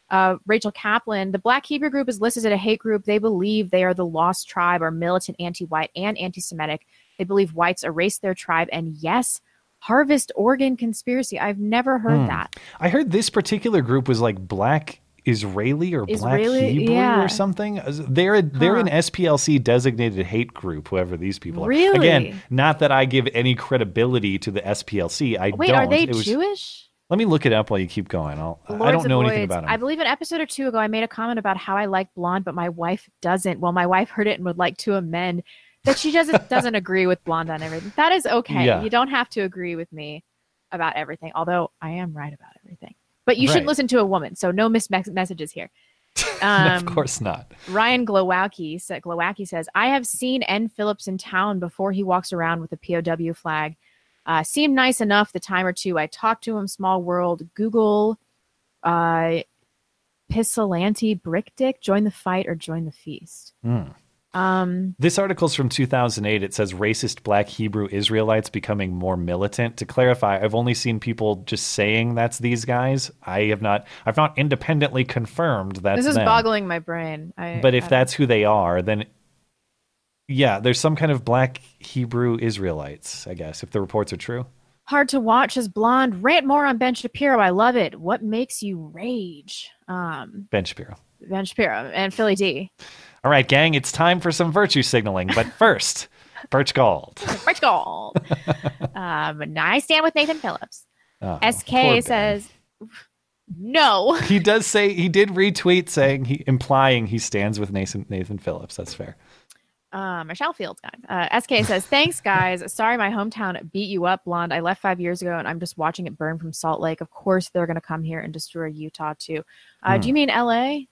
Uh, Rachel Kaplan, the Black Hebrew group is listed as a hate group. They believe they are the lost tribe, are militant, anti-white, and anti-Semitic. They believe whites erased their tribe, and yes, Harvest Organ conspiracy. I've never heard Hmm. that. I heard this particular group was like black Israeli or black Israeli? Hebrew Yeah. or something. They're a, they're Huh. an SPLC designated hate group. Whoever these people are. Really? Again, not that I give any credibility to the SPLC. I Wait, don't. are they was- Jewish? Let me look it up while you keep going. I'll, I don't know anything about them. I believe an episode or two ago, I made a comment about how I like blonde, but my wife doesn't. Well, my wife heard it and would like to amend that she doesn't doesn't agree with blonde on everything. That is okay. Yeah. You don't have to agree with me about everything, although I am right about everything. But you should Right. listen to a woman, so no mis messages here. No, Um, of course not. Ryan Glowacki, sa- Glowacki says, I have seen N. Phillips in town before he walks around with a POW flag. Uh, seemed nice enough the time or two I talked to him. Small world. Google uh, Ypsilanti Brick Dick. Join the fight or join the feast. Hmm. Um, This article's from 2008. It says racist black Hebrew Israelites becoming more militant. To clarify, I've only seen people just saying that's these guys. I have not. I've not independently confirmed that's this is them. boggling my brain. I, But if that's who they are, then yeah, there's some kind of black Hebrew Israelites. I guess if the reports are true. hard to watch as blonde. Rant more on Ben Shapiro. I love it. What makes you rage? Um, Ben Shapiro. Ben Shapiro and Philly D. All right, gang, it's time for some virtue signaling. But first, Birch Gold. Birch Gold. um, I stand with Nathan Phillips. Oh, SK says, no. He does say he did retweet saying he implying he stands with Nathan Nathan Phillips. That's fair. Uh, Michelle Fields, guy. Uh, SK says, thanks, guys. Sorry, my hometown beat you up, blonde. I left five years ago and I'm just watching it burn from Salt Lake. Of course, they're going to come here and destroy Utah, too. Uh, Hmm. Do you mean LA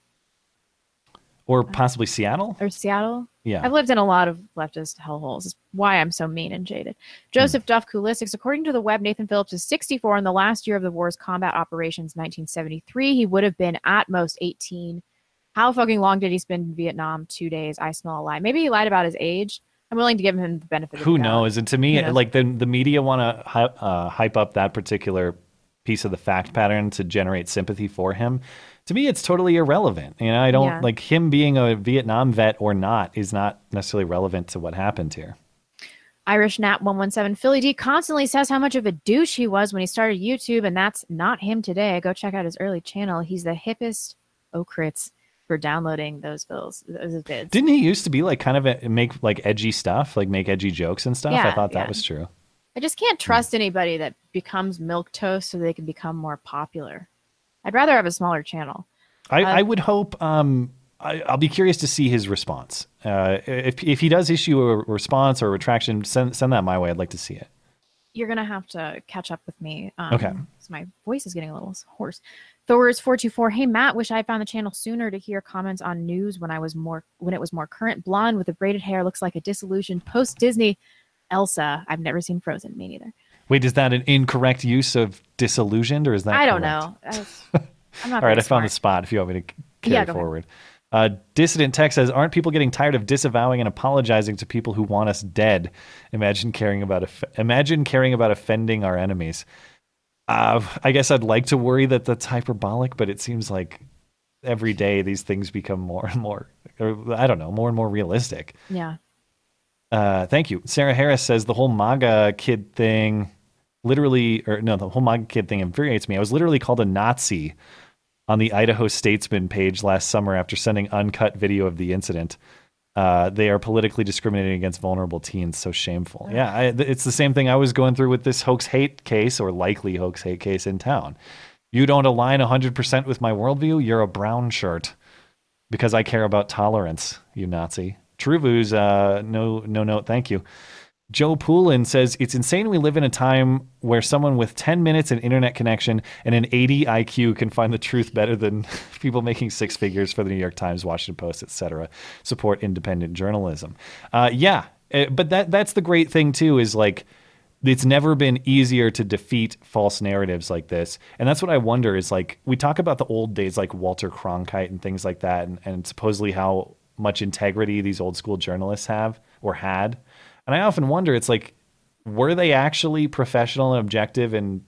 Or possibly Seattle. or Seattle? Yeah. I've lived in a lot of leftist hellholes. It's why I'm so mean and jaded. Joseph Duff Kulistics, according to the web, Nathan Phillips is 64 in the last year of the war's combat operations, 1973. He would have been at most 18. How fucking long did he spend in Vietnam? Two days. I smell a lie. Maybe he lied about his age. I'm willing to give him the benefit of Who the knows? And to me, Who knows? like the the media want to uh, hype up that particular piece of the fact pattern to generate sympathy for him. To me, it's totally irrelevant. You know, I don't Yeah. like him being a Vietnam vet or not is not necessarily relevant to what happened here. Irish Nat 117 Philly D constantly says how much of a douche he was when he started YouTube, and that's not him today. Go check out his early channel. He's the hippest ocrits for downloading those bills, those vids. Didn't he used to be like kind of a, make like edgy stuff, like make edgy jokes and stuff? I Yeah, thought that yeah. was true. I just can't hmm. trust anybody that becomes milk toast so they can become more popular. I'd rather have a smaller channel. I, Uh, I would hope. Um, I, I'll be curious to see his response. Uh, if if he does issue a response or a retraction, send send that my way. I'd like to see it. You're gonna have to catch up with me. Um, Okay. my voice is getting a little hoarse. Thor's four two four. Hey Matt, wish I found the channel sooner to hear comments on news when I was more when it was more current. Blonde with the braided hair looks like a disillusioned post Disney Elsa. I've never seen Frozen. Me neither. Wait, is that an incorrect use of disillusioned, or is that? I don't correct? know. I was- I'm not. All right, I found the spot. If you want me to carry Yeah, forward. Uh, Dissident Tech says, "Aren't people getting tired of disavowing and apologizing to people who want us dead? Imagine caring about off- imagine caring about offending our enemies." Uh, I guess I'd like to worry that that's hyperbolic, but it seems like every day these things become more and more, or I don't know, more and more realistic. Yeah. Uh, thank you. Sarah Harris says the whole MAGA kid thing literally, or no, the whole MAGA kid thing infuriates me. I was literally called a Nazi on the Idaho Statesman page last summer after sending uncut video of the incident. Uh, they are politically discriminating against vulnerable teens. So shameful. Yeah, I, th- it's the same thing I was going through with this hoax hate case or likely hoax hate case in town. You don't align 100% with my worldview, you're a brown shirt because I care about tolerance, you Nazi. Truvu's uh, no no note, thank you. Joe Poulin says it's insane we live in a time where someone with 10 minutes and internet connection and an 80 IQ can find the truth better than people making six figures for the New York Times, Washington Post, etc. Support independent journalism. Uh, yeah, Uh, but that that's the great thing too is like it's never been easier to defeat false narratives like this. And that's what I wonder is like we talk about the old days like Walter Cronkite and things like that and, and supposedly how much integrity these old school journalists have or had. And I often wonder it's like were they actually professional and objective and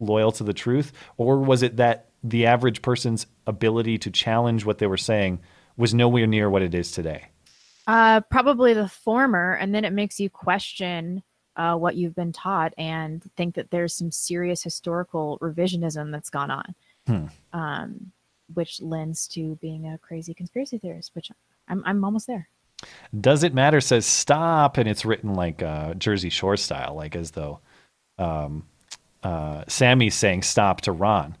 loyal to the truth or was it that the average person's ability to challenge what they were saying was nowhere near what it is today? Uh, probably the former, and then it makes you question uh, what you've been taught and think that there's some serious historical revisionism that's gone on, Hmm. um, which lends to being a crazy conspiracy theorist. Which I'm I'm almost there. Does it matter says stop, and it's written like uh, Jersey Shore style, like as though um, uh, Sammy's saying stop to Ron.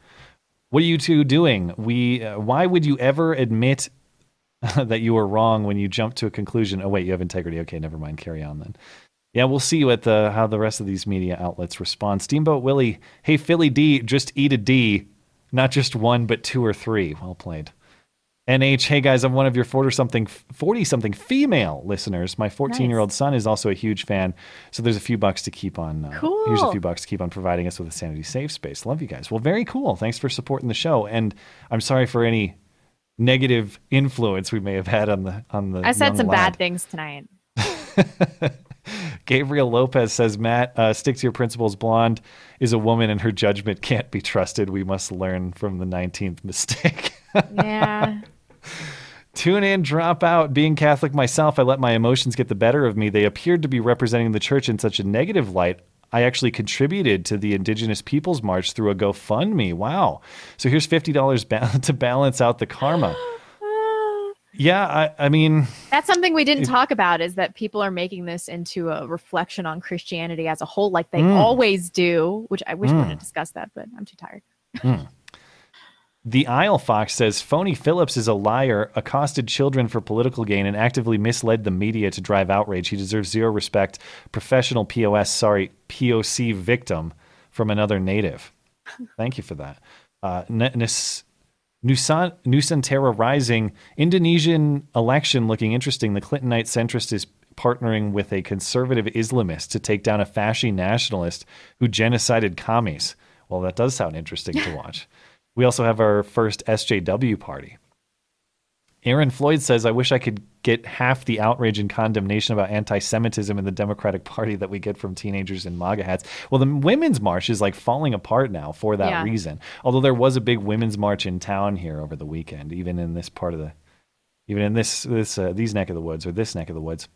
What are you two doing? We uh, why would you ever admit that you were wrong when you jump to a conclusion? Oh wait, you have integrity. Okay, never mind. Carry on then. Yeah, we'll see what the how the rest of these media outlets respond. Steamboat Willie, hey Philly D, just eat a D, not just one but two or three. Well played. NH, hey guys, I'm one of your 40 something 40 something female listeners. My 14 year old son is also a huge fan, so there's a few bucks to keep on. Uh, Here's a few bucks to keep on providing us with a sanity safe space. Love you guys. Well, very cool. Thanks for supporting the show, and I'm sorry for any negative influence we may have had on the on the. I said some lad. bad things tonight. Gabriel Lopez says, Matt, uh, stick to your principles. Blonde is a woman and her judgment can't be trusted. We must learn from the 19th mistake. Yeah. Tune in, drop out. Being Catholic myself, I let my emotions get the better of me. They appeared to be representing the church in such a negative light. I actually contributed to the Indigenous Peoples March through a GoFundMe. Wow. So here's $50 ba- to balance out the karma. Yeah, I, I mean, That's something we didn't It- talk about is that people are making this into a reflection on Christianity as a whole, like they Mm. always do, which I wish we would Mm. have discussed that, but I'm too tired. Hmm. The Isle Fox says Phony Phillips is a liar, accosted children for political gain, and actively misled the media to drive outrage. He deserves zero respect. Professional POS, sorry, POC victim from another native. Thank you for that. Uh, Nus- Nusan- Nusantara Rising, Indonesian election looking interesting. The Clintonite centrist is partnering with a conservative Islamist to take down a fasci nationalist who genocided commies. Well, that does sound interesting to watch. We also have our first SJW party. Aaron Floyd says, I wish I could get half the outrage and condemnation about anti Semitism in the Democratic Party that we get from teenagers in MAGA hats. Well, the Women's March is like falling apart now for that Yeah. reason. Although there was a big Women's March in town here over the weekend, even in this part of the, even in this, this, uh, these neck of the woods or this neck of the woods.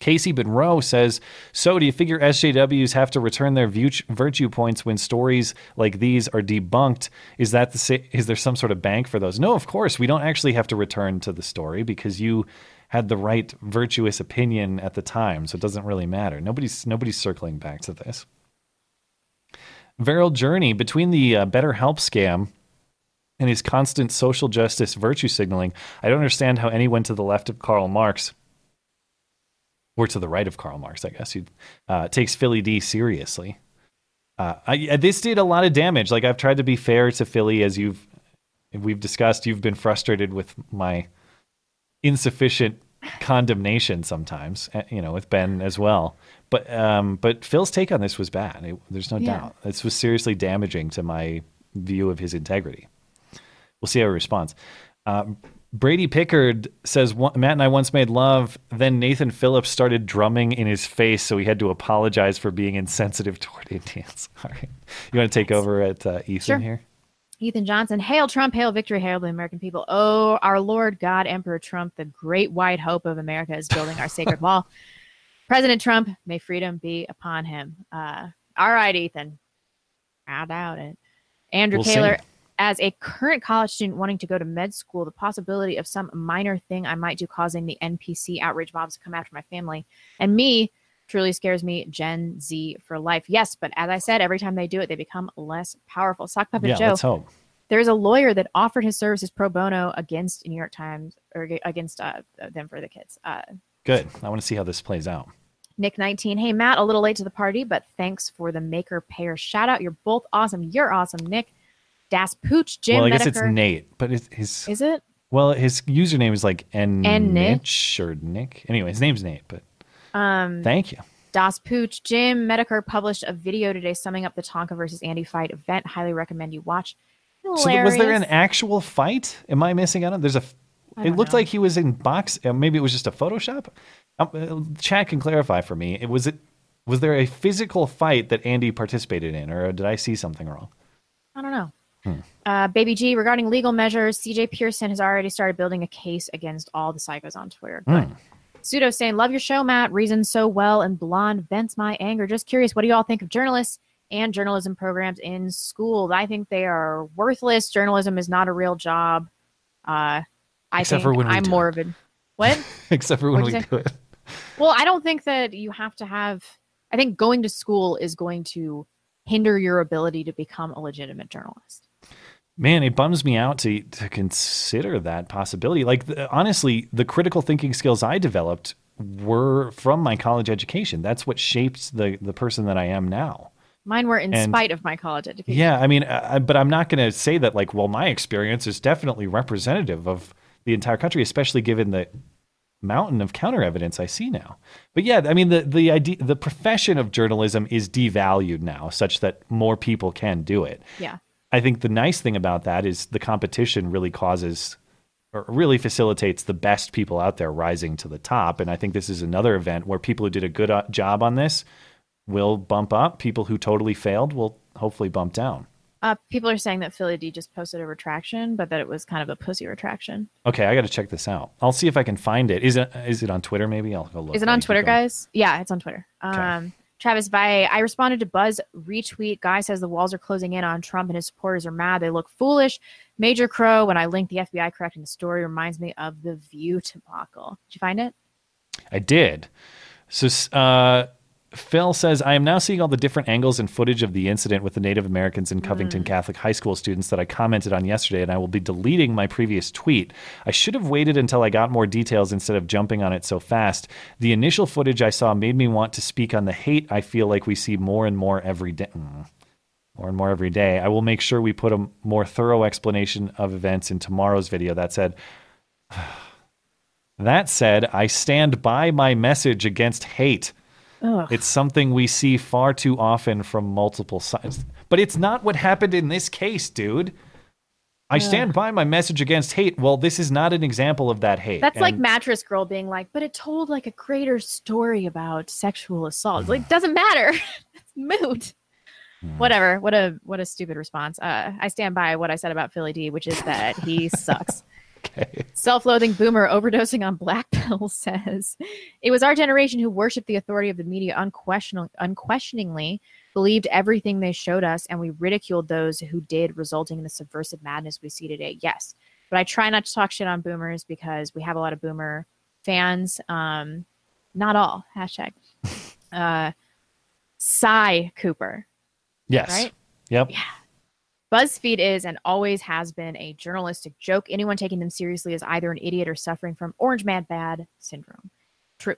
Casey Monroe says, So, do you figure SJWs have to return their virtue points when stories like these are debunked? Is that the is there some sort of bank for those? No, of course. We don't actually have to return to the story because you had the right virtuous opinion at the time, so it doesn't really matter. Nobody's nobody's circling back to this. Viral journey between the uh, BetterHelp scam and his constant social justice virtue signaling. I don't understand how anyone to the left of Karl Marx or to the right of Karl Marx, I guess, who uh, takes Philly D seriously. Uh, I, this did a lot of damage. Like I've tried to be fair to Philly, as you've we've discussed. You've been frustrated with my insufficient condemnation sometimes, uh, you know, with Ben as well. But um, but Phil's take on this was bad. It- there's no Yeah. doubt. This was seriously damaging to my view of his integrity. We'll see how he responds. Uh, Brady Pickard says Matt and I once made love. Then Nathan Phillips started drumming in his face, so he had to apologize for being insensitive toward Indians. All right, you want to take over at uh, Ethan Sure. here? Ethan Johnson, hail Trump, hail victory, hail the American people. Oh, our Lord God, Emperor Trump, the great white hope of America, is building our sacred wall. President Trump, may freedom be upon him. Uh, all right, Ethan. I doubt it. Andrew We'll Taylor, see. As a current college student wanting to go to med school, the possibility of some minor thing I might do causing the NPC outrage mobs to come after my family and me truly scares me. Gen Z for life. Yes, but as I said, every time they do it, they become less powerful. Sock Puppet Yeah, Joe. let's hope. There's a lawyer that offered his services pro bono against New York Times or against uh, them for the kids. Uh, Good. I want to see how this plays out. Nick 19. Hey, Matt, a little late to the party, but thanks for the maker pair shout out. You're both awesome. You're awesome, Nick. Das Pooch, Jim well, I guess it's Nate, but it's his. Is it? Well, his username is like N N Nick? Nitch or Nick. Anyway, his name's Nate, but Um, Thank you. Das Pooch, Jim Medicare published a video today summing up the Tonka versus Andy fight event. Highly recommend you watch. So th- was there an Hilarious. actual fight? Am I missing out on? There's a. It looked know. like he was in box. uh, Maybe it was just a Photoshop. Um, uh, Chad can clarify for me. It was it. Was there a physical fight that Andy participated in, or did I see something wrong? I don't know. Hmm. Uh, Baby G, regarding legal measures, CJ Pearson has already started building a case against all the psychos on Twitter. Hmm. Pseudo saying, Love your show, Matt. Reasons so well and blonde vents my anger. Just curious, what do you all think of journalists and journalism programs in school? I think they are worthless. Journalism is not a real job. Uh, I Except think for when we I'm more of. What? Except for when we What'd do it. Well, I don't think that you have to have. I think going to school is going to hinder your ability to become a legitimate journalist. Man, it bums me out to to consider that possibility. Like the, honestly, the critical thinking skills I developed were from my college education. That's what shaped the the person that I am now. Mine were in And- spite of my college education. Yeah, I mean, uh, but I'm not going to say that like, well, my experience is definitely representative of the entire country, especially given the mountain of counter evidence I see now. But yeah, I mean, the the idea, the profession of journalism is devalued now, such that more people can do it. Yeah. I think the nice thing about that is the competition really causes or really facilitates the best people out there rising to the top. And I think this is another event where people who did a good uh, job on this will bump up. People who totally failed will hopefully bump down. Uh, people are saying that Philly D just posted a retraction, but that it was kind of a pussy retraction. Okay, I got to check this out. I'll see if I can find it. Is it is it on Twitter? Maybe I'll go look. Is it on Twitter, guys? Yeah, it's on Twitter. Um, Travis Valle, I responded to Buzz retweet. Guy says the walls are closing in on Trump and his supporters are mad. They look foolish. Major Crow, when I linked the FBI correcting the story, reminds me of the View debacle. Did you find it? I did. So uh, Phil says, I am now seeing all the different angles and footage of the incident with the Native Americans and Covington Catholic High School students that I commented on yesterday, and I will be deleting my previous tweet. I should have waited until I got more details instead of jumping on it so fast. The initial footage I saw made me want to speak on the hate I feel like we see more and more every day. Mm. More and more every day. I will make sure we put a more thorough explanation of events in tomorrow's video. That said, that said, I stand by my message against hate. Ugh. It's something we see far too often from multiple sides. But it's not what happened in this case, dude. I stand by my message against hate. Well, this is not an example of that hate. That's like Mattress Girl being like, but it told like a greater story about sexual assault. Like, doesn't matter. it's moot. Whatever. What a what a stupid response. Uh, I stand by what I said about Philly D, which is that he sucks. Okay. Self-loathing boomer overdosing on black says it was our generation who worshipped the authority of the media unquestion- unquestioningly believed everything they showed us and we ridiculed those who did resulting in the subversive madness we see today yes but i try not to talk shit on boomers because we have a lot of boomer fans um not all hashtag uh Cy Cooper Yes. right? Yep. BuzzFeed is and always has been a journalistic joke. Anyone taking them seriously is either an idiot or suffering from Orange Man Bad syndrome. True.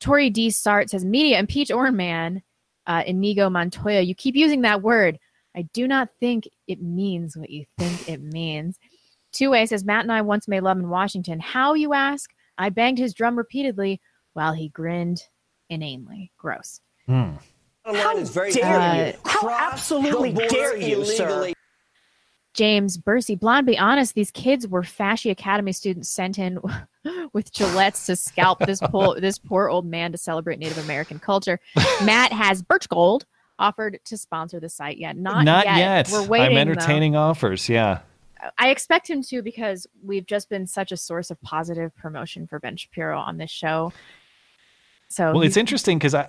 Tori D. Sart says, Media impeach Orange Man, uh, Inigo Montoya. You keep using that word. I do not think it means what you think it means. Two Way says, Matt and I once made love in Washington. How, you ask? I banged his drum repeatedly while he grinned inanely. Gross. Hmm. How dare Uh, you? How absolutely dare you, sir? James Bursey, blonde, be honest, these kids were Fashy Academy students sent in with gillettes to scalp this poor this poor old man to celebrate Native American culture. Matt has Birch Gold offered to sponsor the site yet. Not, Not yet. We're waiting. I'm though. entertaining offers. Yeah. I expect him to because we've just been such a source of positive promotion for Ben Shapiro on this show. So Well, it's interesting because I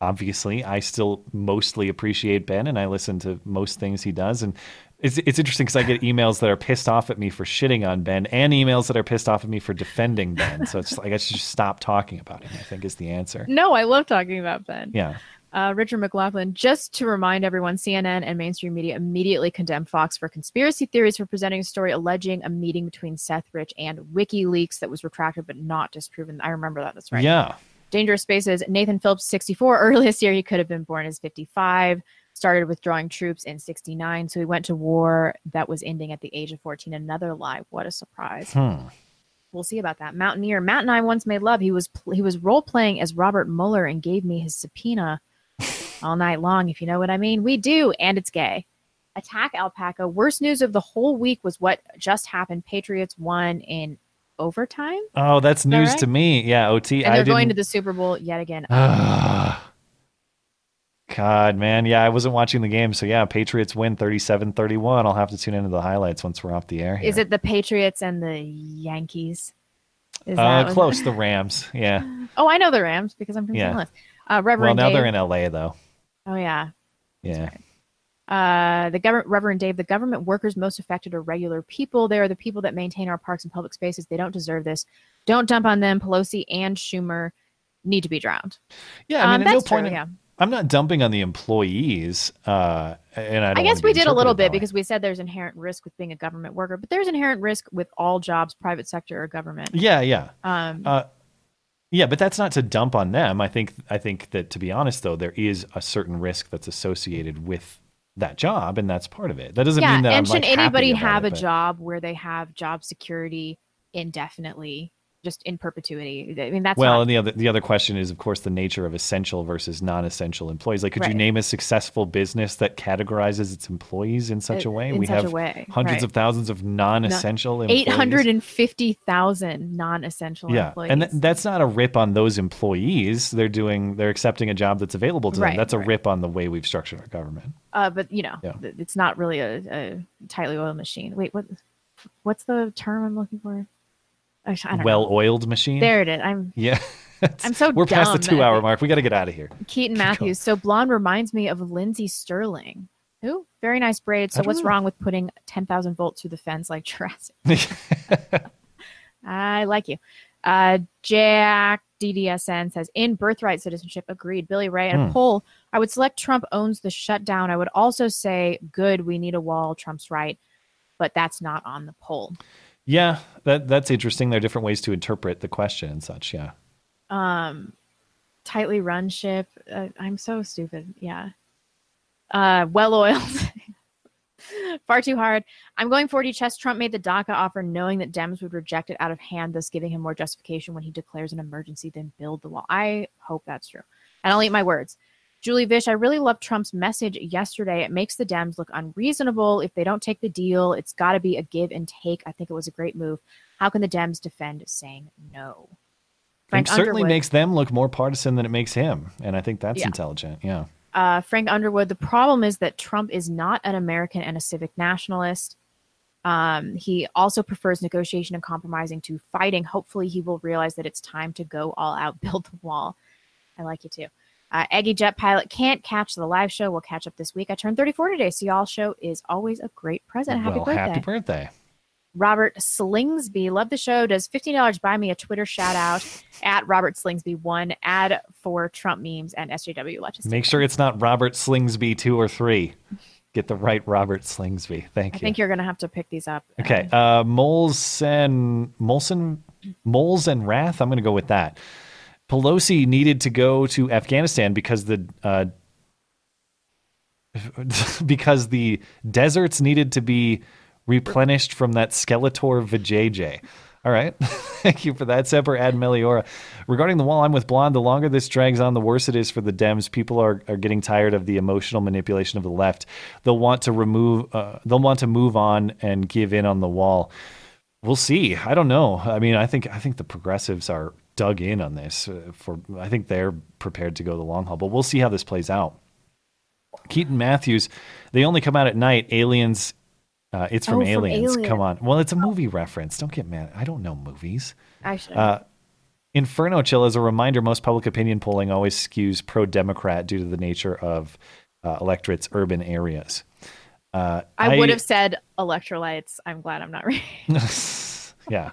obviously I still mostly appreciate Ben and I listen to most things he does. And it's it's interesting because I get emails that are pissed off at me for shitting on Ben and emails that are pissed off at me for defending Ben. So it's like I should just stop talking about him. I think is the answer. No, I love talking about Ben. Yeah. Uh, Richard McLaughlin, just to remind everyone, CNN and mainstream media immediately condemned Fox for conspiracy theories for presenting a story alleging a meeting between Seth Rich and WikiLeaks that was retracted but not disproven. I remember that. That's right. Yeah. Dangerous Spaces, Nathan Phillips, 64. Earliest year he could have been born as 55. Started withdrawing troops in 69. So he went to war that was ending at the age of 14. Another lie. What a surprise. Hmm. we'll see about that. Mountaineer. Matt and I once made love. He was he was role playing as Robert Mueller and gave me his subpoena all night long. If you know what I mean, we do, and it's gay. Attack alpaca. Worst news of the whole week was what just happened. Patriots won in overtime, Oh, that's that news right? to me. Yeah, OT. and they're going to the Super Bowl yet again. God, man. Yeah, I wasn't watching the game. So, yeah, Patriots win 37 31. I'll have to tune into the highlights once we're off the air. Here. Is it the Patriots and the Yankees? Is uh, close. The Rams. Yeah. Oh, I know the Rams because I'm from Yeah. St. Louis. Uh, Reverend well, now Dave. they're in LA, though. Oh yeah. Yeah. Uh, the government, Reverend Dave, the government workers most affected are regular people. They are the people that maintain our parks and public spaces. They don't deserve this. Don't dump on them. Pelosi and Schumer need to be drowned. Yeah, I mean, Um, no that's true, point. in- yeah. I'm not dumping on the employees. Uh, and I, I guess we did a little bit because we said there's inherent risk with being a government worker, but there's inherent risk with all jobs, private sector or government. Yeah, yeah. Um, Uh, yeah, but that's not to dump on them. I think I think that to be honest though, there is a certain risk that's associated with that job, and that's part of it. That doesn't yeah, mean that and I'm should like, anybody have it, a but- job where they have job security indefinitely, just in perpetuity? I mean, that's well, not and the other the other question is, of course, the nature of essential versus non-essential employees. Like, could you name a successful business that categorizes its employees in such Uh, a way? in we have way, hundreds right. of thousands of non-essential employees. Eight hundred and fifty thousand non-essential yeah, employees. and th- that's not a rip on those employees. They're doing, they're accepting a job that's available to Right, them. That's a right. rip on the way we've structured our government. uh, but you know, Yeah. it's not really a, a tightly oiled machine. Wait, what? What's the term I'm looking for? Don't know. Well-oiled machine. There it is. I'm Yeah. I'm so We're past the two-hour mark. We got to get out of here. Keaton Matthews. So blonde reminds me of Lindsey Stirling. Ooh, very nice braid. So what's know. wrong with putting 10,000 volts through the fence like Jurassic? I like you. Uh, Jack DDSN says in birthright citizenship, agreed. Billy Ray at a Hmm. poll, I would select Trump owns the shutdown. I would also say good. We need a wall. Trump's right, but that's not on the poll. Yeah, that that's interesting. There are different ways to interpret the question and such. Yeah. um tightly run ship uh, i'm so stupid yeah uh well oiled far too hard i'm going 40 chess trump made the daca offer knowing that dems would reject it out of hand thus giving him more justification when he declares an emergency than build the wall i hope that's true and i'll eat my words julie vish i really love trump's message yesterday it makes the dems look unreasonable if they don't take the deal it's got to be a give and take i think it was a great move how can the dems defend saying no it certainly Underwood- makes them look more partisan than it makes him, and I think that's Yeah. intelligent. Yeah. uh, Frank Underwood, the problem is that Trump is not an American and a civic nationalist. Um, he also prefers negotiation and compromising to fighting. Hopefully, he will realize that it's time to go all out, build the wall. I like you too. Uh, Eggy Jet Pilot can't catch the live show. We'll catch up this week. I turned 34 today, so y'all show is always a great present. Happy well, birthday. happy birthday. Robert Slingsby, love the show. Does $15 buy me a Twitter shout out at Robert Slingsby one ad for Trump memes and SJW Let's Make sure it's not Robert Slingsby two or three. Get the right Robert Slingsby. Thank I you. I think you're going to have to pick these up. Okay. Uh, Moles and Molson, Moles and Wrath. I'm going to go with that. Pelosi needed to go to Afghanistan because the uh, because the deserts needed to be replenished from that Skeletor vajayjay. All right. Thank you for that, Semper Ad Meliora. Regarding the wall, I'm with Blonde. The longer this drags on, the worse it is for the Dems. People are, are getting tired of the emotional manipulation of the left. They'll want to remove, uh, they'll want to move on and give in on the wall. We'll see. I don't know. I mean, I think I think the progressives are dug in on this. Uh, for I think they're prepared to go the long haul, but we'll see how this plays out. Keaton Matthews, they only come out at night. Aliens, uh, it's from Oh, from Aliens. Come on. Well, it's a movie reference. Don't get mad. I don't know movies. Actually, Uh, Inferno Chill, as a reminder, most public opinion polling always skews pro Democrat due to the nature of uh, electorate's urban areas. Uh, I, would have said electrolytes. I'm glad I'm not reading. yeah.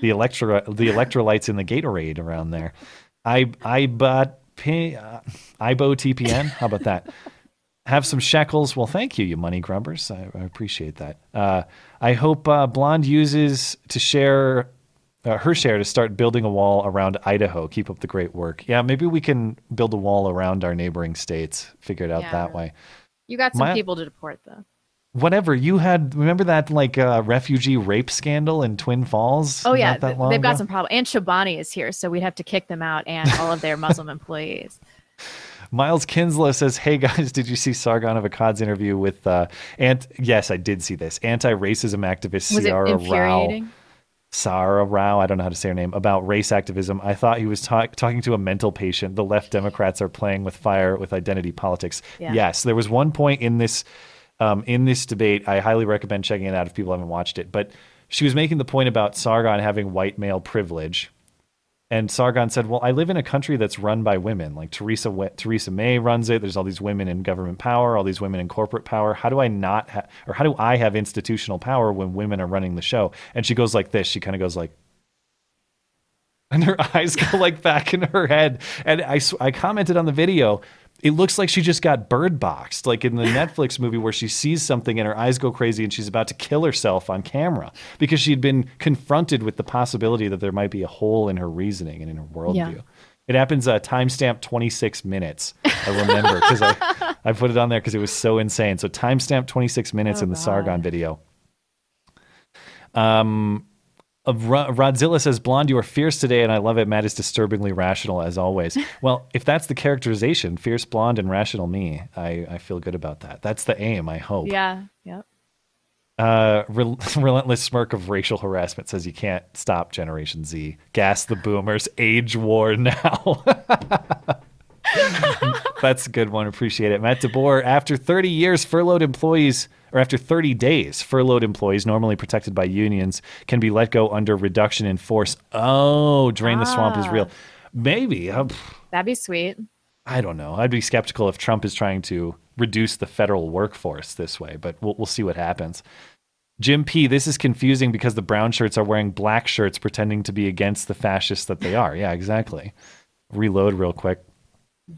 The electro the electrolytes in the Gatorade around there. I I bought P, uh, IBO TPN. How about that? Have some shekels. Well, thank you, you money grubbers. I, I appreciate that. Uh, I hope uh, Blonde uses to share uh, her share to start building a wall around Idaho. Keep up the great work. Yeah, maybe we can build a wall around our neighboring states. Figure it out Yeah. that way. You got some My- people to deport though. Whatever you had. Remember that like uh, refugee rape scandal in Twin Falls? Oh yeah, that long they've got ago? some problem. And Chobani is here, so we'd have to kick them out and all of their Muslim employees. Miles Kinslow says, "Hey guys, did you see Sargon of Akkad's interview with uh, and yes, I did see this anti-racism activist Was Ciara Rao." Sarah Rao, I don't know how to say her name, about race activism. I thought he was talk- talking to a mental patient. The left Democrats are playing with fire with identity politics. Yeah. Yes, there was one point in this um, in this debate. I highly recommend checking it out if people haven't watched it. But she was making the point about Sargon having white male privilege. And Sargon said, "Well, I live in a country that's run by women. Like Theresa We- Theresa May runs it. There's all these women in government power, all these women in corporate power. How do I not or how do I have institutional power when women are running the show?" And she goes like this. She kind of goes like and her eyes go like back in her head. And I, I commented on the video. It looks like she just got bird boxed, like in the Netflix movie where she sees something and her eyes go crazy and she's about to kill herself on camera because she'd been confronted with the possibility that there might be a hole in her reasoning and in her worldview. Yeah. It happens uh, timestamp 26 minutes. I remember because I, I put it on there because it was so insane. So timestamp 26 minutes Oh, in the God. Sargon video. Um, of Rodzilla says, "Blonde, you are fierce today, and I love it. Matt is disturbingly rational as always." well, if that's the characterization, fierce blonde and rational me, I, I feel good about that. That's the aim. I hope. Yeah. Yep. Uh, rel- relentless smirk of racial harassment says you can't stop Generation Z. Gas the boomers. Age war now. That's a good one. Appreciate it. Matt DeBoer, after 30 years, furloughed employees, or after 30 days, furloughed employees, normally protected by unions, can be let go under reduction in force. Oh, drain the swamp is Ah. real. Maybe. Uh, That'd be sweet. I don't know. I'd be skeptical if Trump is trying to reduce the federal workforce this way, but we'll, we'll see what happens. Jim P, this is confusing because the brown shirts are wearing black shirts pretending to be against the fascists that they are. Yeah, exactly. Reload real quick.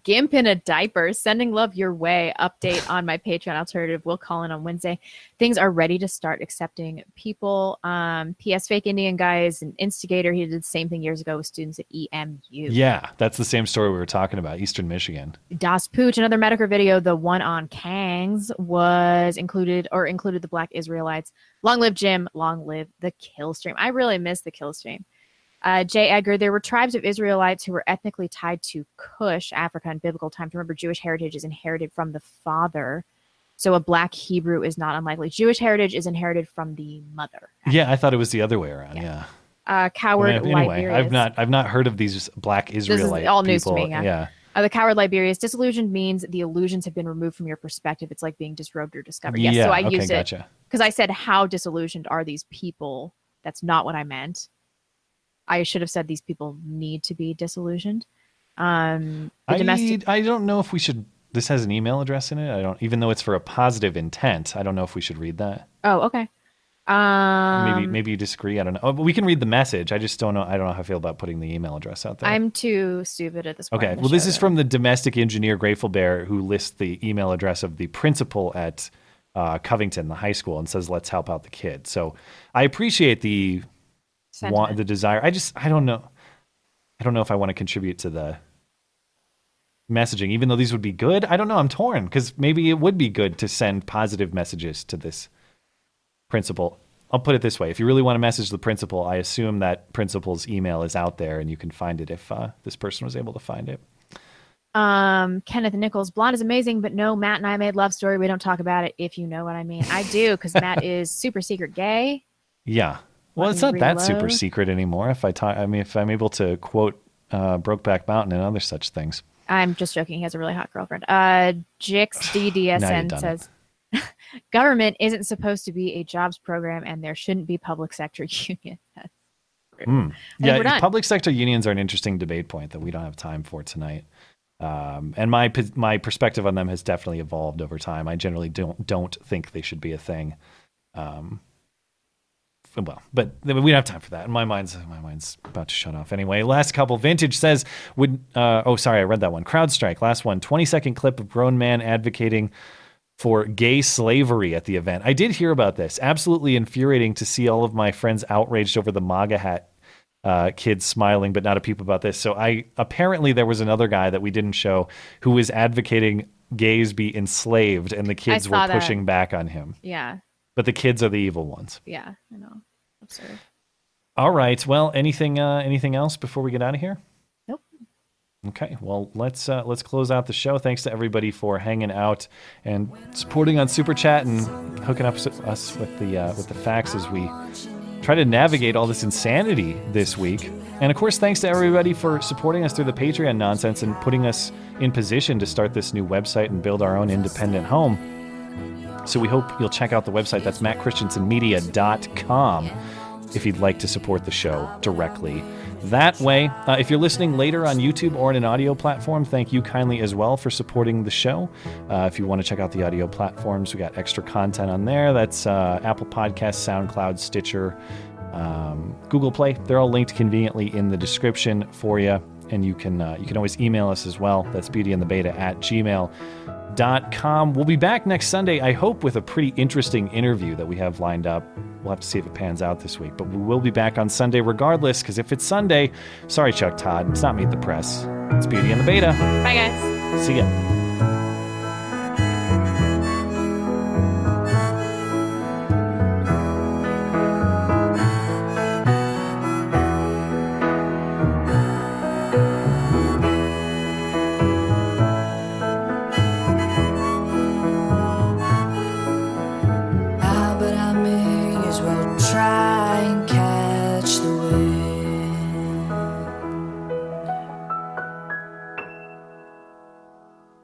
Gimp in a diaper, sending love your way. Update on my Patreon alternative. We'll call in on Wednesday. Things are ready to start accepting people. Um, PS Fake Indian guy is an instigator. He did the same thing years ago with students at EMU. Yeah, that's the same story we were talking about, Eastern Michigan. Das Pooch, another Medicare video, the one on Kangs, was included or included the Black Israelites. Long live Jim, long live the kill stream. I really miss the kill stream. Uh, J. Edgar, there were tribes of Israelites who were ethnically tied to Cush, Africa, in biblical times. Remember, Jewish heritage is inherited from the father. So a black Hebrew is not unlikely. Jewish heritage is inherited from the mother. Yeah, I thought it was the other way around. Yeah. Uh, coward I mean, anyway, Liberius. I've not I've not heard of these black is all news to me, yeah. yeah. Uh, the coward Liberius. Disillusioned means the illusions have been removed from your perspective. It's like being disrobed or discovered. Yes, Yeah, so I okay, used it gotcha. because I said, "How disillusioned are these people?" That's not what I meant. I should have said these people need to be disillusioned. Um, I, domestic. I don't know if we should. This has an email address in it. I don't, even though it's for a positive intent. I don't know if we should read that. Oh, okay. Um, maybe maybe you disagree. I don't know. Oh, we can read the message. I just don't know. I don't know how I feel about putting the email address out there. I'm too stupid at this point. okay. Well, this is to- from the domestic engineer Grateful Bear, who lists the email address of the principal at uh, Covington, the high school, and says, "Let's help out the kid." So I appreciate the want, the desire. I just I don't know. I don't know if I want to contribute to the messaging, even though these would be good. I don't know. I'm torn because maybe it would be good to send positive messages to this principal. I'll put it this way: if you really want to message the principal, I assume that principal's email is out there, and you can find it if uh, this person was able to find it. Um, Kenneth Nichols, blonde is amazing, but no, Matt and I made love story. We don't talk about it. If you know what I mean, I do because Matt is super secret gay. Yeah. Well, it's not that super secret anymore. If I talk, I mean, if I'm able to quote uh, Brokeback Mountain and other such things. I'm just joking. He has a really hot girlfriend. Uh, Jix DDSN says government isn't supposed to be a jobs program, and there shouldn't be public sector union. That's true. I think Yeah, public sector unions are an interesting debate point that we don't have time for tonight. Um, and my my perspective on them has definitely evolved over time. I generally don't don't think they should be a thing. Um, well, but we don't have time for that. And my mind's my mind's about to shut off anyway. Last couple. Vintage says would. Uh, oh, sorry, I read that one. CrowdStrike. Last one. Twenty second clip of grown man advocating for gay slavery at the event. I did hear about this. Absolutely infuriating to see all of my friends outraged over the MAGA hat uh, kids smiling, but not a peep about this. So I apparently there was another guy that we didn't show who was advocating gays be enslaved and the kids were that. pushing back on him. Yeah. But the kids are the evil ones. Yeah. I know. Absurd. All right. Well, anything uh, anything else before we get out of here? Nope. Okay. Well, let's uh, let's close out the show. Thanks to everybody for hanging out and supporting on Super Chat and hooking up us with the uh, with the facts as we try to navigate all this insanity this week. And of course, thanks to everybody for supporting us through the Patreon nonsense and putting us in position to start this new website and build our own independent home. So we hope you'll check out the website. That's mattchristiansenmedia.com if you'd like to support the show directly. That way, uh, if you're listening later on YouTube or in an audio platform, thank you kindly as well for supporting the show. Uh, if you want to check out the audio platforms, we got extra content on there. That's uh, Apple Podcasts, SoundCloud, Stitcher, um, Google Play. They're all linked conveniently in the description for you. And you can uh, you can always email us as well. That's beautyandthebeta at gmail.com. We'll be back next Sunday, I hope, with a pretty interesting interview that we have lined up. We'll have to see if it pans out this week. But we will be back on Sunday regardless, because if it's Sunday, sorry, Chuck Todd, it's not Meet the Press. It's Beauty and the Beta. Bye, guys. See ya.